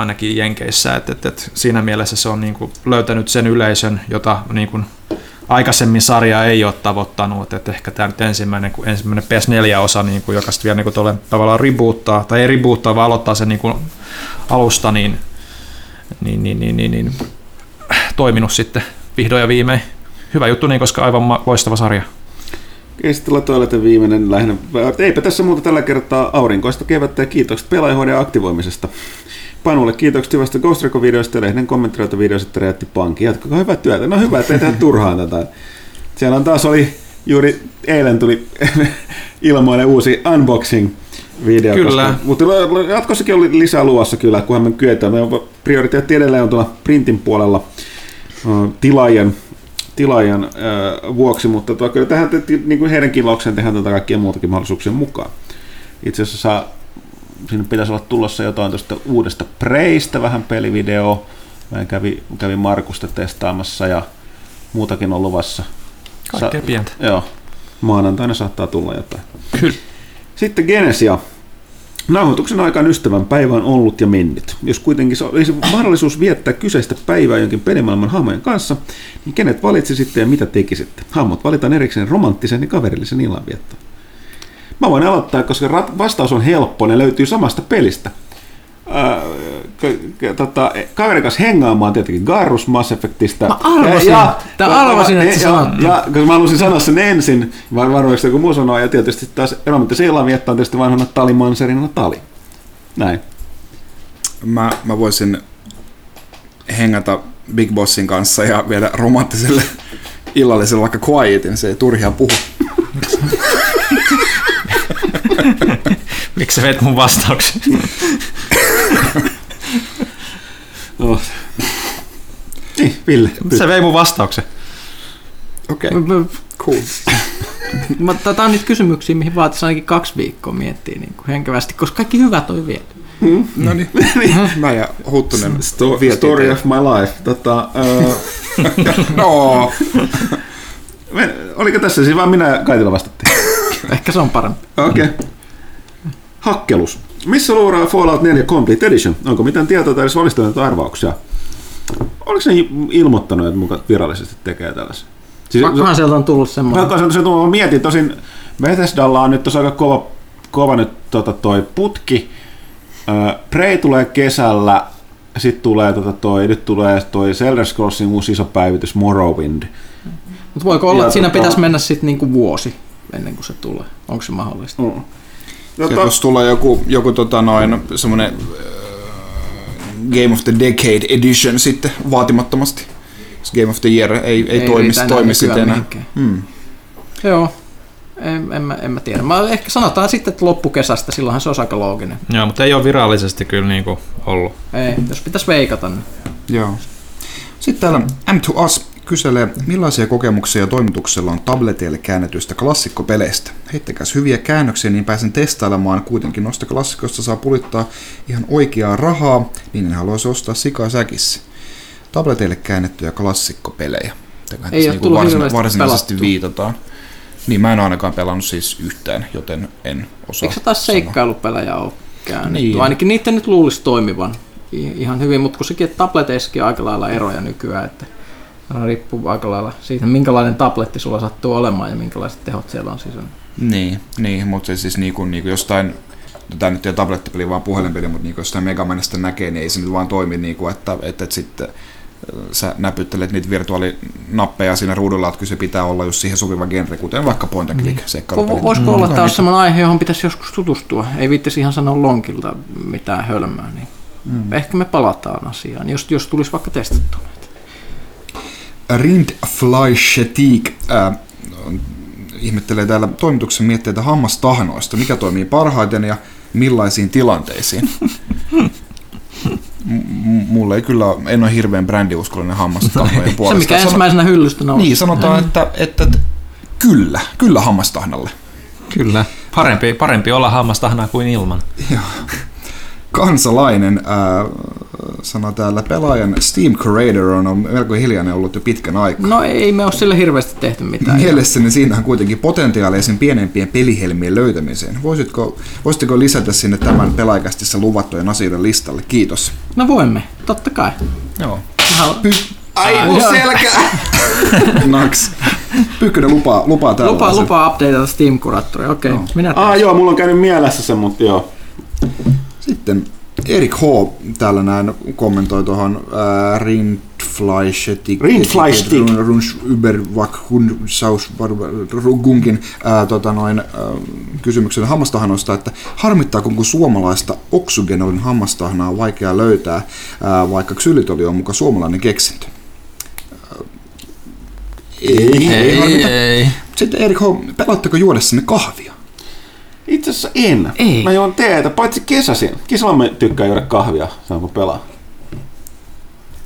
Ainakin Jenkeissä, että, että, että siinä mielessä se on niin kuin löytänyt sen yleisön, jota niin kuin aikaisemmin sarja ei ole tavoittanut, että ehkä tämä nyt ensimmäinen, ensimmäinen PS4-osa, niin kuin, joka sitten vielä niin kuin tavallaan reboottaa, tai ei reboottaa, vaan aloittaa sen niin kuin alusta, niin, niin, niin, niin, niin, niin toiminut sitten vihdoin ja viimein. Hyvä juttu, niin, koska aivan loistava sarja. Ei sitten toileten viimeinen lähinnä. Eipä tässä muuta tällä kertaa aurinkoista kevättä ja kiitokset pelaajahoidon aktivoimisesta. Panulle kiitokset hyvästä Ghost Recon-videosta ja lehden kommentoita videosta, räjätti pankki. Jatkakaa hyvää työtä. No hyvä, ettei tehdä turhaan tätä. Siellä on taas oli, juuri eilen tuli ilmoille uusi unboxing video. Kyllä. Koska, mutta jatkossakin oli lisää luvassa kyllä, kunhan me kyetään. Meidän prioriteetti edelleen on tuolla printin puolella ö, tilaajien, tilaajien ö, vuoksi, mutta tuo, kyllä tähän, niin kuin heidän kilaukseen tehdään tätä kaikkia muutakin mahdollisuuksien mukaan. Itse asiassa saa, siinä pitäisi olla tulossa jotain tuosta uudesta Preistä vähän pelivideo. Mä kävin, kävin Markusta testaamassa ja muutakin on luvassa. Kaikkea Sa- pientä. Joo, maanantaina saattaa tulla jotain. Kyllä. Sitten Genesia. Nauhoituksen aikaan ystävän päivä on ollut ja mennyt. Jos kuitenkin olisi mahdollisuus viettää kyseistä päivää jonkin pelimaailman hahmojen kanssa, niin kenet valitsisitte ja mitä tekisitte? Hahmot valitaan erikseen romanttisen ja kaverillisen illanviettoon. Mä voin aloittaa, koska rat- vastaus on helppo, ne löytyy samasta pelistä. K- tota, kaverin kanssa hengaamaan tietenkin Garrus Mass Effectista. Mä arvasin. Tää arvasin, että sä ja, ja, koska mä halusin sanoa sen ensin, vai varmaanko joku muu sanoo, ja tietysti taas romanttisen illan viettaa tietysti vanhana Tali Manserina Tali. Näin. Mä, mä voisin hengata Big Bossin kanssa ja viedä romanttiselle illalliselle vaikka quietin, se ei turhia puhu. Miksi sä veit mun vastauksen? Oh. Niin, Ville. Se vei mun vastauksen. Okei, okay. cool. Mä- Tätä on niitä kysymyksiä, mihin vaatisi ainakin kaksi viikkoa miettiä niin kuin henkevästi, koska kaikki hyvät on viety. No niin. Mä ja Huttunen Sto- story of my life. Tota, uh, no, oliko tässä siis vaan minä ja Kaitila vastattiin? Ehkä se on parempi. Okei. Okay. Hakkelus. Missä luuraa Fallout 4 Complete Edition? Onko mitään tietoa tai edes valistuneita arvauksia? Oliko ne ilmoittanut, että muka virallisesti tekee tällaisen? Siis, Pakkohan sieltä on tullut semmoinen. Pakko se, se, mä mietin, tosin Bethesdalla on nyt tosi aika kova, kova nyt tota toi putki. Prey tulee kesällä, sitten tulee tota toi, nyt tulee toi Elder Scrollsin uusi iso päivitys Morrowind. Mutta voiko olla, Ja että siinä tota- pitäisi mennä sitten niinku vuosi ennen kuin se tulee? Onko se mahdollista? Mm. No, jos tulee joku, joku tota noin, semmoinen äh, Game of the Decade Edition sitten vaatimattomasti. Game of the Year ei, ei, ei toimi, riitä enää toimi sitten enää. mihinkään. Hmm. Joo. En, en, mä, en mä tiedä. Mä ehkä sanotaan sitten, että loppukesästä, silloinhan se on aika looginen. Joo, mutta ei ole virallisesti kyllä niinku ollut. Ei, jos pitäisi veikata, niin Joo. Sitten täällä M2Us kyselee, millaisia kokemuksia toimituksella on tableteille käännetyistä klassikkopeleistä. Heittäkäs hyviä käännöksiä, niin pääsen testailemaan. Kuitenkin noista klassikoista saa pulittaa ihan oikeaa rahaa, niin en haluaisi ostaa sikaa säkissä. Tableteille käännettyjä klassikkopelejä. Tähän Ei ole niinku tullut varsin, varsinaisesti pelattua. viitataan. Niin, mä en ainakaan pelannut siis yhtään, joten en osaa eikö se taas seikkailupelejä ole käännetty? Niin. Ainakin niiden nyt luulisi toimivan ihan hyvin, mutta kun sekin, että tableteissakin on aika lailla eroja nykyään, että aina riippuu aika lailla siitä, minkälainen tabletti sulla sattuu olemaan ja minkälaiset tehot siellä on sisällä. Niin, niin mutta se siis niinku, niinku jostain, no tämä nyt ei ole tablettipeli, vaan puhelinpeli, mutta niinku jostain Megamanista näkee, niin ei se nyt vaan toimi, niinku, että, että, että sitten äh, sä näpyttelet niitä virtuaalinappeja siinä ruudulla, että kyllä se pitää olla just siihen sopiva genre, kuten vaikka point and click. Vo- Voisiko olla, että tämä sellainen aihe, johon pitäisi joskus tutustua? Ei viittisi ihan sanoa lonkilta mitään hölmää, niin mm. ehkä me palataan asiaan, jos, jos tulisi vaikka testattua Shetik äh, ihmettelee täällä toimituksen mietteitä hammastahnoista, mikä toimii parhaiten ja millaisiin tilanteisiin. M- mulle ei kyllä, en ole hirveän brändiuskollinen hammastahnojen Se, puolesta. mikä Sano- ensimmäisenä hyllystä nousi. Niin, sanotaan, että, että, että kyllä, kyllä hammastahnalle. Kyllä. Parempi, parempi olla hammastahnaa kuin ilman. Kansalainen ää, sanoo täällä, pelaajan Steam Curator on, on melko hiljainen ollut jo pitkän aikaa. No ei me ole sille hirveästi tehty mitään. Mielessäni siinä on kuitenkin potentiaalia sen pienempien pelihelmien löytämiseen. Voisitko, voisitteko lisätä sinne tämän pelaajakästissä luvattujen asioiden listalle? Kiitos. No voimme, totta kai. Joo. Haluan- Ai mun selkä! Naks. Pyykkönen lupaa, lupaa täällä. Lupaa, lupaa updateata Steam Curatori. Okei, okay, minä teen. ah, joo, mulla on käynyt mielessä se, mutta joo. Sitten Erik H. täällä näin kommentoi tuohon äh, Rindfleischettik. Rindfleischettik. Runsch über äh, tota noin, äh, kysymyksen hammastahanoista, että harmittaako kun suomalaista oksygenolin hammastahnaa on vaikea löytää, äh, vaikka ksylitoli on muka suomalainen keksintö. Äh, Ei, ei, harmita. ei. Sitten Erik H. Pelaatteko juodessanne kahvia? Itse asiassa en. Ei. Mä juon teetä, paitsi kesäsin. Kesällä mä tykkään juoda kahvia, sanon kun pelaa.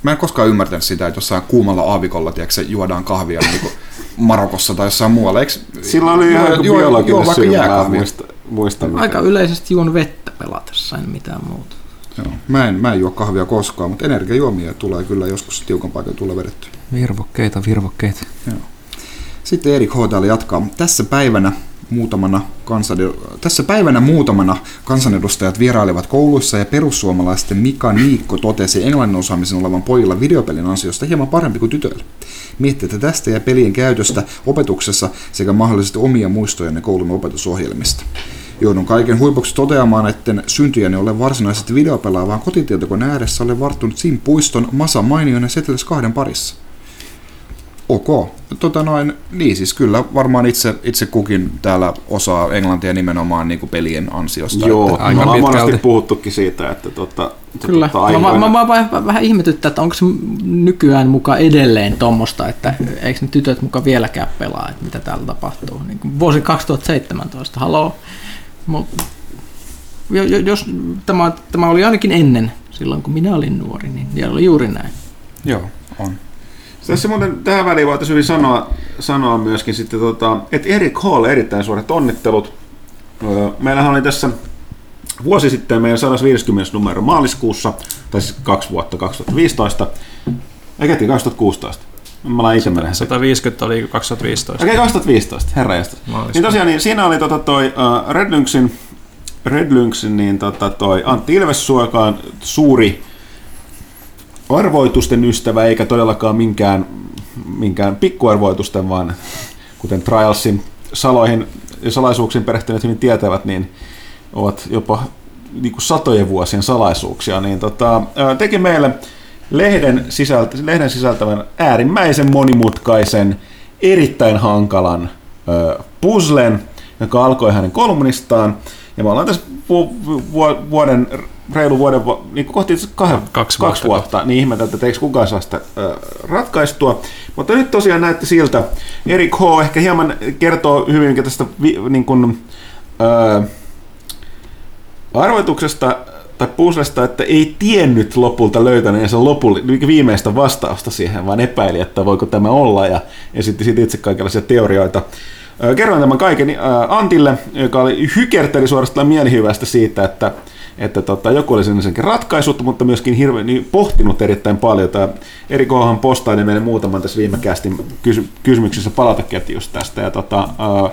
Mä en koskaan ymmärtänyt sitä, että jossain kuumalla aavikolla tiedätkö, juodaan kahvia niin kuin Marokossa tai jossain muualla. Eikö, Sillä oli ihan joku joo, joo, biologinen vaikka syy, mä muista, muista. Aika yleisesti juon vettä pelatessa, en mitään muuta. Joo. Mä, en, mä en juo kahvia koskaan, mutta energiajuomia tulee kyllä joskus tiukan paikan tulla vedetty. Virvokkeita, virvokkeita. Sitten Erik H. täällä jatkaa. Tässä päivänä muutamana, kansanedu- Tässä päivänä muutamana kansanedustajat vierailivat kouluissa ja perussuomalaisten Mika Niikko totesi englannin osaamisen olevan pojilla videopelin ansiosta hieman parempi kuin tytöillä. Miettitte tästä ja pelien käytöstä opetuksessa sekä mahdollisesti omia muistojanne koulun opetusohjelmista. Joudun kaiken huipuksi toteamaan, etten syntyjäni ole varsinaisesti videopelaa, vaan kotitietokoneen ääressä olen varttunut Sim Puiston, Masa Mainion ja Settlers kahden parissa. Ok. Tota noin, niin siis kyllä varmaan itse, itse kukin täällä osaa englantia nimenomaan niin kuin pelien ansiosta. Joo, Että, me aika ollaan monesti puhuttukin siitä, että tota, Kyllä. tota, mä, aikoina- mä, mä, mä, vähän, vähän ihmetyttää, että onko se nykyään muka edelleen tuommoista, että eikö ne tytöt muka vieläkään pelaa, että mitä täällä tapahtuu. Niin kuin vuosi 2017, haloo. Jos tämä, tämä oli ainakin ennen, silloin kun minä olin nuori, niin oli juuri näin. Joo, on. Tässä muuten tähän väliin voitaisiin hyvin sanoa, sanoa myöskin sitten, tota, että Erik Hall erittäin suuret onnittelut. Meillähän oli tässä vuosi sitten meidän 150 numero maaliskuussa, tai siis kaksi vuotta 2015, eikä 2016. Mä olen itse mennyt. 150 oli 2015. Okei, okay, 2015, herra. Niin tosiaan, niin siinä oli tota toi uh, Red Lynxin, Red Lynxin niin tota toi Antti Ilvessuo, joka on suuri arvoitusten ystävä, eikä todellakaan minkään, minkään pikkuarvoitusten, vaan kuten Trialsin saloihin ja salaisuuksiin perehtyneet hyvin tietävät, niin ovat jopa niin kuin satojen vuosien salaisuuksia, niin tota, teki meille lehden, sisältä, lehden sisältävän äärimmäisen monimutkaisen, erittäin hankalan ö, puzzlen, joka alkoi hänen kolumnistaan. Ja me ollaan tässä vu- vu- vuoden, reilu vuoden, niin kohti kahden, Kaksi kaksi vuotta. vuotta, niin ihmetä, että eikö kukaan saa sitä ö, ratkaistua. Mutta nyt tosiaan näytti siltä, Erik H. ehkä hieman kertoo hyvinkin tästä vi, niin kuin, ö, arvoituksesta tai puzzlesta, että ei tiennyt lopulta löytäneensä lopulli, viimeistä vastausta siihen, vaan epäili, että voiko tämä olla ja esitti siitä itse kaikenlaisia teorioita. Kerroin tämän kaiken Antille, joka oli hykerteli suorastaan mielihyvästä siitä, että, että tota, joku oli sen ratkaisut, mutta myöskin hirveän niin pohtinut erittäin paljon. Tämä Eri Kohan postaili meille muutaman tässä viime kästin kysy- kysymyksissä palataketjusta tästä. Ja tota, ö,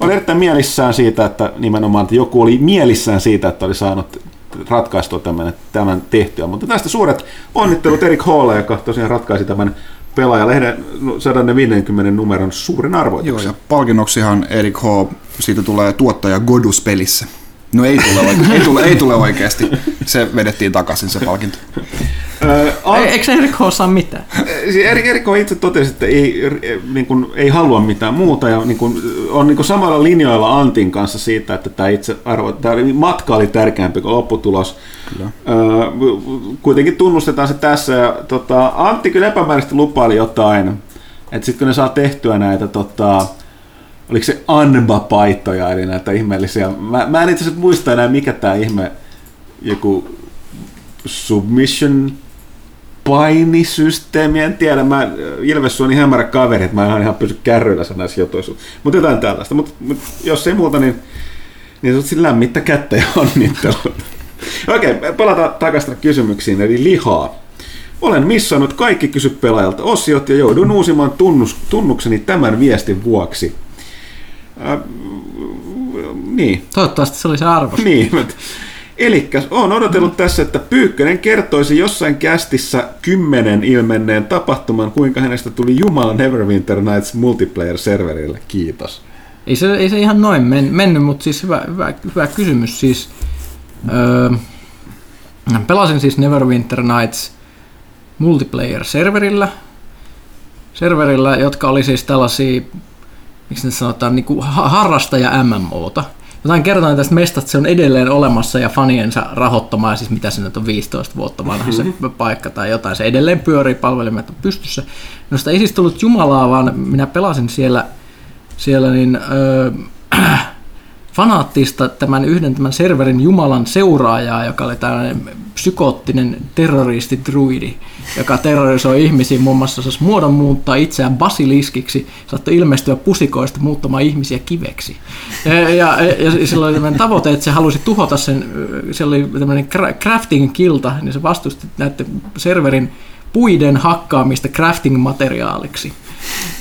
oli erittäin mielissään siitä, että nimenomaan että joku oli mielissään siitä, että oli saanut ratkaistua tämän, tämän tehtyä. Mutta tästä suuret onnittelut Erik Hall, joka tosiaan ratkaisi tämän pelaajalehden 150 numeron suuren Joo, arvoituksen. ja palkinnoksihan Erik H. siitä tulee tuottaja Godus-pelissä. No ei tule, oike- ei, tule, ei tule oikeasti. Se vedettiin takaisin se palkinto. Öö, An- Ei, eikö Erik H. saa mitään? Siis Erik, Erik on itse totesi, että ei, niin kuin, ei halua mitään muuta ja niin kuin, on niin kuin samalla linjoilla Antin kanssa siitä, että tämä itse arvo, tämä matka oli tärkeämpi kuin lopputulos. Kyllä. Öö, kuitenkin tunnustetaan se tässä. Ja, tota, Antti kyllä epämääräisesti lupaili jotain, että sitten kun ne saa tehtyä näitä, tota, oliko se Anba-paitoja, eli näitä ihmeellisiä, mä, mä en itse asiassa muista enää mikä tämä ihme, joku submission painisysteemi, en tiedä, mä Ilves on niin hämärä kaveri, että mä en ihan pysy kärryillä näissä jutuissa, mutta jotain tällaista, mutta mut, jos ei muuta, niin, niin se lämmittä kättä ja onnittelut. Okei, palataan takaisin kysymyksiin, eli lihaa. Olen missannut kaikki kysy pelaajalta osiot ja joudun uusimaan tunnus, tunnukseni tämän viestin vuoksi. Äh, niin, Toivottavasti se oli se arvo. niin. Eli olen odotellut tässä, että Pyykkönen kertoisi jossain kästissä kymmenen ilmenneen tapahtuman, kuinka hänestä tuli Jumala Neverwinter Nights multiplayer-serverille. Kiitos. Ei se, ei se ihan noin men, mennyt, mutta siis hyvä, hyvä, hyvä kysymys. Siis, öö, pelasin siis Neverwinter Nights multiplayer-serverillä, serverillä, jotka oli siis tällaisia, miksi nyt sanotaan, niin kuin harrastaja MMOta. Jotain kertoin tästä mestasta, että se on edelleen olemassa ja faniensa rahoittamaa, siis mitä se nyt on 15 vuotta vanha se paikka tai jotain. Se edelleen pyörii, palvelimet on pystyssä. No sitä ei siis tullut Jumalaa, vaan minä pelasin siellä, siellä niin, öö, fanaattista tämän yhden tämän serverin Jumalan seuraajaa, joka oli tällainen psykoottinen terroristi-druidi, joka terrorisoi ihmisiä muun muassa jos muodon muuttaa itseään basiliskiksi, saattoi ilmestyä pusikoista muuttamaan ihmisiä kiveksi. Ja, ja, ja sillä oli tämmöinen tavoite, että se halusi tuhota sen, siellä oli tämmöinen cra- crafting-kilta, niin se vastusti näiden serverin puiden hakkaamista crafting-materiaaliksi.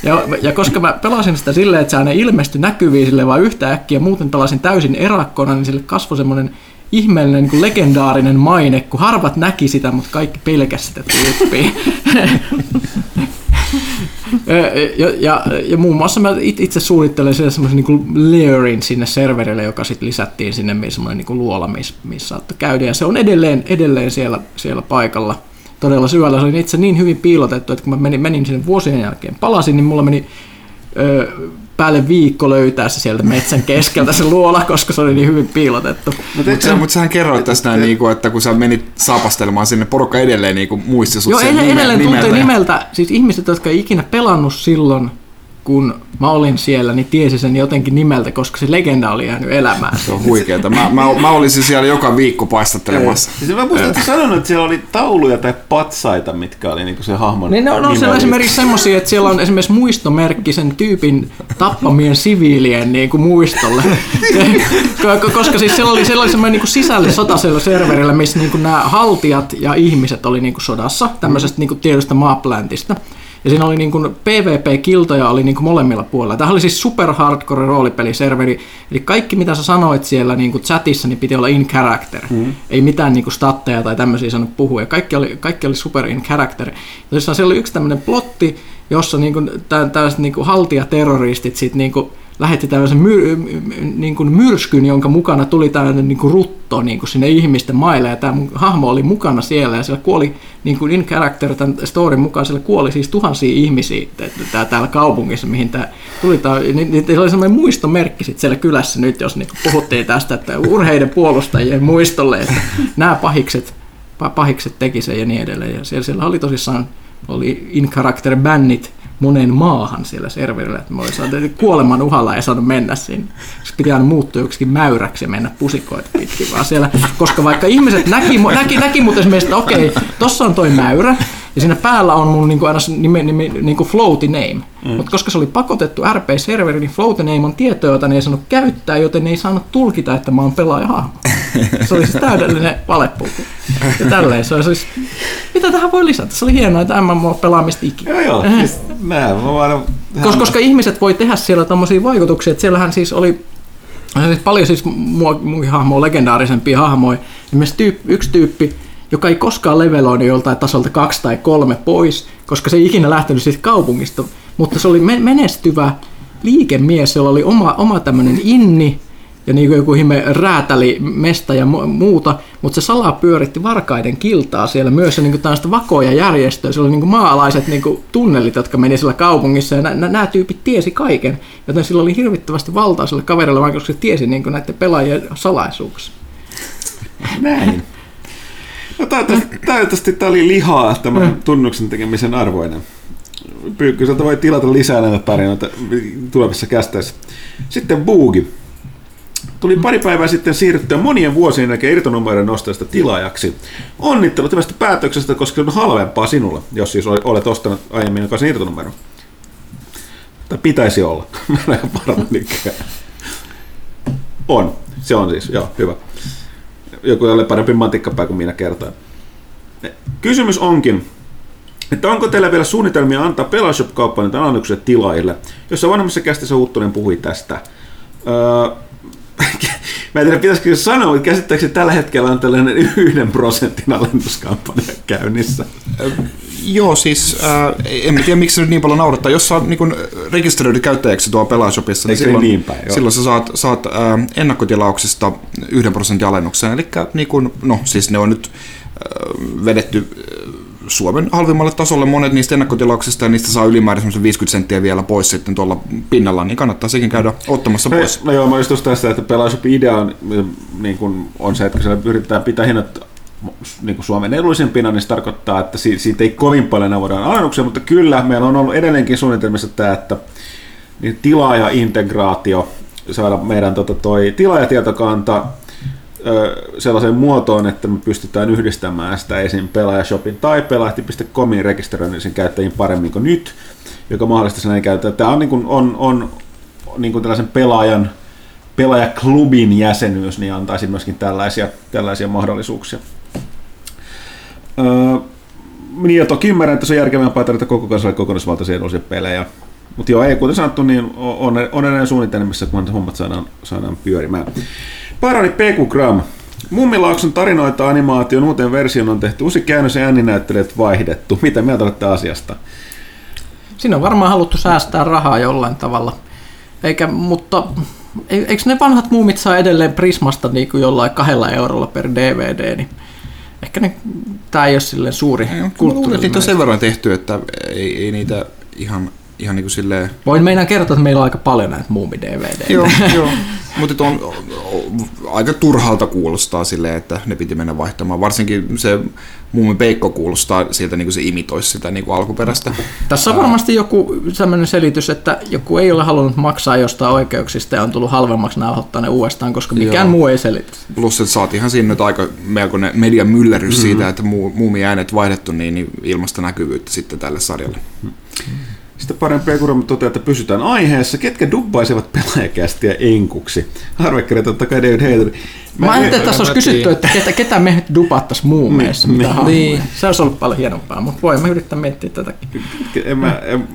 Ja, ja koska mä pelasin sitä silleen, että se aina ilmestyi näkyviin sille vaan yhtä äkkiä, muuten pelasin täysin erakkona, niin sille kasvoi semmoinen ihmeellinen niin legendaarinen maine, kun harvat näki sitä, mutta kaikki pelkäs sitä tyyppiä. ja, ja, ja, muun muassa mä it- itse suunnittelin siellä semmoisen niin layerin sinne serverille, joka sitten lisättiin sinne semmoinen niin luola, missä, missä saattoi käydä. Ja se on edelleen, edelleen siellä, siellä paikalla todella syvällä. Se oli itse niin hyvin piilotettu, että kun mä menin, menin sinne vuosien jälkeen, palasin, niin mulla meni ö, päälle viikko löytää se sieltä metsän keskeltä se luola, koska se oli niin hyvin piilotettu. Mutta sä, mut sähän kerroit tästä näin, niinku, että kun sä menit saapastelemaan sinne, porukka edelleen niinku, muisti sut Joo, sen edelleen, nime- edelleen tuntee nimeltä. nimeltä, siis ihmiset, jotka ei ikinä pelannut silloin, kun mä olin siellä, niin tiesi sen jotenkin nimeltä, koska se legenda oli jäänyt elämään. Se on huikeeta. Mä, mä, mä olisin siellä joka viikko paistattelemassa. Siis mä muistan, että sanonut, että siellä oli tauluja tai patsaita, mitkä oli niinku se hahmon Niin ne on, no, siellä on esimerkiksi semmoisia, että siellä on esimerkiksi muistomerkki sen tyypin tappamien siviilien niin kuin muistolle. Ko- Koska siis siellä oli, siellä oli semmoinen niin sisällissota siellä serverillä, missä niin kuin nämä haltijat ja ihmiset oli niin kuin sodassa tämmöisestä niin kuin tietystä maapläntistä. Ja siinä oli niin kuin PvP-kiltoja oli niin kuin molemmilla puolilla. Tämä oli siis super hardcore roolipeliserveri, eli kaikki mitä sä sanoit siellä niin kuin chatissa, niin piti olla in character. Mm. Ei mitään niin kuin statteja tai tämmöisiä sanonut puhua, ja kaikki oli, kaikki oli super in character. Ja siellä oli yksi tämmöinen plotti, jossa niin kuin, tällaiset niin kuin haltijaterroristit sit niin kuin lähetti tällaisen myr, niin kuin myrskyn, jonka mukana tuli tällainen niin kuin rutto niin kuin sinne ihmisten maille, ja tämä hahmo oli mukana siellä, ja siellä kuoli niin kuin in character tämän storin mukaan, siellä kuoli siis tuhansia ihmisiä tää, täällä kaupungissa, mihin tämä tuli. Tämä, niin, niin, oli semmoinen muistomerkki sit siellä kylässä nyt, jos niin puhuttiin tästä, että urheiden puolustajien muistolle, että nämä pahikset, pahikset teki sen ja niin edelleen. Ja siellä, siellä oli tosissaan oli in character bännit, monen maahan siellä serverillä, että mä olisin kuoleman uhalla ja saanut mennä sinne. Se piti aina muuttua joksikin mäyräksi ja mennä pusikoita pitkin vaan siellä, koska vaikka ihmiset näki, näki, näki mutta esimerkiksi, että okei, tossa on toi mäyrä, ja siinä päällä on mun niinku aina nime, nime, niinku floaty name. Mm. Mutta koska se oli pakotettu RP-serveri, niin floaty name on tietoa, jota ne ei saanut käyttää, joten ne ei saanut tulkita, että mä oon pelaaja Se oli siis täydellinen valepulku. Ja tälleen se oli siis, mitä tähän voi lisätä? Se oli hienoa, että MMO pelaamista ikinä. Joo, joo. Siis, mä, vaan, koska, koska ihmiset voi tehdä siellä tämmöisiä vaikutuksia, että siellähän siis oli siis paljon siis muihin hahmoja, legendaarisempia hahmoja. Esimerkiksi tyyp, yksi tyyppi, joka ei koskaan leveloinut joltain tasolta kaksi tai kolme pois, koska se ei ikinä lähtenyt siitä kaupungista, mutta se oli menestyvä liikemies, jolla oli oma, oma tämmöinen inni, ja niin kuin joku hime räätäli, mesta ja muuta, mutta se salaa pyöritti varkaiden kiltaa siellä myös ja niin kuin tällaista vakoja järjestöä. Se oli niin kuin maalaiset niin kuin tunnelit, jotka meni siellä kaupungissa ja nämä tyypit tiesi kaiken, joten sillä oli hirvittävästi valtaa sille kaverille, vaikka se tiesi niin kuin näiden pelaajien salaisuuksia. Näin. No toivottavasti, toivottavasti tämä oli lihaa tämän mm. tunnuksen tekemisen arvoinen. Pyykköseltä voi tilata lisää näitä tarinoita tulevissa kästeissä. Sitten Boogi. Tuli pari päivää sitten siirryttyä monien vuosien jälkeen irtonumeroiden nostajasta tilaajaksi. Onnittelut tästä päätöksestä, koska se on halvempaa sinulle, jos siis olet ostanut aiemmin jokaisen irtonumeron. Tai pitäisi olla. Mä en varma On. Se on siis, joo, hyvä joku jolle parempi matikkapää kuin minä kertaan. Kysymys onkin, että onko teillä vielä suunnitelmia antaa Pelashop-kauppainen alennukset tilaajille, jossa vanhemmassa kästissä Huttunen puhui tästä. Öö, mä en tiedä, pitäisikö sanoa, mutta käsittääkseni tällä hetkellä on tällainen yhden prosentin alennuskampanja käynnissä. Joo, siis äh, en tiedä miksi se nyt niin paljon naurattaa. Jos sä oot niin rekisteröidy käyttäjäksi tuolla Pelaashopissa, niin silloin, niin päin, silloin sä saat, saat äh, ennakkotilauksesta yhden prosentin alennuksen. Eli niin kuin, no siis ne on nyt äh, vedetty äh, Suomen halvimmalle tasolle monet niistä ennakkotilauksista ja niistä saa ylimääräisen 50 senttiä vielä pois sitten tuolla pinnalla, niin kannattaa sekin käydä ottamassa no, pois. No joo, mä just tästä, että Pelaashop-idea on, niin kuin on se, että kun siellä yritetään pitää hinnat niin kuin Suomen edullisimpina, niin se tarkoittaa, että siitä ei kovin paljon voidaan alennuksia, mutta kyllä meillä on ollut edelleenkin suunnitelmissa tämä, että niin tilaaja-integraatio, saada meidän tota, toi tilaajatietokanta sellaiseen muotoon, että me pystytään yhdistämään sitä esim. Pelaajashopin tai pelahti.comin rekisteröinnisen käyttäjiin paremmin kuin nyt, joka mahdollistaa sen käyttää. Tämä on, niin kuin, on, on niin kuin tällaisen pelaajan pelaajaklubin jäsenyys, niin antaisi myöskin tällaisia, tällaisia mahdollisuuksia. Öö, niin ja toki ymmärrän, että se on järkevämpää tarjota koko kansalle kokonaisvaltaisia edullisia pelejä. Mutta joo, ei kuten sanottu, niin on, on edelleen suunnitelmissa, kun hommat saadaan, saadaan pyörimään. Parani PQ Gram. Mummilaakson tarinoita animaation uuteen versioon on tehty uusi käännös ja ääninäyttelijät vaihdettu. Mitä mieltä olette asiasta? Siinä on varmaan haluttu säästää rahaa jollain tavalla. Eikä, mutta eikö ne vanhat muumit saa edelleen Prismasta niin kuin jollain kahdella eurolla per DVD, niin ehkä ne, tämä ei ole silleen suuri kulttuuri. Niitä on sen verran tehty, että ei, ei niitä ihan, ihan niin kuin silleen... Voin meinaan kertoa, että meillä on aika paljon näitä muumi-DVD. Joo, joo. Mutta on, on, on, aika turhalta kuulostaa silleen, että ne piti mennä vaihtamaan. Varsinkin se Muumi Peikko kuulostaa siltä, niin kuin se imitoisi sitä niin kuin alkuperäistä. Tässä on varmasti joku sellainen selitys, että joku ei ole halunnut maksaa jostain oikeuksista ja on tullut halvemmaksi nauhoittaa ne uudestaan, koska mikään Joo. muu ei selitä. Plus, että saatiinhan siinä nyt aika melkoinen median myllerys mm-hmm. siitä, että muumi äänet vaihdettu, niin, niin ilmasta näkyvyyttä sitten tälle sarjalle. Mm-hmm. Sitten sitten parempi Kuromu toteaa, että pysytään aiheessa. Ketkä dubbaisivat pelaajakästiä enkuksi? Harvekkari totta kai David Hayter. Mä ajattelin, että tässä olisi mä kysytty, että ketä, ketä me dupattaisiin muumeissa, Niin, mitä niin. Niin. Se olisi ollut paljon hienompaa, mutta voi mä yrittää miettiä tätäkin. En mä, en,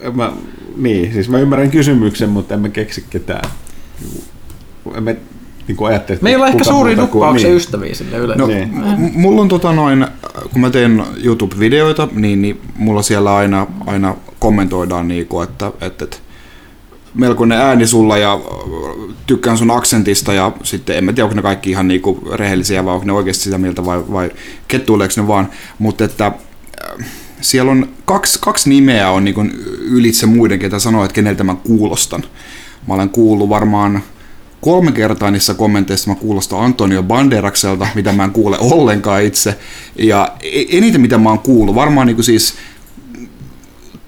en mä, niin, siis mä ymmärrän kysymyksen, mutta en mä keksi ketään. En mä niin kuin ajattele, että Meillä on ehkä suuri muuta kuin- duppauksen niin. ystäviä sille yleensä. No, Niin. m- mulla on tota noin, kun mä teen YouTube-videoita, niin, niin mulla siellä aina, aina kommentoidaan niinku, että, että, että melkoinen ääni sulla ja äh, tykkään sun aksentista ja sitten en mä tiedä, onko ne kaikki ihan niinku rehellisiä vai onko ne oikeasti sitä mieltä vai, vai kettuileeko ne vaan, mutta että äh, siellä on kaksi, kaksi nimeä on niinku ylitse muiden, ketä sanoo, että keneltä mä kuulostan. Mä olen kuullut varmaan kolme kertaa niissä kommenteissa mä kuulostan Antonio Banderakselta, mitä mä en kuule ollenkaan itse. Ja e- eniten mitä mä oon kuullut, varmaan niin siis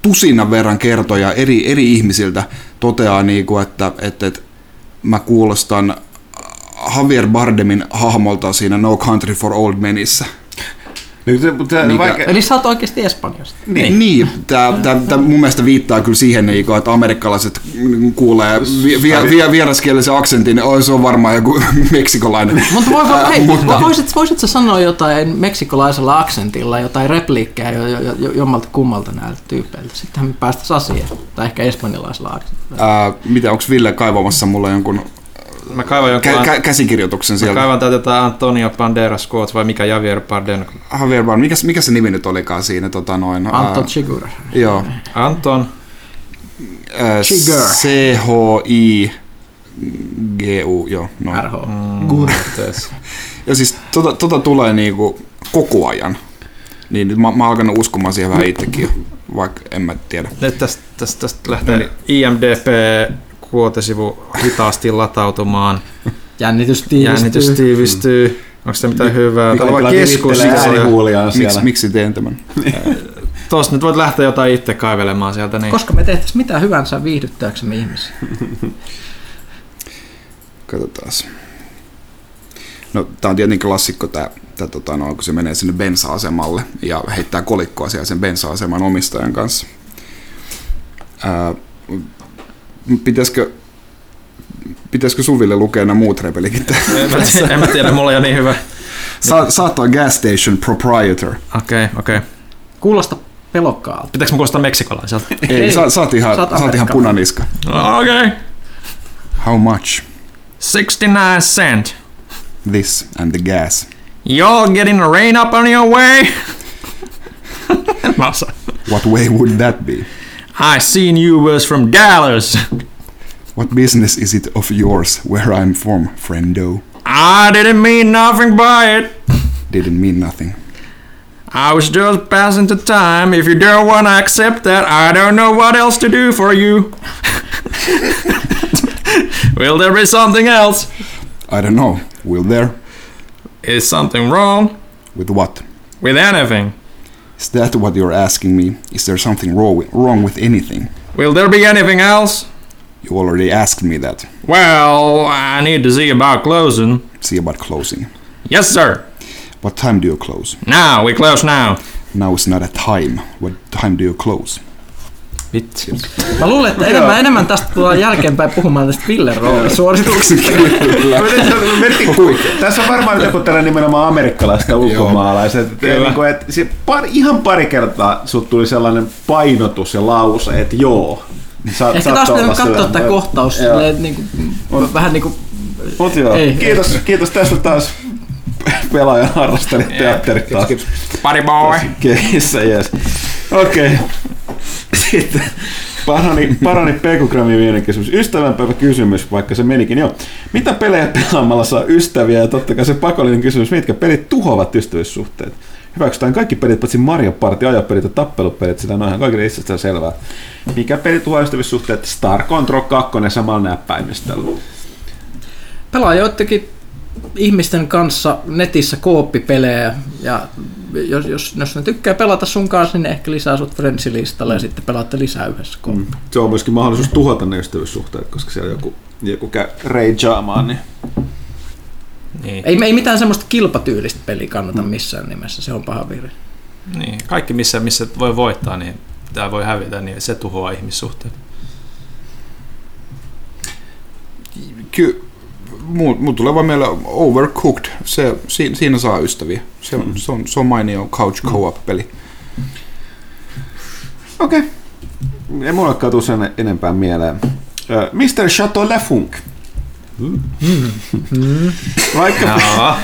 tusinan verran kertoja eri, eri ihmisiltä toteaa, niin kuin, että, että, että mä kuulostan Javier Bardemin hahmolta siinä No Country for Old Menissä. Niin, se, mutta Mikä- vaikka, Eli sä oot oikeasti Espanjasta. Niin, niin tämä, tämä, tämä mun mielestä viittaa kyllä siihen, niin että amerikkalaiset kuulee vi, vi, vi, vieraskielisen aksentin, niin oi, se on varmaan joku meksikolainen. Mutta voi, voi, Ää, hei, mutta- voisit, voisit sä sanoa jotain meksikolaisella aksentilla, jotain repliikkejä jo, jo, jo, jommalta kummalta näiltä tyypeiltä? Sittenhän me päästäisiin asiaan. Tai ehkä espanjalaisella aksentilla. Ää, mitä, onko Ville kaivamassa mulle jonkun Mä kaivan jonkun... kä- kä- käsikirjoituksen Mä sieltä? kaivan täältä jotain Antonio Banderas quotes vai mikä Javier Bardem. Javier Bardem, mikä, mikä se nimi nyt olikaan siinä? Tota, noin, ää, Anton Chigurh. Joo. Anton. ää, Chigurh. C-H-I-G-U, joo. Noin. RH. Mm, Ja siis tota, tota tulee niinku koko ajan. Niin nyt mä, mä oon alkanut uskomaan siihen vähän itsekin jo, vaikka en mä tiedä. Nyt tästä, tästä, tästä lähtee IMDP kuotesivu hitaasti latautumaan. Jännitys tiivistyy. Jännitys tiivistyy. Onko se mitään hyvää? Täällä on Kaikilla keskus. virittelee äänihuuliaan Miksi, siellä. miksi teen tämän? Tuosta nyt voit lähteä jotain itse kaivelemaan sieltä. Niin. Koska me tehtäisiin mitä hyvänsä viihdyttääksemme ihmisiä. Katsotaan. No, tää on tietenkin klassikko tää, tää tota, no, kun se menee sinne bensa-asemalle ja heittää kolikkoa siellä sen bensa-aseman omistajan kanssa. Ää, pitäisikö, pitäisikö Suville lukea nämä muut repelikit? En, mä tiedä, en mä tiedä, mulla ei ole niin hyvä. Sa, saat on gas station proprietor. Okei, okay, okei. Okay. Kuulosta pelokkaalta. Pitääkö mä kuulostaa meksikolaiselta? Ei, Ei. Sa, saat ihan, Saat saat ihan punaniska. Okei. Okay. How much? 69 cent. This and the gas. You're getting a rain up on your way. en mä osaa. What way would that be? I seen you was from Dallas. What business is it of yours where I'm from, friendo? I didn't mean nothing by it. Didn't mean nothing. I was just passing the time. If you don't want to accept that, I don't know what else to do for you. Will there be something else? I don't know. Will there? Is something wrong With what? with anything? Is that what you're asking me? Is there something wrong with, wrong with anything? Will there be anything else? You already asked me that. Well, I need to see about closing. See about closing. Yes, sir. What time do you close? Now, we close now. Now is not a time. What time do you close? Vitsi. Mä luulen, että enemmän, enemmän tästä tullaan jälkeenpäin puhumaan tästä Villen roolisuorituksesta. Tässä on varmaan joku tällainen nimenomaan amerikkalaista ulkomaalaiset. Et, niin se pari, ihan pari kertaa sut tuli sellainen painotus ja lause, että joo. Sa, Ehkä taas pitää katsoa tämä kohtaus niin kuin, vähän niin kuin, Mut joo, Ei, kiitos, kiitos tästä taas pelaajan harrastelijat teatterit taas. Buddy boy. Keissä, yes. Okei. Okay. Sitten parani, parani Pekugrammin viimeinen kysymys. Ystävänpäivä kysymys, vaikka se menikin jo. Mitä pelejä pelaamalla saa ystäviä? Ja totta kai se pakollinen kysymys, mitkä pelit tuhoavat ystävyyssuhteet? Hyväksytään kaikki pelit, paitsi Mario Party, ajopelit ja tappelupelit, sitä on ihan kaikille itsestään selvää. Mikä peli tuhoaa ystävyyssuhteet? Star Control 2 samalla näppäimistöllä. pelaa joidenkin ihmisten kanssa netissä kooppipelejä ja jos, jos, jos ne tykkää pelata sun kanssa, niin ne ehkä lisää sut friendsilistalle ja sitten pelaatte lisää yhdessä. Mm. Se on myöskin mahdollisuus tuhota ne ystävyyssuhteet, koska siellä joku, joku käy ragaamaan, niin Niin. Ei, ei mitään semmoista kilpatyylistä peliä kannata missään nimessä, se on paha virhe. niin. Kaikki, missä, missä voi voittaa, niin tämä voi hävitä, niin se tuhoaa ihmissuhteet. Ky- muu tulee vaan mieleen Overcooked. Se, siinä, siinä saa ystäviä. Se on, se on, se on mainio couch co-op-peli. Okei. Okay. Ei mulle tuu sen enempää mieleen. Mr. Chateau Lafunk. Vaikka, Jaa.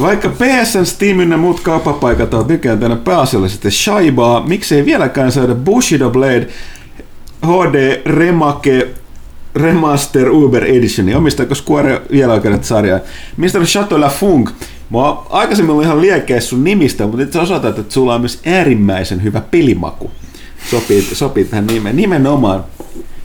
vaikka PSN, Steam ynnä muut kauppapaikat ovat nykyään tänne pääasiallisesti shaibaa, miksei vieläkään saada Bushido Blade HD Remake Remaster Uber Edition. Omistaako Square vielä oikeudet sarjaa? Mr. Chateau Lafunk. Mä oon aikaisemmin ollut ihan liekeä sun nimistä, mutta nyt sä osoitat, että sulla on myös äärimmäisen hyvä pelimaku. Sopii, sopii tähän nimeen. Nimenomaan.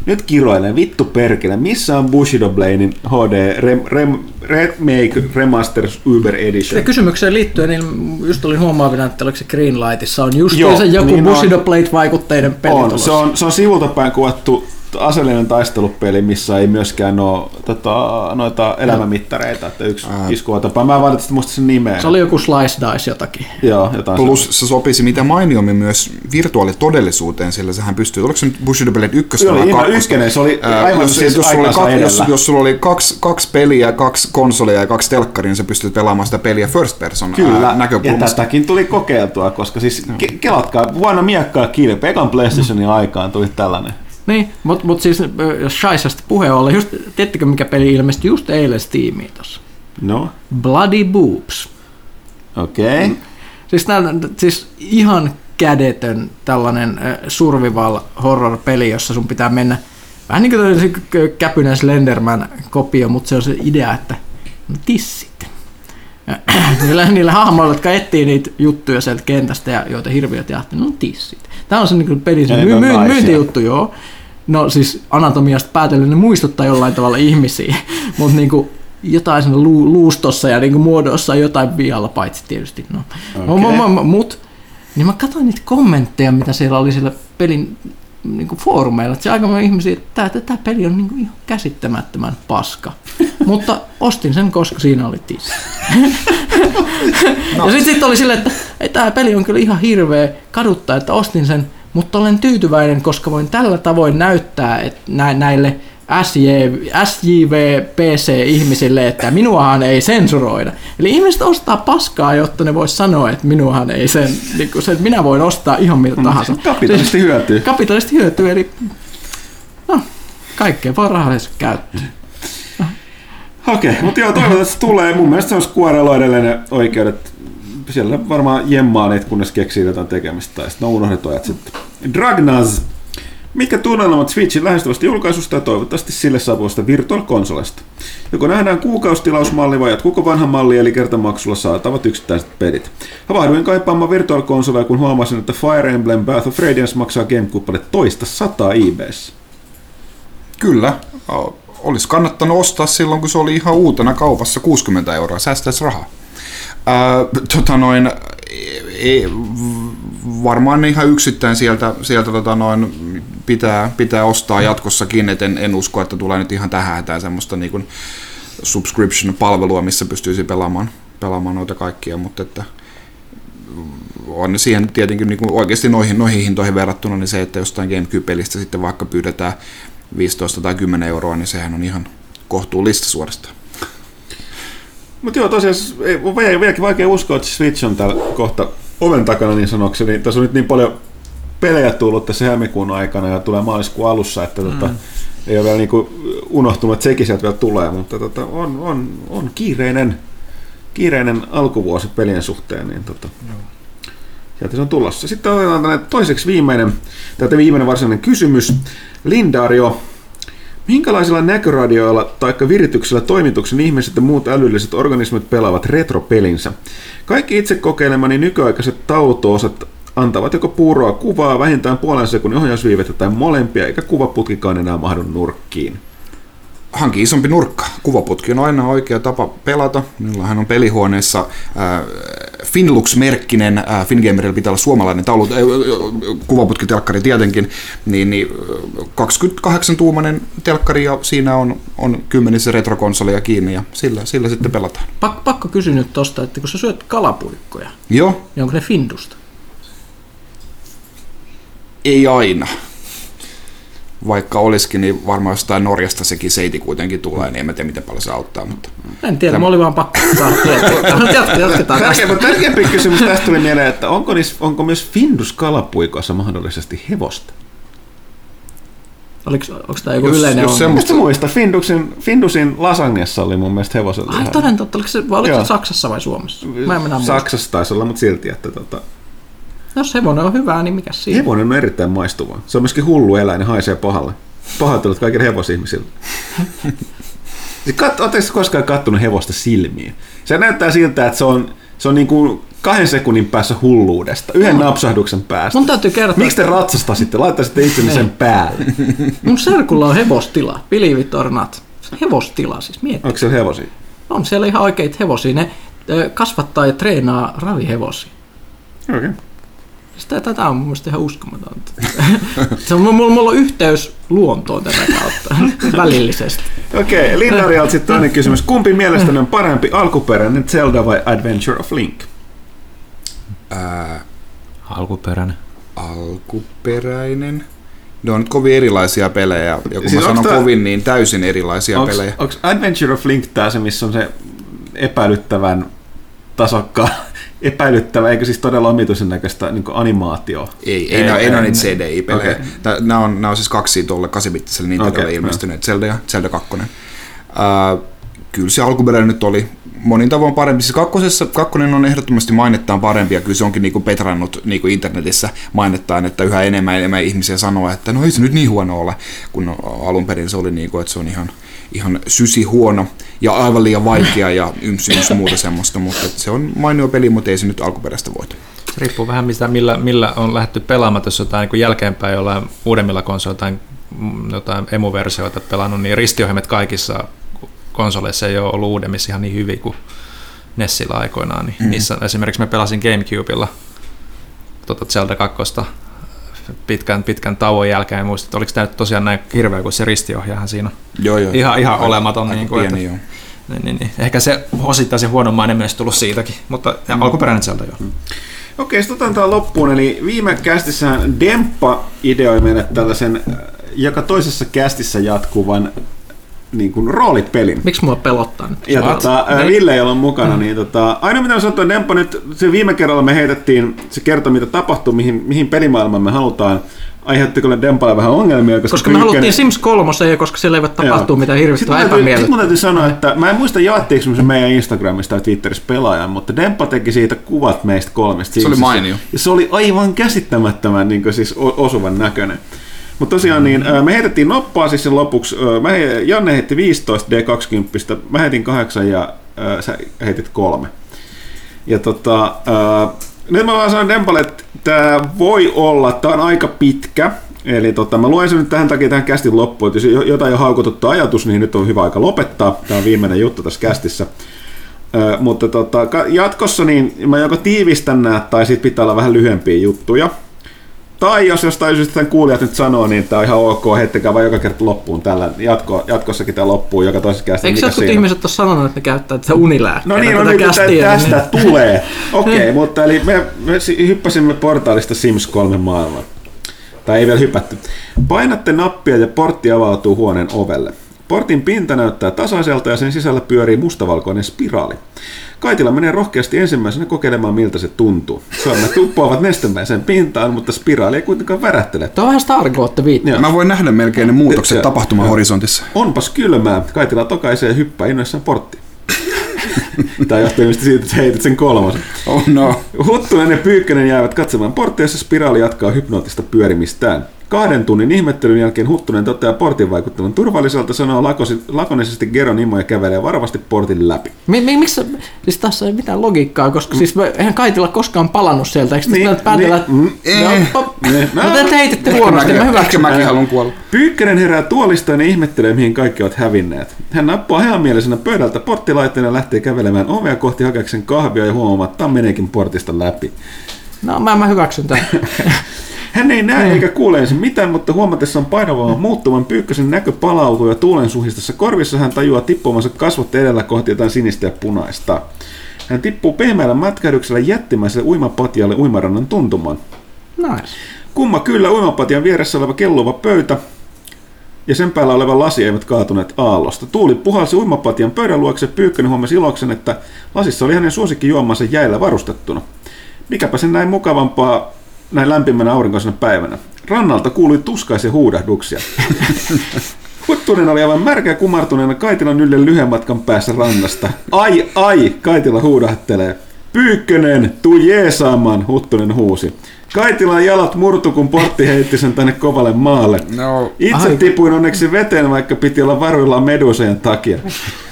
Nyt kiroilen, vittu perkele. Missä on Bushido Bladein HD Rem, Rem, Remake Remasters Uber Edition? Ja kysymykseen liittyen, niin just olin huomaavina, että oliko se Greenlightissa on just Joo, se joku niin. Bushido Blade-vaikutteinen peli On, se on, se on sivulta päin kuvattu aseellinen taistelupeli, missä ei myöskään ole tota, noita elämämittareita, että yksi Ää. iskuva tapa. Mä en valitettavasti muista sen nimeä. Se oli joku Slice Dice jotakin. Joo, jotain Plus se sopisi mitä mainioimmin myös virtuaalitodellisuuteen, sillä sehän pystyy, oliko se nyt Bushido Blade 1 Se oli vai ihan kakkosta? ykkönen, se oli Ää, aivan jos, siis jos, sulla oli, kaksi, jos, jos sulla oli kaksi, kaksi peliä, kaksi konsolia ja kaksi telkkaria, niin sä pystyt pelaamaan sitä peliä first person Kyllä, ää, ja näkökulmasta. tätäkin tuli kokeiltua, koska siis ke- kelatkaa, vuonna miekkaa kilpe, ekan PlayStationin aikaan tuli tällainen. Niin, mutta mut siis jos Shaisasta puhe ollen, just, tiedättekö mikä peli ilmestyi just eilen Steamiin tossa? No, Bloody Boobs. okei. Okay. Siis, tää, siis ihan kädetön tällainen survival horror-peli, jossa sun pitää mennä vähän niin kuin se k- käpynen Slenderman kopio, mutta se on se idea, että no tissit. Niillä, niillä hahmoilla, jotka etsii niitä juttuja sieltä kentästä ja joita hirviöt jahtii, no tissit. Tämä on se niin peli, se myy, myy, myyntijuttu, joo. No siis anatomiasta päätellen ne muistuttaa jollain tavalla ihmisiä, mutta niinku jotain siinä lu, luustossa ja niinku muodossa jotain vialla, paitsi tietysti. No. Okay. Mä, mut, niin mä katsoin niitä kommentteja, mitä siellä oli siellä pelin niinku foorumeilla, että se aika moni ihmisiä, että tämä, tämä peli on niinku ihan käsittämättömän paska. Mutta ostin sen, koska siinä oli tissi. no. Ja sitten sit oli silleen, että ei, tämä peli on kyllä ihan hirveä kaduttaa, että ostin sen, mutta olen tyytyväinen, koska voin tällä tavoin näyttää että nä- näille SJ, SJV-PC-ihmisille, että minuahan ei sensuroida. Eli ihmiset ostaa paskaa, jotta ne vois sanoa, että minuahan ei sen, niin kuin se, että minä voin ostaa ihan mitä tahansa. Kapitalisti hyötyy. Kapitalisti hyötyy, eli no, kaikkea voi rahallisesti käyttää. Okei, okay, mutta joo, se tulee. Mun mielestä se Squarella edelleen ne oikeudet. Siellä varmaan jemmaa niitä, kunnes keksii jotain tekemistä. Tai sitten on unohdettu ajat sitten. Dragnaz. Mitkä tunnelmat Switchin lähestyvästä julkaisusta ja toivottavasti sille saapuvasta Virtual? Joko nähdään kuukausitilausmalli vai jatkuuko vanha malli eli kertamaksulla saatavat yksittäiset pelit? Havahduin kaipaamaan Virtual Consolea, kun huomasin, että Fire Emblem Path of Radiance maksaa GameCubelle toista sataa eBayssä. Kyllä, olisi kannattanut ostaa silloin, kun se oli ihan uutena kaupassa 60 euroa, säästäisi rahaa. Ää, tota noin, ei, varmaan ihan yksittäin sieltä, sieltä tota noin, pitää, pitää ostaa jatkossakin, et en, en usko, että tulee nyt ihan tähän hätään semmoista niin kuin subscription-palvelua, missä pystyisi pelaamaan, pelaamaan noita kaikkia, mutta että on siihen tietenkin niin kuin oikeasti noihin, noihin hintoihin verrattuna niin se, että jostain GameCube-pelistä sitten vaikka pyydetään 15 tai 10 euroa, niin sehän on ihan kohtuullista suorastaan. Mutta joo, tosiaan ei, on vielä- vieläkin vaikea uskoa, että Switch on täällä kohta oven takana niin sanokseni. Tässä on nyt niin paljon pelejä tullut tässä helmikuun aikana ja tulee maaliskuun alussa, että tota, ei ole vielä niinku unohtunut, että sekin sieltä vielä tulee, mutta tota, on, on, on kiireinen, kiireinen alkuvuosi pelien suhteen, niin tota, sieltä se on tulossa. Sitten otetaan tänne toiseksi viimeinen, tätä viimeinen varsinainen kysymys. Lindario, Minkälaisilla näköradioilla tai virityksellä toimituksen ihmiset ja muut älylliset organismit pelaavat retropelinsä? Kaikki itse kokeilemani nykyaikaiset tautoosat antavat joko puuroa kuvaa, vähintään puolen sekunnin ohjausviivettä tai molempia, eikä kuvaputkikaan enää mahdu nurkkiin. hanki isompi nurkka. Kuvaputki on aina oikea tapa pelata. Minullahan on pelihuoneessa äh, Finlux-merkkinen, äh, Fingamerilla pitää olla suomalainen taulu, äh, kuvaputkitelkkari tietenkin, niin, niin äh, 28-tuumainen telkkari ja siinä on, on kymmenissä retrokonsoleja kiinni ja sillä, sillä sitten pelataan. Pak, pakko kysyä nyt tosta, että kun sä syöt kalapuikkoja, Joo, niin onko ne Findusta? ei aina. Vaikka olisikin, niin varmaan jostain Norjasta sekin seiti kuitenkin tulee, niin en mä tiedä miten paljon se auttaa. Mutta En tiedä, mä olin vaan pakko saada Jatketaan. Tärkeä, mutta tärkeämpi kysymys tästä tuli mieleen, että onko, niissä, onko myös Findus kalapuikoissa mahdollisesti hevosta? Oliko, onko tämä joku Jos- yleinen jos ongelma? semmoista- muista, Findusin, Findusin lasagnessa oli mun mielestä hevosen Ai toden totta, oliko se, vai oliko se Saksassa vai Suomessa? Mä en. Saksassa taisi olla, mutta silti, että tota, Jos hevonen on hyvää, niin mikä siinä? hevonen on erittäin maistuva. Se on myöskin hullu eläin ja haisee pahalle. Pahoittelut kaikille hevosihmisille. Siis Oletteko koskaan kattonut hevosta silmiin? Se näyttää siltä, että se on, se on niin kuin kahden sekunnin päässä hulluudesta, yhden napsahduksen päästä. Mun täytyy kertoa, Miksi te ratsastasitte? Laittaisitte itsenne sen päälle. mun serkulla on hevostila, believe it or not. Se on hevostila siis, mieti. Onko siellä hevosia? On siellä ihan oikeita hevosia. Ne kasvattaa ja treenaa ravihevosia. Okei. Okay. Sitä, tätä on mun mielestä ihan uskomatonta. Se on, mulla, mulla on yhteys luontoon tätä kautta, välillisesti. Okei, okay, Linnarialta sitten toinen kysymys. Kumpi mielestäni on parempi, alkuperäinen Zelda vai Adventure of Link? ää, Alkuperäinen. alkuperäinen. Ne on nyt kovin erilaisia pelejä, ja kun Siis mä sanon tää- kovin, niin täysin erilaisia Onks, pelejä. onks Adventure of Link tää se, missä on se epäilyttävän tasokka, epäilyttävä, eikä siis todella omituisen näköistä niin animaatio? Ei, ei, Ei, ei. niitä CDI-pelejä. Okei. Okay. Nämä on, nämä on siis kaksi tuolle 8-bittiselle Nintendolle Okei, okay, ilmestyneet, Zelda ja Zelda 2. Uh, kyllä se alkuperäinen nyt oli monin tavoin parempi. Siis kakkosessa, kakkonen on ehdottomasti mainettaan parempi ja kyllä se onkin niinku petrannut niinku internetissä mainettaan, että yhä enemmän enemmän ihmisiä sanoo, että no ei se nyt niin huono ole, kun alun perin se oli niinku, että se on ihan, ihan sysi huono ja aivan liian vaikea ja yms, yms muuta semmoista, mutta se on mainio peli, mutta ei se nyt alkuperäistä voita. Riippuu vähän mistä, millä, millä on lähdetty pelaamaan, jos jotain niin jälkeenpäin jollain uudemmilla konsoleilla jotain, mm, jotain emuversioita pelannut, niin ristiohjelmat kaikissa konsoleissa ei ole ollut uudemmissa ihan niin hyviä kuin Nessillä aikoinaan. Niin Mm. niissä, esimerkiksi mä pelasin Gamecubella tuota Zelda 2 pitkän, pitkän tauon jälkeen, en muista, että oliko tämä nyt tosiaan näin hirveä kuin se ristiohjaahan siinä on Joo, joo. ihan, ihan Aika- olematon. aika Niin kuin, pieni, että, joo. niin, niin, niin. Ehkä se osittain se huono maine myös tullut siitäkin, mutta ja alkuperäinen Zelda joo. Okei, sitten otetaan tämä loppuun. Eli viime kästissähän Demppa ideoi meille tällaisen joka toisessa kästissä jatkuvan niin kuin roolipelin. Miksi mua pelottaa nyt? Ja What? tota, Ne- Ville ei ole mukana, niin tota, ainoa mitä että Demppa nyt, se viime kerralla me heitettiin, se kertoi mitä tapahtuu, mihin, mihin pelimaailmaan me halutaan. Aiheuttiko ne Dempalle vähän ongelmia? Koska, Koska me haluttiin Sims 3, koska siellä ei voi tapahtua mitään hirvittävää täytyy- Sitten mun täytyy sanoa, että mä en muista jaettiinko me se meidän Instagramista tai Twitterissä pelaajan, mutta Demppa teki siitä kuvat meistä kolmesta. Se oli Simsistä. mainio. Ja se oli aivan käsittämättömän niin siis o- osuvan näköinen. Mutta tosiaan niin, me heitettiin noppaa siis sen lopuksi. Mä he, Janne heitti 15 D20, mä heitin 8 ja ää, sä heitit kolme. Ja tota, ää, nyt mä vaan sanon Dempalle, että tämä voi olla, tämä on aika pitkä. Eli tota, mä luen sen nyt tähän takia tähän kästin loppuun, että jos jotain on haukututtu ajatus, niin nyt on hyvä aika lopettaa. Tämä on viimeinen juttu tässä kästissä. Ö, mutta tota, jatkossa niin mä joko tiivistän nämä, tai siitä pitää olla vähän lyhyempiä juttuja. Tai jos jostain syystä tämän kuulijat nyt sanoo, niin tämä on ihan ok, heittäkää vaan joka kerta loppuun tällä. Jatko, jatkossakin tämä loppuu joka toisessa kästissä. Eikö jotkut siinä? ihmiset ole sanonut, että ne käyttää tätä unilääkkeenä? No niin, no niin, kästiä, tästä niin- tulee. Okei, okay, mutta eli me, me si- hyppäsimme portaalista Sims 3 maailmaan. Tai ei vielä hypätty. Painatte nappia ja portti avautuu huoneen ovelle. Portin pinta näyttää tasaiselta ja sen sisällä pyörii mustavalkoinen spiraali. Kaitila menee rohkeasti ensimmäisenä kokeilemaan, miltä se tuntuu. Sormet uppoavat nestemäiseen pintaan, mutta spiraali ei kuitenkaan värähtele. Tuo on vähän Stargotte viitti. Joo. Mä voin nähdä melkein ne muutokset tapahtumahorisontissa. Onpas kylmää. Kaitila tokaisee ja hyppää innoissaan porttiin. Tämä johtuu ilmeisesti siitä, että heität sen kolmosen. Oh no. Huttunen ja Pyykkönen jäävät katsomaan porttia, jossa spiraali jatkaa hypnoottista pyörimistään. Kahden tunnin ihmettelyn jälkeen Huttunen toteaa portin vaikuttavan turvalliselta, sanoo lakosi- lakonisesti Geronimo ja kävelee varovasti portin läpi. Mi- mi- miksi, siis tässä ei mitään logiikkaa, koska siis me, eihän Kaitila koskaan palannut sieltä, eikö Niin, päätellä, että niin, mm, eh, pop, niin. no, te heititte huonosti, mä hyväksyn. mäkin haluan kuolla. Pyykkönen herää tuolistaan ja ihmettelee, mihin kaikki ovat hävinneet. Hän nappaa heamielisenä pöydältä porttilaitteen ja lähtee kävelemään ovea kohti hakeakseen kahvia ja huomaamattaan meneekin portista läpi. No mä, mä hyväksyn tämän. Hän ei näe eikä kuule ensin mitään, mutta huomatessaan painavaa muuttuvan pyykkösen näkö palautuu ja tuulen suhistessa korvissa hän tajuaa tippumansa kasvot edellä kohti jotain sinistä ja punaista. Hän tippuu pehmeällä mätkähdyksellä jättimäiselle uimapatjalle uimarannan tuntumaan. Nice. Kumma kyllä uimapatian vieressä oleva kelluva pöytä ja sen päällä oleva lasi eivät kaatuneet aallosta. Tuuli puhalsi uimapatian pöydän luokse, Pyykkönen huomasi iloksen, että lasissa oli hänen suosikkijuomansa jäillä varustettuna. Mikäpä sen näin mukavampaa näin lämpimänä aurinkoisena päivänä. Rannalta kuului tuskaisia huudahduksia. Huttunen oli aivan märkä kumartuneena Kaitilan ylle lyhyen matkan päässä rannasta. Ai, ai, Kaitila huudahtelee. Pyykkönen, tuu jeesaamaan, Huttunen huusi. Kaitilan jalat murtu, kun portti heitti sen tänne kovalle maalle. No, Itse Ai. tipuin onneksi veteen, vaikka piti olla varuillaan medusojen takia.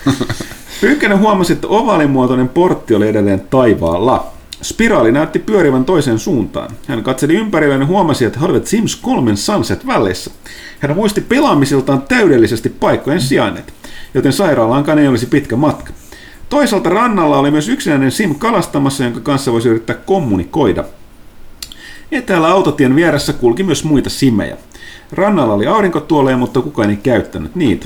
Pyykkönen huomasi, että ovaalimuotoinen portti oli edelleen taivaalla. Spiraali näytti pyörivän toiseen suuntaan. Hän katseli ympärilleen ja huomasi, että he olivat Sims 3 Sunset välissä. Hän muisti pelaamisiltaan täydellisesti paikkojen sijainnit, joten sairaalaankaan ei olisi pitkä matka. Toisaalta rannalla oli myös yksinäinen Sim kalastamassa, jonka kanssa voisi yrittää kommunikoida. Etäällä autotien vieressä kulki myös muita simejä. Rannalla oli aurinkotuoleja, mutta kukaan ei käyttänyt niitä.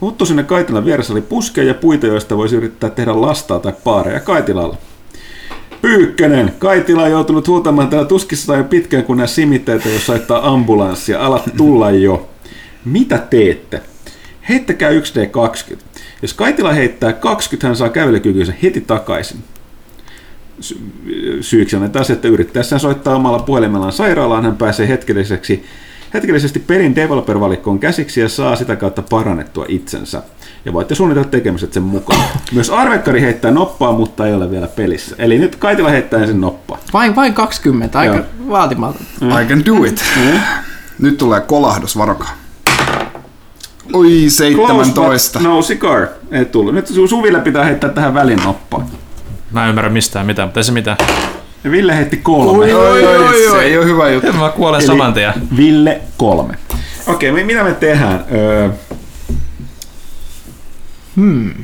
Huttusen ja Kaitilan vieressä oli puskeja ja puita, joista voisi yrittää tehdä lastaa tai paareja Kaitilalla. Pyykkönen! Kaitila on joutunut huutamaan täällä tuskissa jo pitkään, kun nämä simiteitä jos soittaa ambulanssia. Alat tulla jo. Mitä teette? Heittäkää 1D20. Jos Kaitila heittää 20, hän saa kävelykykynsä heti takaisin sy- syyksi on taas, että yrittäessään soittaa omalla puhelimellaan sairaalaan, hän pääsee hetkelliseksi, hetkellisesti perin developer-valikkoon käsiksi ja saa sitä kautta parannettua itsensä. Ja voitte suunnitella tekemiset sen mukaan. Myös arvekkari heittää noppaa, mutta ei ole vielä pelissä. Eli nyt Kaitila heittää ensin noppaa. Vain, vain 20, aika Joo. vaatimaton. I can do it. Nyt tulee kolahdus, varokaa. Oi, 17. Close, no cigar. Ei tullut. Nyt Su- Suville pitää heittää tähän väliin noppaa. Mä en ymmärrä mistään mitään, mutta ei se mitään. Ja Ville heitti kolme. Oi, oi, oi, se ei ole hyvä juttu. Mä kuolen saman tien. Ville kolme. Okei, okay, mitä me tehdään? Öö... Hmm.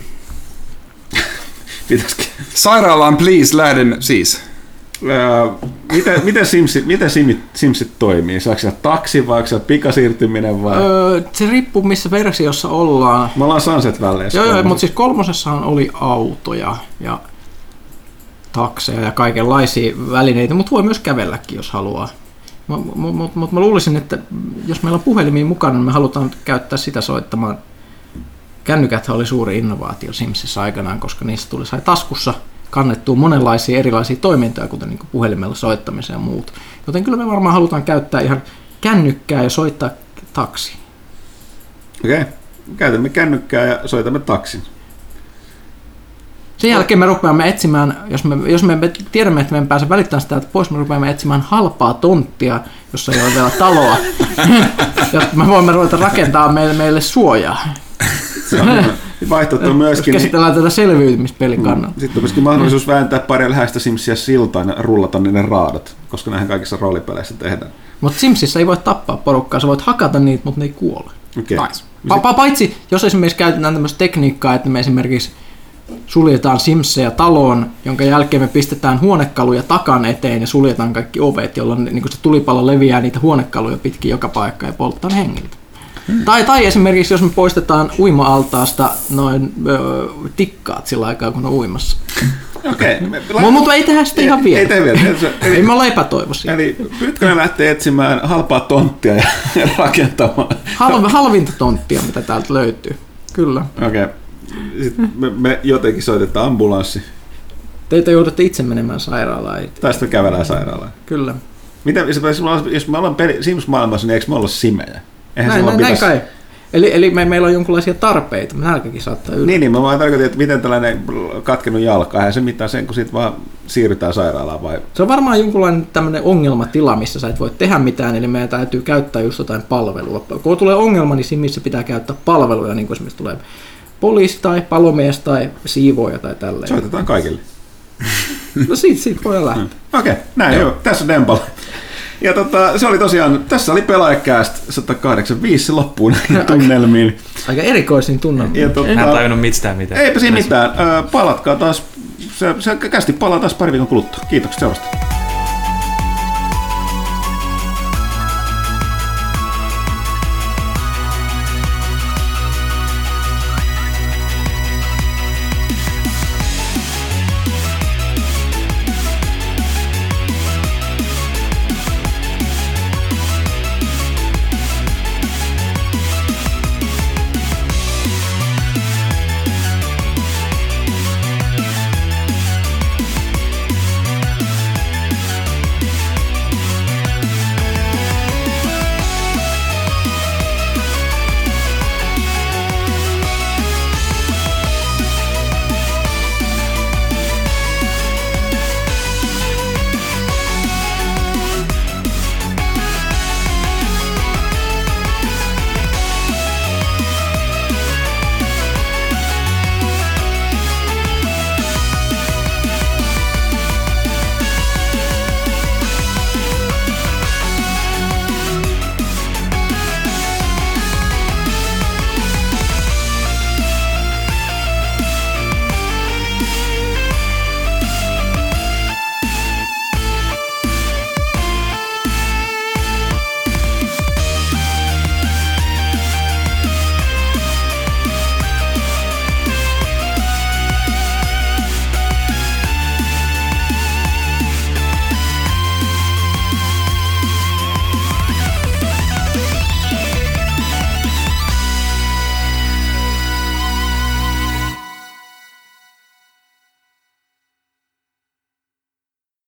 Pitäisikö... Sairaalaan, please, lähden siis. Öö, miten, miten, Simsit, miten Simsit, Simsit toimii? Saako siellä taksi vai onko siellä pikasiirtyminen vai? Öö. Öö, se riippuu missä versiossa ollaan. Me ollaan Sunset väleissä. Joo, joo, mutta siis kolmosessahan oli autoja ja takseja ja kaikenlaisia välineitä, mutta voi myös kävelläkin, jos haluaa. Mutta mut, mut mä luulisin, että jos meillä on puhelimia mukana, niin me halutaan käyttää sitä soittamaan. Kännykät oli suuri innovaatio Simsissä aikanaan, koska niistä tuli sai taskussa kannettua monenlaisia erilaisia toimintoja, kuten niin puhelimella soittamisen ja muut. Joten kyllä me varmaan halutaan käyttää ihan kännykkää ja soittaa taksi. Okei. Okay. Käytämme kännykkää ja soitamme taksin. Sen jälkeen me rupeamme etsimään, jos me, jos me tiedämme, että me emme pääse välittämään sitä että pois, me rupeamme etsimään halpaa tonttia, jossa ei ole vielä taloa, jotta me voimme ruveta rakentaa meille, meille suojaa. Se on hyvä. Vaihtoehto on myöskin... käsitellään tätä selviytymispelin kannalta. Sitten on myöskin mahdollisuus vääntää pari läheistä Simsia siltaan ja rullata niiden raadot, koska näihin kaikissa roolipeleissä tehdään. Mutta Simsissä ei voi tappaa porukkaa, sä voit hakata niitä, mutta ne ei kuole. Okei. Nice. Pa- pa- paitsi, jos esimerkiksi käytetään tämmöistä tekniikkaa, että me esimerkiksi suljetaan Simsejä taloon, jonka jälkeen me pistetään huonekaluja takan eteen ja suljetaan kaikki ovet, jolloin niin se tulipalo leviää niitä huonekaluja pitkin joka paikka ja polttaa ne hengiltä. Tai, tai esimerkiksi jos me poistetaan uima-altaasta noin ö, tikkaat sillä aikaa, kun on uimassa. Okei. me- Mutta mut ei tehdä sitä ihan vielä. Ei tee vielä. Se- Ei Eli, me olla epätoivoisia. eli Pytkönen lähtee etsimään halpaa tonttia ja rakentamaan. Halv, halvinta tonttia, mitä täältä löytyy. Kyllä. Okei. Sitten me, me jotenkin soitetaan ambulanssi. Teitä joudutte itse menemään sairaalaan. Tai sitten kävelään sairaalaan. Kyllä. Mitä, jos, me ollaan- jos me ollaan peli, Sims-maailmassa, niin eikö me olla simejä? Eihän Näin, näin, näin kai. Eli, eli me, meillä on jonkinlaisia tarpeita. Nälkäkin saattaa yllä. Niin, niin, mä vaan tarkoitin, että miten tällainen katkenut jalka, eihän se mitään sen, kun siitä vaan siirrytään sairaalaan vai... Se on varmaan jonkunlainen tämmöinen ongelmatila, missä sä et voi tehdä mitään, eli meidän täytyy käyttää just jotain palvelua. Kun tulee ongelma, niin siinä missä pitää käyttää palveluja, niin kuin esimerkiksi tulee poliisi tai palomies tai siivooja tai tälleen. Soitetaan kaikille. No siitä, siitä voi lähteä. Okei, okay, näin joo. joo. Tässä on Dempal. Ja tota, se oli tosiaan, tässä oli pelaajakääst 185 loppuun näihin tunnelmiin. Aika erikoisin tunnelma. Ja tota, en tajunnut mistään mitään. eipä siinä mitään. Palatkaa taas, se, se kästi palaa taas pari viikon kuluttua. Kiitoksia seurasta.